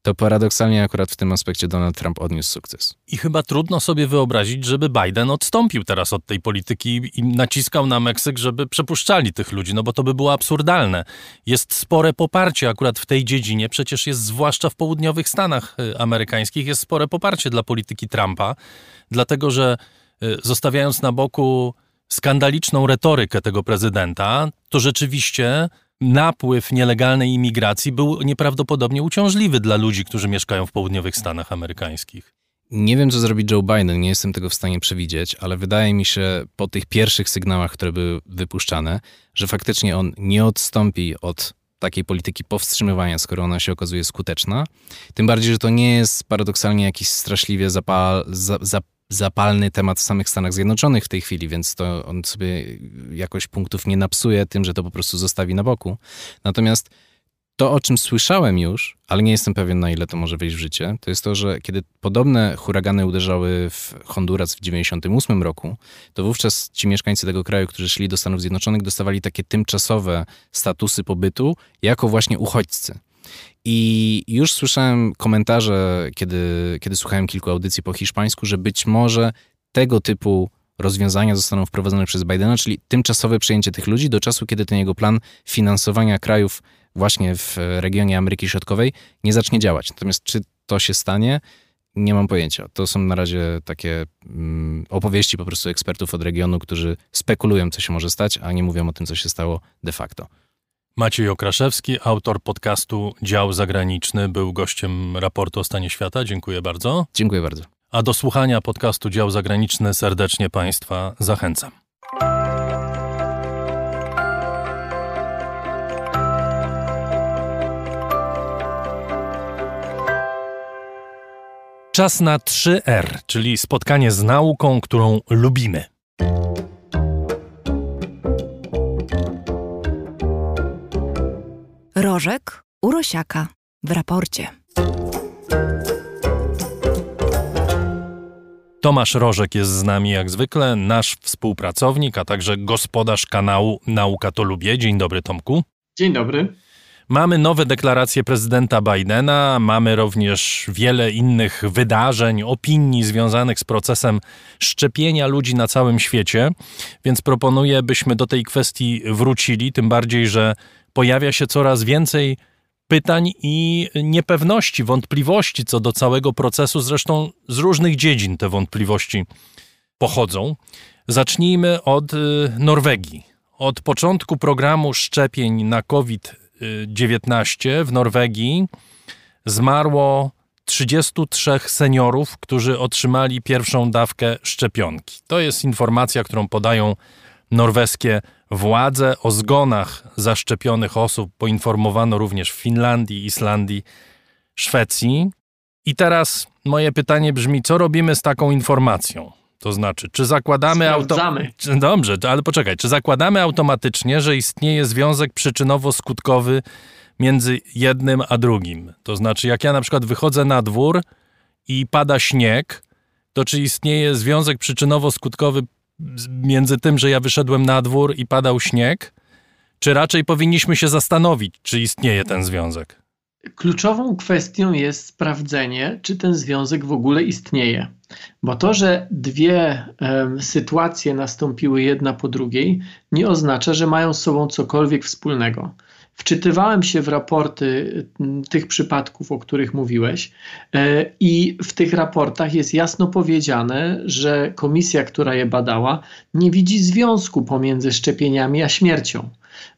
to paradoksalnie akurat w tym aspekcie Donald Trump odniósł sukces. I chyba trudno sobie wyobrazić, żeby Biden odstąpił teraz od tej polityki i naciskał na Meksyk, żeby przepuszczali tych ludzi, no bo to by było absurdalne. Jest spore poparcie akurat w tej dziedzinie, przecież jest zwłaszcza w południowych Stanach y, amerykańskich, jest spore poparcie dla polityki Trumpa, dlatego że y, zostawiając na boku skandaliczną retorykę tego prezydenta, to rzeczywiście napływ nielegalnej imigracji był nieprawdopodobnie uciążliwy dla ludzi, którzy mieszkają w południowych Stanach amerykańskich. Nie wiem, co zrobi Joe Biden, nie jestem tego w stanie przewidzieć, ale wydaje mi się po tych pierwszych sygnałach, które były wypuszczane, że faktycznie on nie odstąpi od takiej polityki powstrzymywania, skoro ona się okazuje skuteczna. Tym bardziej, że to nie jest paradoksalnie jakiś straszliwie zapal, za, za, zapalny temat w samych Stanach Zjednoczonych w tej chwili, więc to on sobie jakoś punktów nie napsuje tym, że to po prostu zostawi na boku. Natomiast to, o czym słyszałem już, ale nie jestem pewien, na ile to może wejść w życie, to jest to, że kiedy podobne huragany uderzały w Honduras w 1998 roku, to wówczas ci mieszkańcy tego kraju, którzy szli do Stanów Zjednoczonych, dostawali takie tymczasowe statusy pobytu jako właśnie uchodźcy. I już słyszałem komentarze, kiedy, kiedy słuchałem kilku audycji po hiszpańsku, że być może tego typu rozwiązania zostaną wprowadzone przez Bidena, czyli tymczasowe przyjęcie tych ludzi do czasu, kiedy ten jego plan finansowania krajów właśnie w regionie Ameryki Środkowej nie zacznie działać. Natomiast czy to się stanie? Nie mam pojęcia. To są na razie takie mm, opowieści po prostu ekspertów od regionu, którzy spekulują, co się może stać, a nie mówią o tym, co się stało de facto. Maciej Okraszewski, autor podcastu Dział Zagraniczny, był gościem raportu o stanie świata. Dziękuję bardzo. Dziękuję bardzo. A do słuchania podcastu Dział Zagraniczny serdecznie Państwa zachęcam. Czas na 3R, czyli spotkanie z nauką, którą lubimy. Rożek Urosiaka w raporcie. Tomasz Rożek jest z nami jak zwykle, nasz współpracownik, a także gospodarz kanału Nauka to Lubię. Dzień dobry Tomku. Dzień dobry. Mamy nowe deklaracje prezydenta Bidena, mamy również wiele innych wydarzeń, opinii związanych z procesem szczepienia ludzi na całym świecie, więc proponuję, byśmy do tej kwestii wrócili, tym bardziej, że pojawia się coraz więcej pytań i niepewności, wątpliwości co do całego procesu. Zresztą z różnych dziedzin te wątpliwości pochodzą. Zacznijmy od y, Norwegii. Od początku programu szczepień na COVID-19 w Norwegii zmarło 33 seniorów, którzy otrzymali pierwszą dawkę szczepionki. To jest informacja, którą podają norweskie władze. O zgonach zaszczepionych osób poinformowano również w Finlandii, Islandii, Szwecji. I teraz moje pytanie brzmi, co robimy z taką informacją? To znaczy, czy zakładamy automatycznie. Dobrze, ale poczekaj, czy zakładamy automatycznie, że istnieje związek przyczynowo-skutkowy między jednym a drugim? To znaczy, jak ja na przykład wychodzę na dwór i pada śnieg, to czy istnieje związek przyczynowo-skutkowy między tym, że ja wyszedłem na dwór i padał śnieg, czy raczej powinniśmy się zastanowić, czy istnieje ten związek? Kluczową kwestią jest sprawdzenie, czy ten związek w ogóle istnieje. Bo to, że dwie sytuacje nastąpiły jedna po drugiej, nie oznacza, że mają z sobą cokolwiek wspólnego. Wczytywałem się w raporty tych przypadków, o których mówiłeś, e, i w tych raportach jest jasno powiedziane, że komisja, która je badała, nie widzi związku pomiędzy szczepieniami a śmiercią.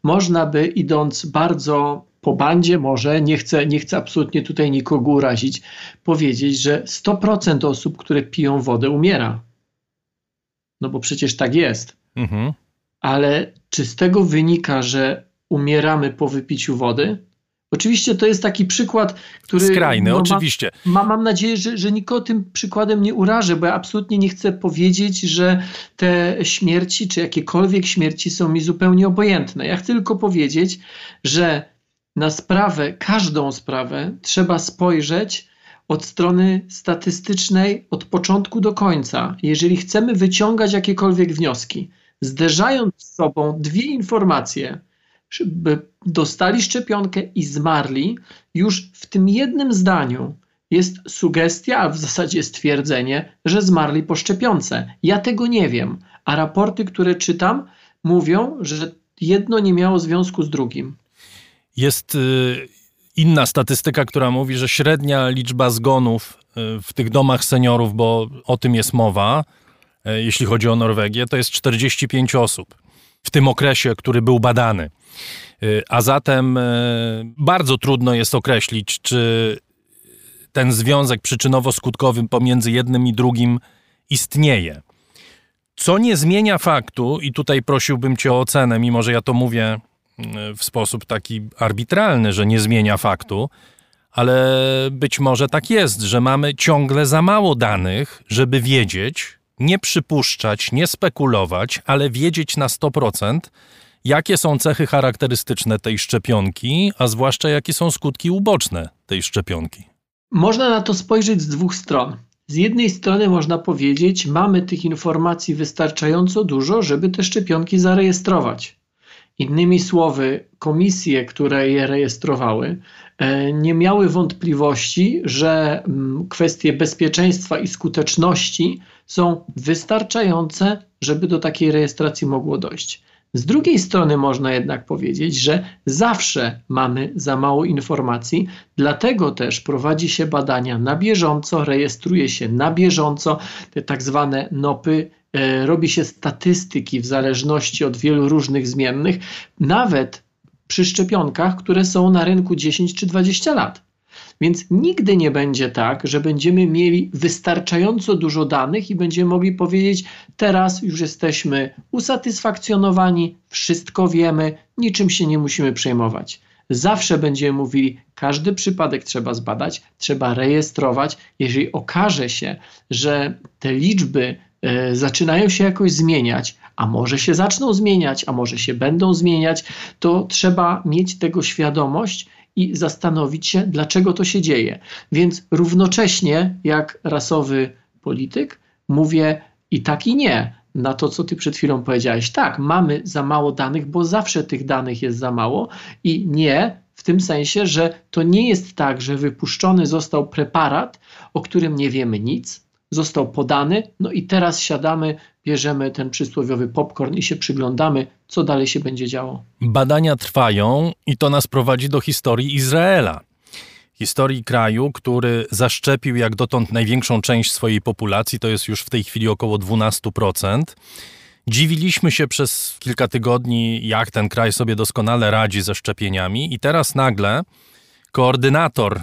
Można by, idąc bardzo po bandzie, może, nie chcę, nie chcę absolutnie tutaj nikogo urazić, powiedzieć, że 100% osób, które piją wodę, umiera. No bo przecież tak jest. Mhm. Ale czy z tego wynika, że umieramy po wypiciu wody. Oczywiście to jest taki przykład, który. Skrajny, no, oczywiście. Ma, mam nadzieję, że, że nikogo tym przykładem nie urażę, bo ja absolutnie nie chcę powiedzieć, że te śmierci, czy jakiekolwiek śmierci są mi zupełnie obojętne. Ja chcę tylko powiedzieć, że na sprawę, każdą sprawę trzeba spojrzeć od strony statystycznej od początku do końca. Jeżeli chcemy wyciągać jakiekolwiek wnioski, zderzając z sobą dwie informacje, dostali szczepionkę i zmarli, już w tym jednym zdaniu jest sugestia, a w zasadzie stwierdzenie, że zmarli po szczepionce. Ja tego nie wiem, a raporty, które czytam, mówią, że jedno nie miało związku z drugim. Jest y, inna statystyka, która mówi, że średnia liczba zgonów y, w tych domach seniorów, bo o tym jest mowa, y, jeśli chodzi o Norwegię, to jest 45 osób w tym okresie, który był badany. Y, a zatem y, bardzo trudno jest określić, czy ten związek przyczynowo-skutkowy pomiędzy jednym i drugim istnieje. Co nie zmienia faktu, i tutaj prosiłbym Cię o ocenę, mimo że ja to mówię y, w sposób taki arbitralny, że nie zmienia faktu, ale być może tak jest, że mamy ciągle za mało danych, żeby wiedzieć, nie przypuszczać, nie spekulować, ale wiedzieć na 100%, jakie są cechy charakterystyczne tej szczepionki, a zwłaszcza jakie są skutki uboczne tej szczepionki. Można na to spojrzeć z dwóch stron. Z jednej strony można powiedzieć, mamy tych informacji wystarczająco dużo, żeby te szczepionki zarejestrować. Innymi słowy, komisje, które je rejestrowały, e, nie miały wątpliwości, że mm, kwestie bezpieczeństwa i skuteczności są wystarczające, żeby do takiej rejestracji mogło dojść. Z drugiej strony można jednak powiedzieć, że zawsze mamy za mało informacji, dlatego też prowadzi się badania na bieżąco, rejestruje się na bieżąco te tak zwane NOPy, e, robi się statystyki w zależności od wielu różnych zmiennych, nawet przy szczepionkach, które są na rynku 10 czy 20 lat. Więc nigdy nie będzie tak, że będziemy mieli wystarczająco dużo danych i będziemy mogli powiedzieć: Teraz już jesteśmy usatysfakcjonowani, wszystko wiemy, niczym się nie musimy przejmować. Zawsze będziemy mówili, każdy przypadek trzeba zbadać, trzeba rejestrować. Jeżeli okaże się, że te liczby e, zaczynają się jakoś zmieniać, a może się zaczną zmieniać, a może się będą zmieniać, to trzeba mieć tego świadomość i zastanowić się, dlaczego to się dzieje. Więc równocześnie, jak rasowy polityk, mówię i tak, i nie na to, co ty przed chwilą powiedziałeś. Tak, mamy za mało danych, bo zawsze tych danych jest za mało, i nie w tym sensie, że to nie jest tak, że wypuszczony został preparat, o którym nie wiemy nic, został podany, no i teraz siadamy, bierzemy ten przysłowiowy popcorn i się przyglądamy, co dalej się będzie działo. Badania trwają i to nas prowadzi do historii Izraela. Historii kraju, który zaszczepił jak dotąd największą część swojej populacji, to jest już w tej chwili około 12%. Dziwiliśmy się przez kilka tygodni, jak ten kraj sobie doskonale radzi ze szczepieniami, i teraz nagle koordynator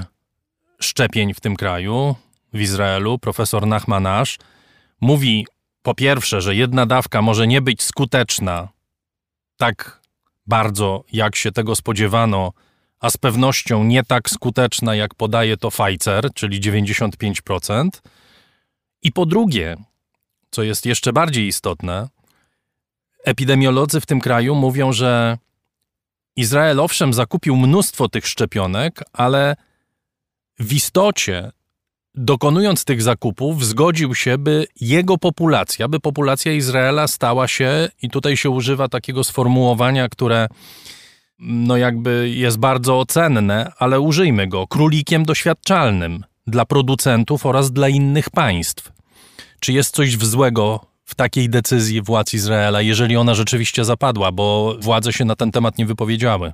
szczepień w tym kraju, w Izraelu, profesor Nachmanasz, mówi po pierwsze, że jedna dawka może nie być skuteczna tak bardzo, jak się tego spodziewano, a z pewnością nie tak skuteczna, jak podaje to Pfizer, czyli 95%. I po drugie, co jest jeszcze bardziej istotne, epidemiolodzy w tym kraju mówią, że Izrael owszem zakupił mnóstwo tych szczepionek, ale w istocie dokonując tych zakupów, zgodził się, by jego populacja, by populacja Izraela stała się, i tutaj się używa takiego sformułowania, które no jakby jest bardzo ocenne, ale użyjmy go, królikiem doświadczalnym dla producentów oraz dla innych państw. Czy jest coś złego w takiej decyzji władz Izraela, jeżeli ona rzeczywiście zapadła, bo władze się na ten temat nie wypowiedziały?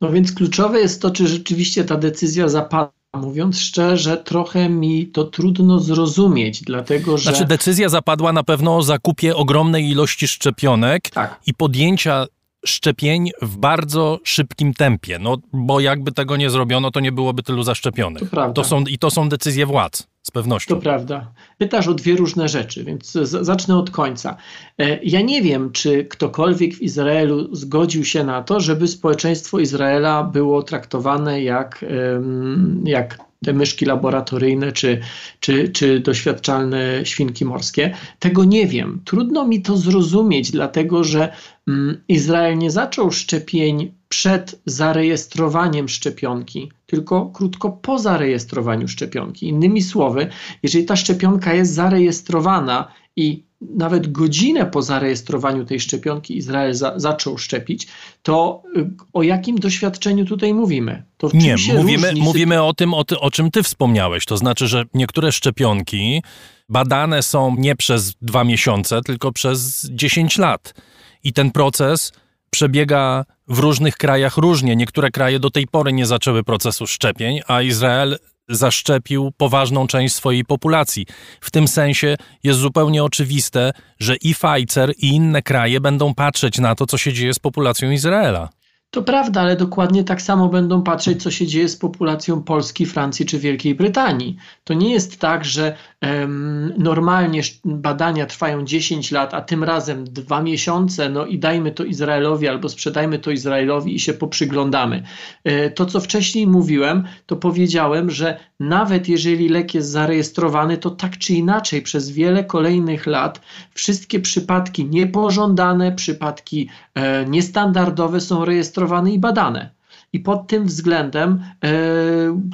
No więc kluczowe jest to, czy rzeczywiście ta decyzja zapadła Mówiąc szczerze, trochę mi to trudno zrozumieć, dlatego że. Znaczy, decyzja zapadła na pewno o zakupie ogromnej ilości szczepionek tak. i podjęcia szczepień w bardzo szybkim tempie. No, bo jakby tego nie zrobiono, to nie byłoby tylu zaszczepionych. To prawda. To są, I to są decyzje władz, z pewnością. To prawda. Pytasz o dwie różne rzeczy, więc zacznę od końca. E, ja nie wiem, czy ktokolwiek w Izraelu zgodził się na to, żeby społeczeństwo Izraela było traktowane jak, jak te myszki laboratoryjne czy, czy, czy doświadczalne świnki morskie. Tego nie wiem. Trudno mi to zrozumieć, dlatego że mm, Izrael nie zaczął szczepień przed zarejestrowaniem szczepionki, tylko krótko po zarejestrowaniu szczepionki. Innymi słowy, jeżeli ta szczepionka jest zarejestrowana i nawet godzinę po zarejestrowaniu tej szczepionki Izrael za, zaczął szczepić, to y, o jakim doświadczeniu tutaj mówimy? To Nie, mówimy, mówimy o tym, o, ty, o czym ty wspomniałeś. To znaczy, że niektóre szczepionki badane są nie przez dwa miesiące, tylko przez 10 lat. I ten proces przebiega w różnych krajach różnie. Niektóre kraje do tej pory nie zaczęły procesu szczepień, a Izrael zaszczepił poważną część swojej populacji. W tym sensie jest zupełnie oczywiste, że i Pfizer, i inne kraje będą patrzeć na to, co się dzieje z populacją Izraela. To prawda, ale dokładnie tak samo będą patrzeć, co się dzieje z populacją Polski, Francji czy Wielkiej Brytanii. To nie jest tak, że normalnie badania trwają 10 lat, a tym razem dwa miesiące, no i dajmy to Izraelowi albo sprzedajmy to Izraelowi i się poprzyglądamy. E, to, co wcześniej mówiłem, to powiedziałem, że nawet jeżeli lek jest zarejestrowany, to tak czy inaczej przez wiele kolejnych lat wszystkie przypadki niepożądane, przypadki e, niestandardowe są rejestrowane i badane. I pod tym względem, e,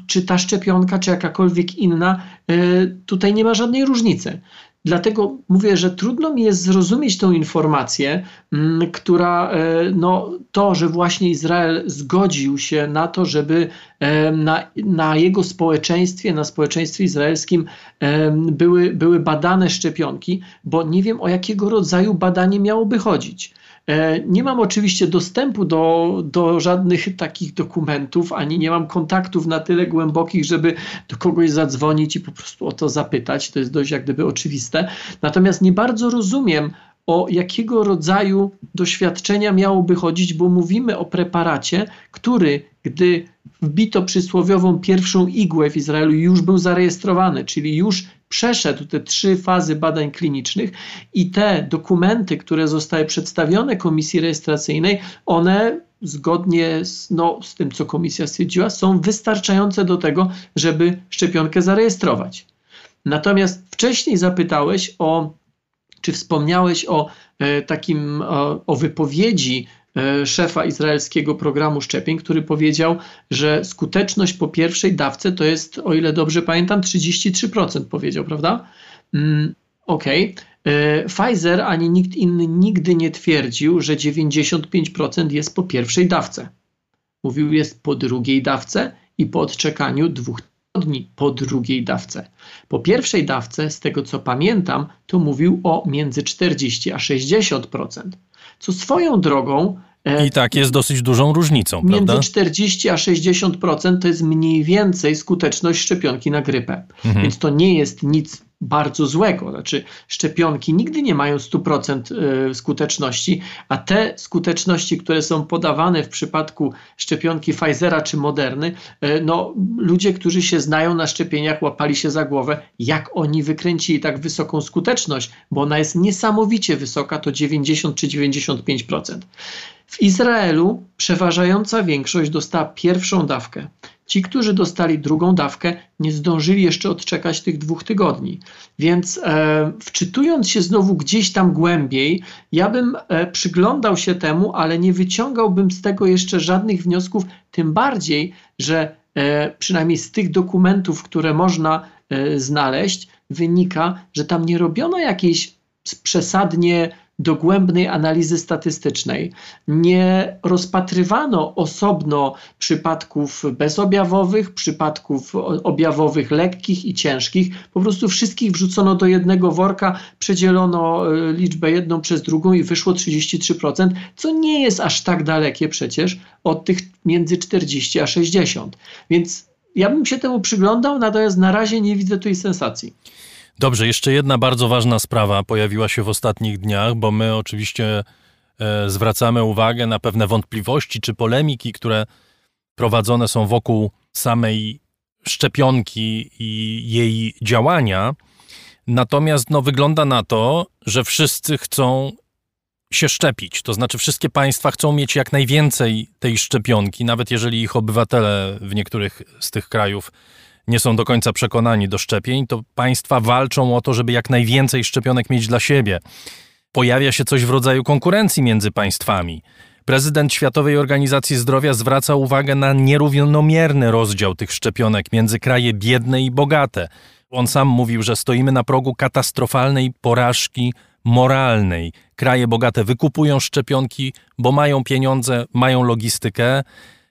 czy ta szczepionka, czy jakakolwiek inna, e, tutaj nie ma żadnej różnicy. Dlatego mówię, że trudno mi jest zrozumieć tą informację, mm, która, e, no, to, że właśnie Izrael zgodził się na to, żeby na, na jego społeczeństwie, na społeczeństwie izraelskim były, były badane szczepionki, bo nie wiem o jakiego rodzaju badanie miałoby chodzić. E, nie mam oczywiście dostępu do, do żadnych takich dokumentów, ani nie mam kontaktów na tyle głębokich, żeby do kogoś zadzwonić i po prostu o to zapytać. To jest dość jak gdyby oczywiste. Natomiast nie bardzo rozumiem, o jakiego rodzaju doświadczenia miałoby chodzić, bo mówimy o preparacie, który, gdy wbito przysłowiową pierwszą igłę w Izraelu, już był zarejestrowany, czyli już przeszedł te trzy fazy badań klinicznych i te dokumenty, które zostały przedstawione komisji rejestracyjnej, one zgodnie z, no, z tym, co komisja stwierdziła, są wystarczające do tego, żeby szczepionkę zarejestrować. Natomiast wcześniej zapytałeś o, czy wspomniałeś o e, takim, o, o wypowiedzi szefa izraelskiego programu szczepień, który powiedział, że skuteczność po pierwszej dawce to jest, o ile dobrze pamiętam, 33% powiedział, prawda? Mm, Okej. Okay. E, Pfizer ani nikt inny nigdy nie twierdził, że 95% jest po pierwszej dawce. Mówił jest po drugiej dawce i po odczekaniu dwóch dni po drugiej dawce. Po pierwszej dawce, z tego co pamiętam, to mówił o między 40 a 60%. Co swoją drogą. E, I tak jest dosyć dużą różnicą, między prawda? Między 40 a 60% to jest mniej więcej skuteczność szczepionki na grypę. Mhm. Więc to nie jest nic bardzo złego. Znaczy, szczepionki nigdy nie mają 100% e, skuteczności, a te skuteczności, które są podawane w przypadku szczepionki Pfizera czy Moderny, e, no, ludzie, którzy się znają na szczepieniach, łapali się za głowę, jak oni wykręcili tak wysoką skuteczność, bo ona jest niesamowicie wysoka, to 90 czy 95%. W Izraelu przeważająca większość dostała pierwszą dawkę. Ci, którzy dostali drugą dawkę, nie zdążyli jeszcze odczekać tych dwóch tygodni. Więc e, wczytując się znowu gdzieś tam głębiej, ja bym e, przyglądał się temu, ale nie wyciągałbym z tego jeszcze żadnych wniosków, tym bardziej, że e, przynajmniej z tych dokumentów, które można e, znaleźć, wynika, że tam nie robiono jakiejś przesadnie dogłębnej analizy statystycznej. Nie rozpatrywano osobno przypadków bezobjawowych, przypadków objawowych lekkich i ciężkich. Po prostu wszystkich wrzucono do jednego worka, przedzielono e, liczbę jedną przez drugą i wyszło 33%, co nie jest aż tak dalekie przecież od tych między 40 a 60. Więc ja bym się temu przyglądał, natomiast na razie nie widzę tej sensacji. Dobrze, jeszcze jedna bardzo ważna sprawa pojawiła się w ostatnich dniach, bo my oczywiście e, zwracamy uwagę na pewne wątpliwości czy polemiki, które prowadzone są wokół samej szczepionki i jej działania. Natomiast no, wygląda na to, że wszyscy chcą się szczepić. To znaczy, wszystkie państwa chcą mieć jak najwięcej tej szczepionki, nawet jeżeli ich obywatele w niektórych z tych krajów nie są do końca przekonani do szczepień, to państwa walczą o to, żeby jak najwięcej szczepionek mieć dla siebie. Pojawia się coś w rodzaju konkurencji między państwami. Prezydent Światowej Organizacji Zdrowia zwraca uwagę na nierównomierny rozdział tych szczepionek między kraje biedne i bogate. On sam mówił, że stoimy na progu katastrofalnej porażki moralnej. Kraje bogate wykupują szczepionki, bo mają pieniądze, mają logistykę,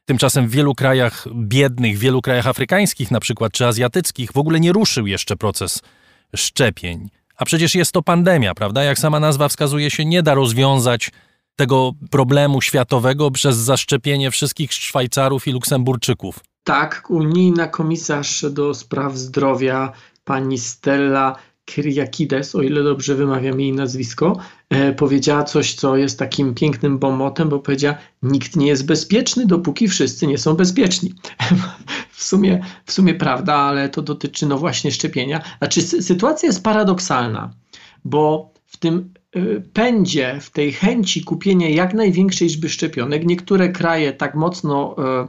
Tymczasem w wielu krajach biednych, w wielu krajach afrykańskich na przykład, czy azjatyckich w ogóle nie ruszył jeszcze proces szczepień. A przecież jest to pandemia, prawda? Jak sama nazwa wskazuje się, nie da rozwiązać tego problemu światowego przez zaszczepienie wszystkich Szwajcarów i Luksemburczyków. Tak, unijna komisarz do spraw zdrowia pani Stella Kyriakides, o ile dobrze wymawiam jej nazwisko, e, powiedziała coś, co jest takim pięknym bomotem, bo powiedziała, nikt nie jest bezpieczny, dopóki wszyscy nie są bezpieczni. w, sumie, w sumie prawda, ale to dotyczy no właśnie szczepienia. Znaczy sytuacja jest paradoksalna, bo w tym e, pędzie, w tej chęci kupienia jak największej liczby szczepionek, niektóre kraje tak mocno e,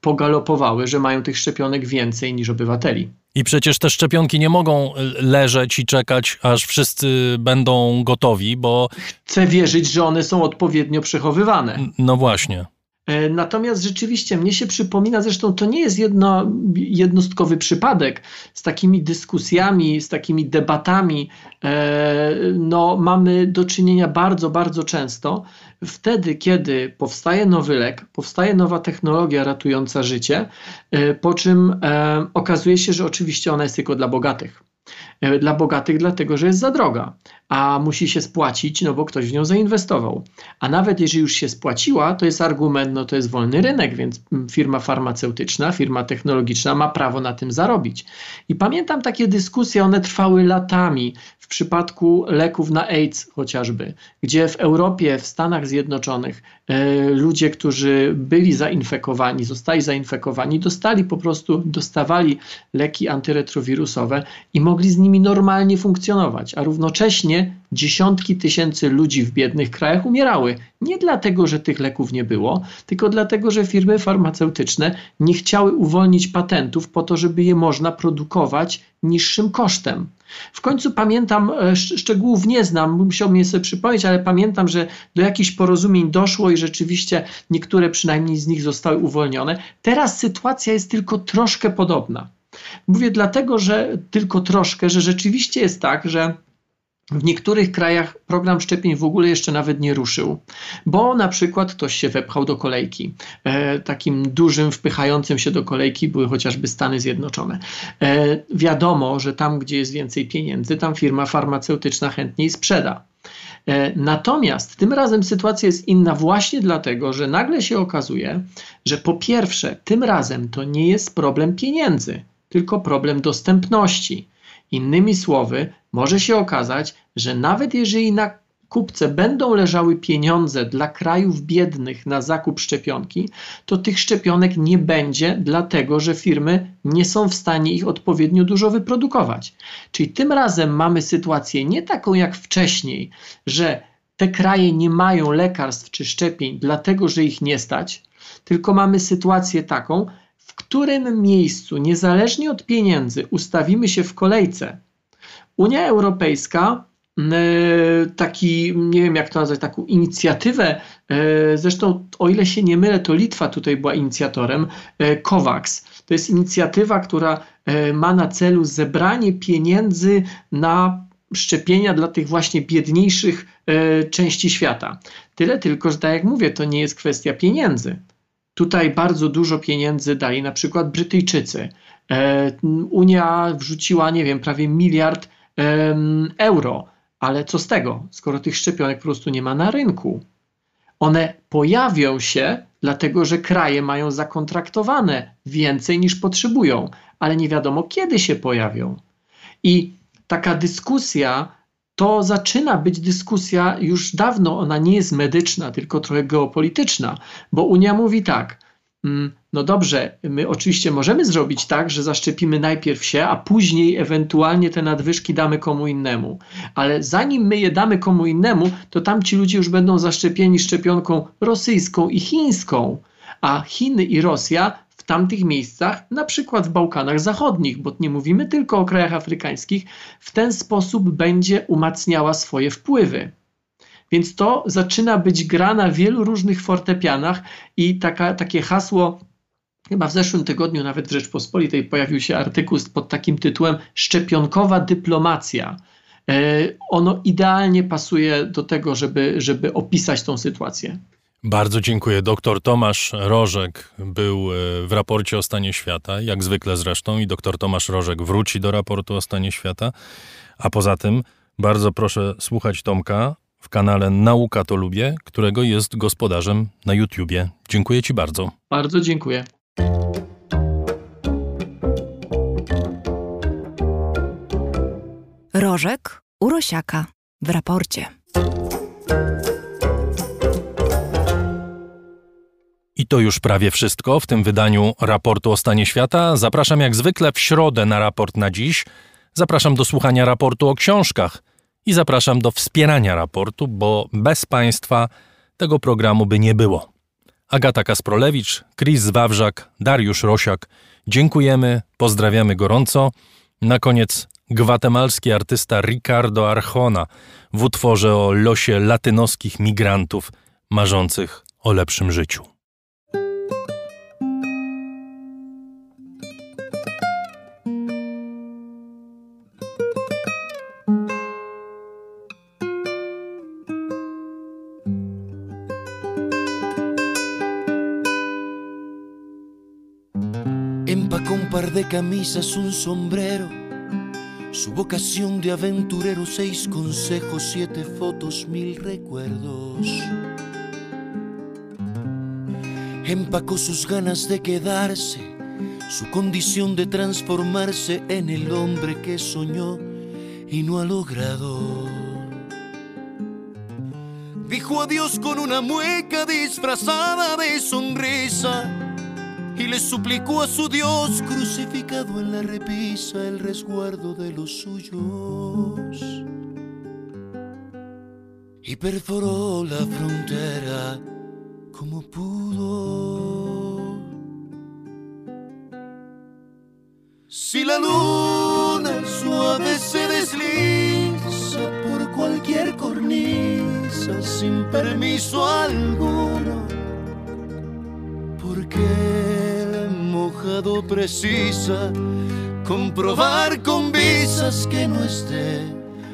pogalopowały, że mają tych szczepionek więcej niż obywateli. I przecież te szczepionki nie mogą leżeć i czekać, aż wszyscy będą gotowi, bo. Chcę wierzyć, że one są odpowiednio przechowywane. No właśnie. E, natomiast rzeczywiście mnie się przypomina, zresztą to nie jest jedno, jednostkowy przypadek z takimi dyskusjami, z takimi debatami. E, no, mamy do czynienia bardzo, bardzo często. Wtedy, kiedy powstaje nowy lek, powstaje nowa technologia ratująca życie, e, po czym okazuje się, że oczywiście ona jest tylko dla bogatych. E, dla bogatych dlatego, że jest za droga, a musi się spłacić, no bo ktoś w nią zainwestował. A nawet jeżeli już się spłaciła, to jest argument, no to jest wolny rynek, więc firma farmaceutyczna, firma technologiczna ma prawo na tym zarobić. I pamiętam takie dyskusje, one trwały latami w przypadku leków na AIDS chociażby, gdzie w Europie, w Stanach Zjednoczonych e, ludzie, którzy byli zainfekowani, zostali zainfekowani, dostali po prostu, dostawali leki antyretrowirusowe i mogli z nimi normalnie funkcjonować, a równocześnie dziesiątki tysięcy ludzi w biednych krajach umierały. Nie dlatego, że tych leków nie było, tylko dlatego, że firmy farmaceutyczne nie chciały uwolnić patentów po to, żeby je można produkować niższym kosztem. W końcu pamiętam, e, szczegółów nie znam, musiałbym je sobie przypomnieć, ale pamiętam, że do jakichś porozumień doszło i rzeczywiście niektóre przynajmniej z nich zostały uwolnione. Teraz sytuacja jest tylko troszkę podobna. Mówię dlatego, że tylko troszkę, że rzeczywiście jest tak, że w niektórych krajach program szczepień w ogóle jeszcze nawet nie ruszył, bo na przykład ktoś się wepchał do kolejki. E, takim dużym, wpychającym się do kolejki były chociażby Stany Zjednoczone. E, wiadomo, że tam, gdzie jest więcej pieniędzy, tam firma farmaceutyczna chętniej sprzeda. E, natomiast tym razem sytuacja jest inna właśnie dlatego, że nagle się okazuje, że po pierwsze, tym razem to nie jest problem pieniędzy, tylko problem dostępności. Innymi słowy, może się okazać, że nawet jeżeli na kupce będą leżały pieniądze dla krajów biednych na zakup szczepionki, to tych szczepionek nie będzie, dlatego że firmy nie są w stanie ich odpowiednio dużo wyprodukować. Czyli tym razem mamy sytuację nie taką jak wcześniej, że te kraje nie mają lekarstw czy szczepień, dlatego że ich nie stać, tylko mamy sytuację taką, w którym miejscu, niezależnie od pieniędzy, ustawimy się w kolejce. Unia Europejska taki, nie wiem jak to nazwać, taką inicjatywę, e, zresztą o ile się nie mylę, to Litwa tutaj była inicjatorem, e, COVAX. To jest inicjatywa, która e, ma na celu zebranie pieniędzy na szczepienia dla tych właśnie biedniejszych części świata. Tyle tylko, że tak jak mówię, to nie jest kwestia pieniędzy. Tutaj bardzo dużo pieniędzy dali na przykład Brytyjczycy. Unia wrzuciła, nie wiem, prawie miliard euro ale co z tego, skoro tych szczepionek po prostu nie ma na rynku? One pojawią się, dlatego że kraje mają zakontraktowane więcej niż potrzebują, ale nie wiadomo kiedy się pojawią. I taka dyskusja to zaczyna być dyskusja już dawno, ona nie jest medyczna, tylko trochę geopolityczna, bo Unia mówi tak: Mm, no dobrze, my oczywiście możemy zrobić tak, że zaszczepimy najpierw się, a później ewentualnie te nadwyżki damy komu innemu. Ale zanim my je damy komu innemu, to tamci ludzie już będą zaszczepieni szczepionką rosyjską i chińską. A Chiny i Rosja tamtych miejscach, na przykład w Bałkanach Zachodnich, bo nie mówimy tylko o krajach afrykańskich, w ten sposób będzie umacniała swoje wpływy. Więc to zaczyna być gra na wielu różnych fortepianach i taka, takie hasło Chyba w zeszłym tygodniu nawet w Rzeczpospolitej pojawił się artykuł pod takim tytułem Szczepionkowa dyplomacja. E, ono idealnie pasuje do tego, żeby, żeby opisać tą sytuację. Bardzo dziękuję. Doktor Tomasz Rożek był e, w raporcie o stanie świata, jak zwykle zresztą, i doktor Tomasz Rożek wróci do raportu o stanie świata. A poza tym bardzo proszę słuchać Tomka w kanale Nauka to Lubię, którego jest gospodarzem na YouTubie. Dziękuję Ci bardzo. Bardzo dziękuję. Rożek Urosiaka w raporcie. I to już prawie wszystko w tym wydaniu raportu o stanie świata. Zapraszam jak zwykle w środę na raport na dziś. Zapraszam do słuchania raportu o książkach i zapraszam do wspierania raportu, bo bez Państwa tego programu by nie było. Agata Kasprolewicz, Chris Wawrzak, Dariusz Rosiak. Dziękujemy, pozdrawiamy gorąco. Na koniec gwatemalski artysta Ricardo Arjona w utworze o losie latynoskich migrantów marzących o lepszym życiu. De camisas, un sombrero, Su vocación de aventurero, seis consejos, siete fotos, mil recuerdos. Empacó sus ganas de quedarse, su condición de transformarse en el hombre que soñó y no ha logrado. Dijo adiós con una mueca disfrazada de sonrisa y le suplicó a su Dios crucificado en la repisa el resguardo de los suyos. Y perforó la frontera como pudo. Si la luna suave se desliza por cualquier cornisa sin permiso alguno, porque el mojado precisa comprobar con visas que no esté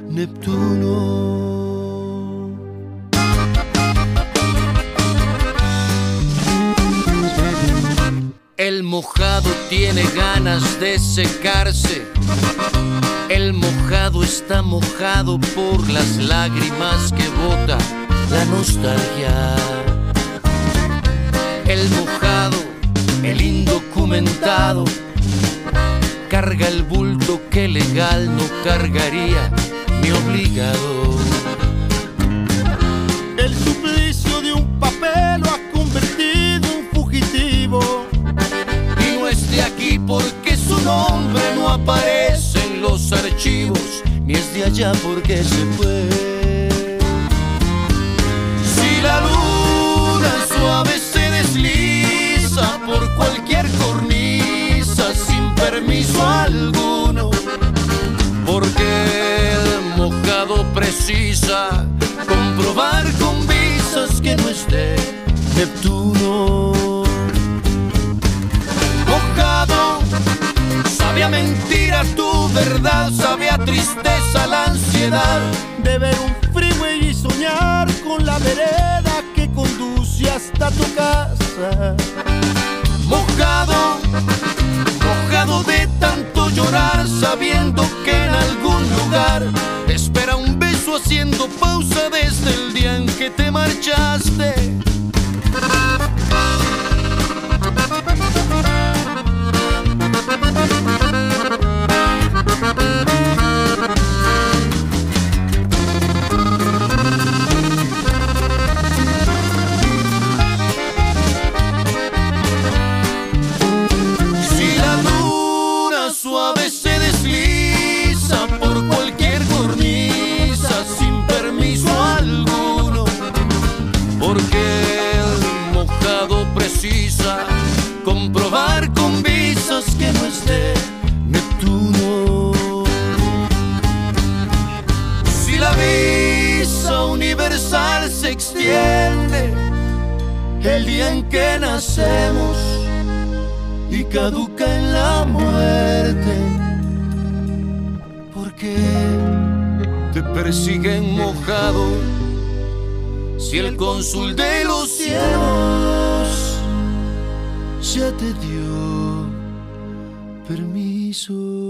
Neptuno. El mojado tiene ganas de secarse. El mojado está mojado por las lágrimas que bota la nostalgia. El mojado, el indocumentado, carga el bulto que legal no cargaría mi obligado. El suplicio de un papel lo ha convertido en fugitivo. Y no es de aquí porque su nombre no aparece en los archivos, ni es de allá porque se fue. Si la se desliza por cualquier cornisa sin permiso alguno, porque el mojado precisa comprobar con visas que no esté Neptuno. Mojado, sabe a mentira tu verdad, sabe a tristeza la ansiedad de ver un freeway y soñar con la vereda conduce hasta tu casa. Mojado, mojado de tanto llorar, sabiendo que en algún lugar espera un beso haciendo pausa desde el día en que te marchaste. Se extiende el día en que nacemos y caduca en la muerte. Porque te persiguen mojado si el cónsul de los cielos ya te dio permiso.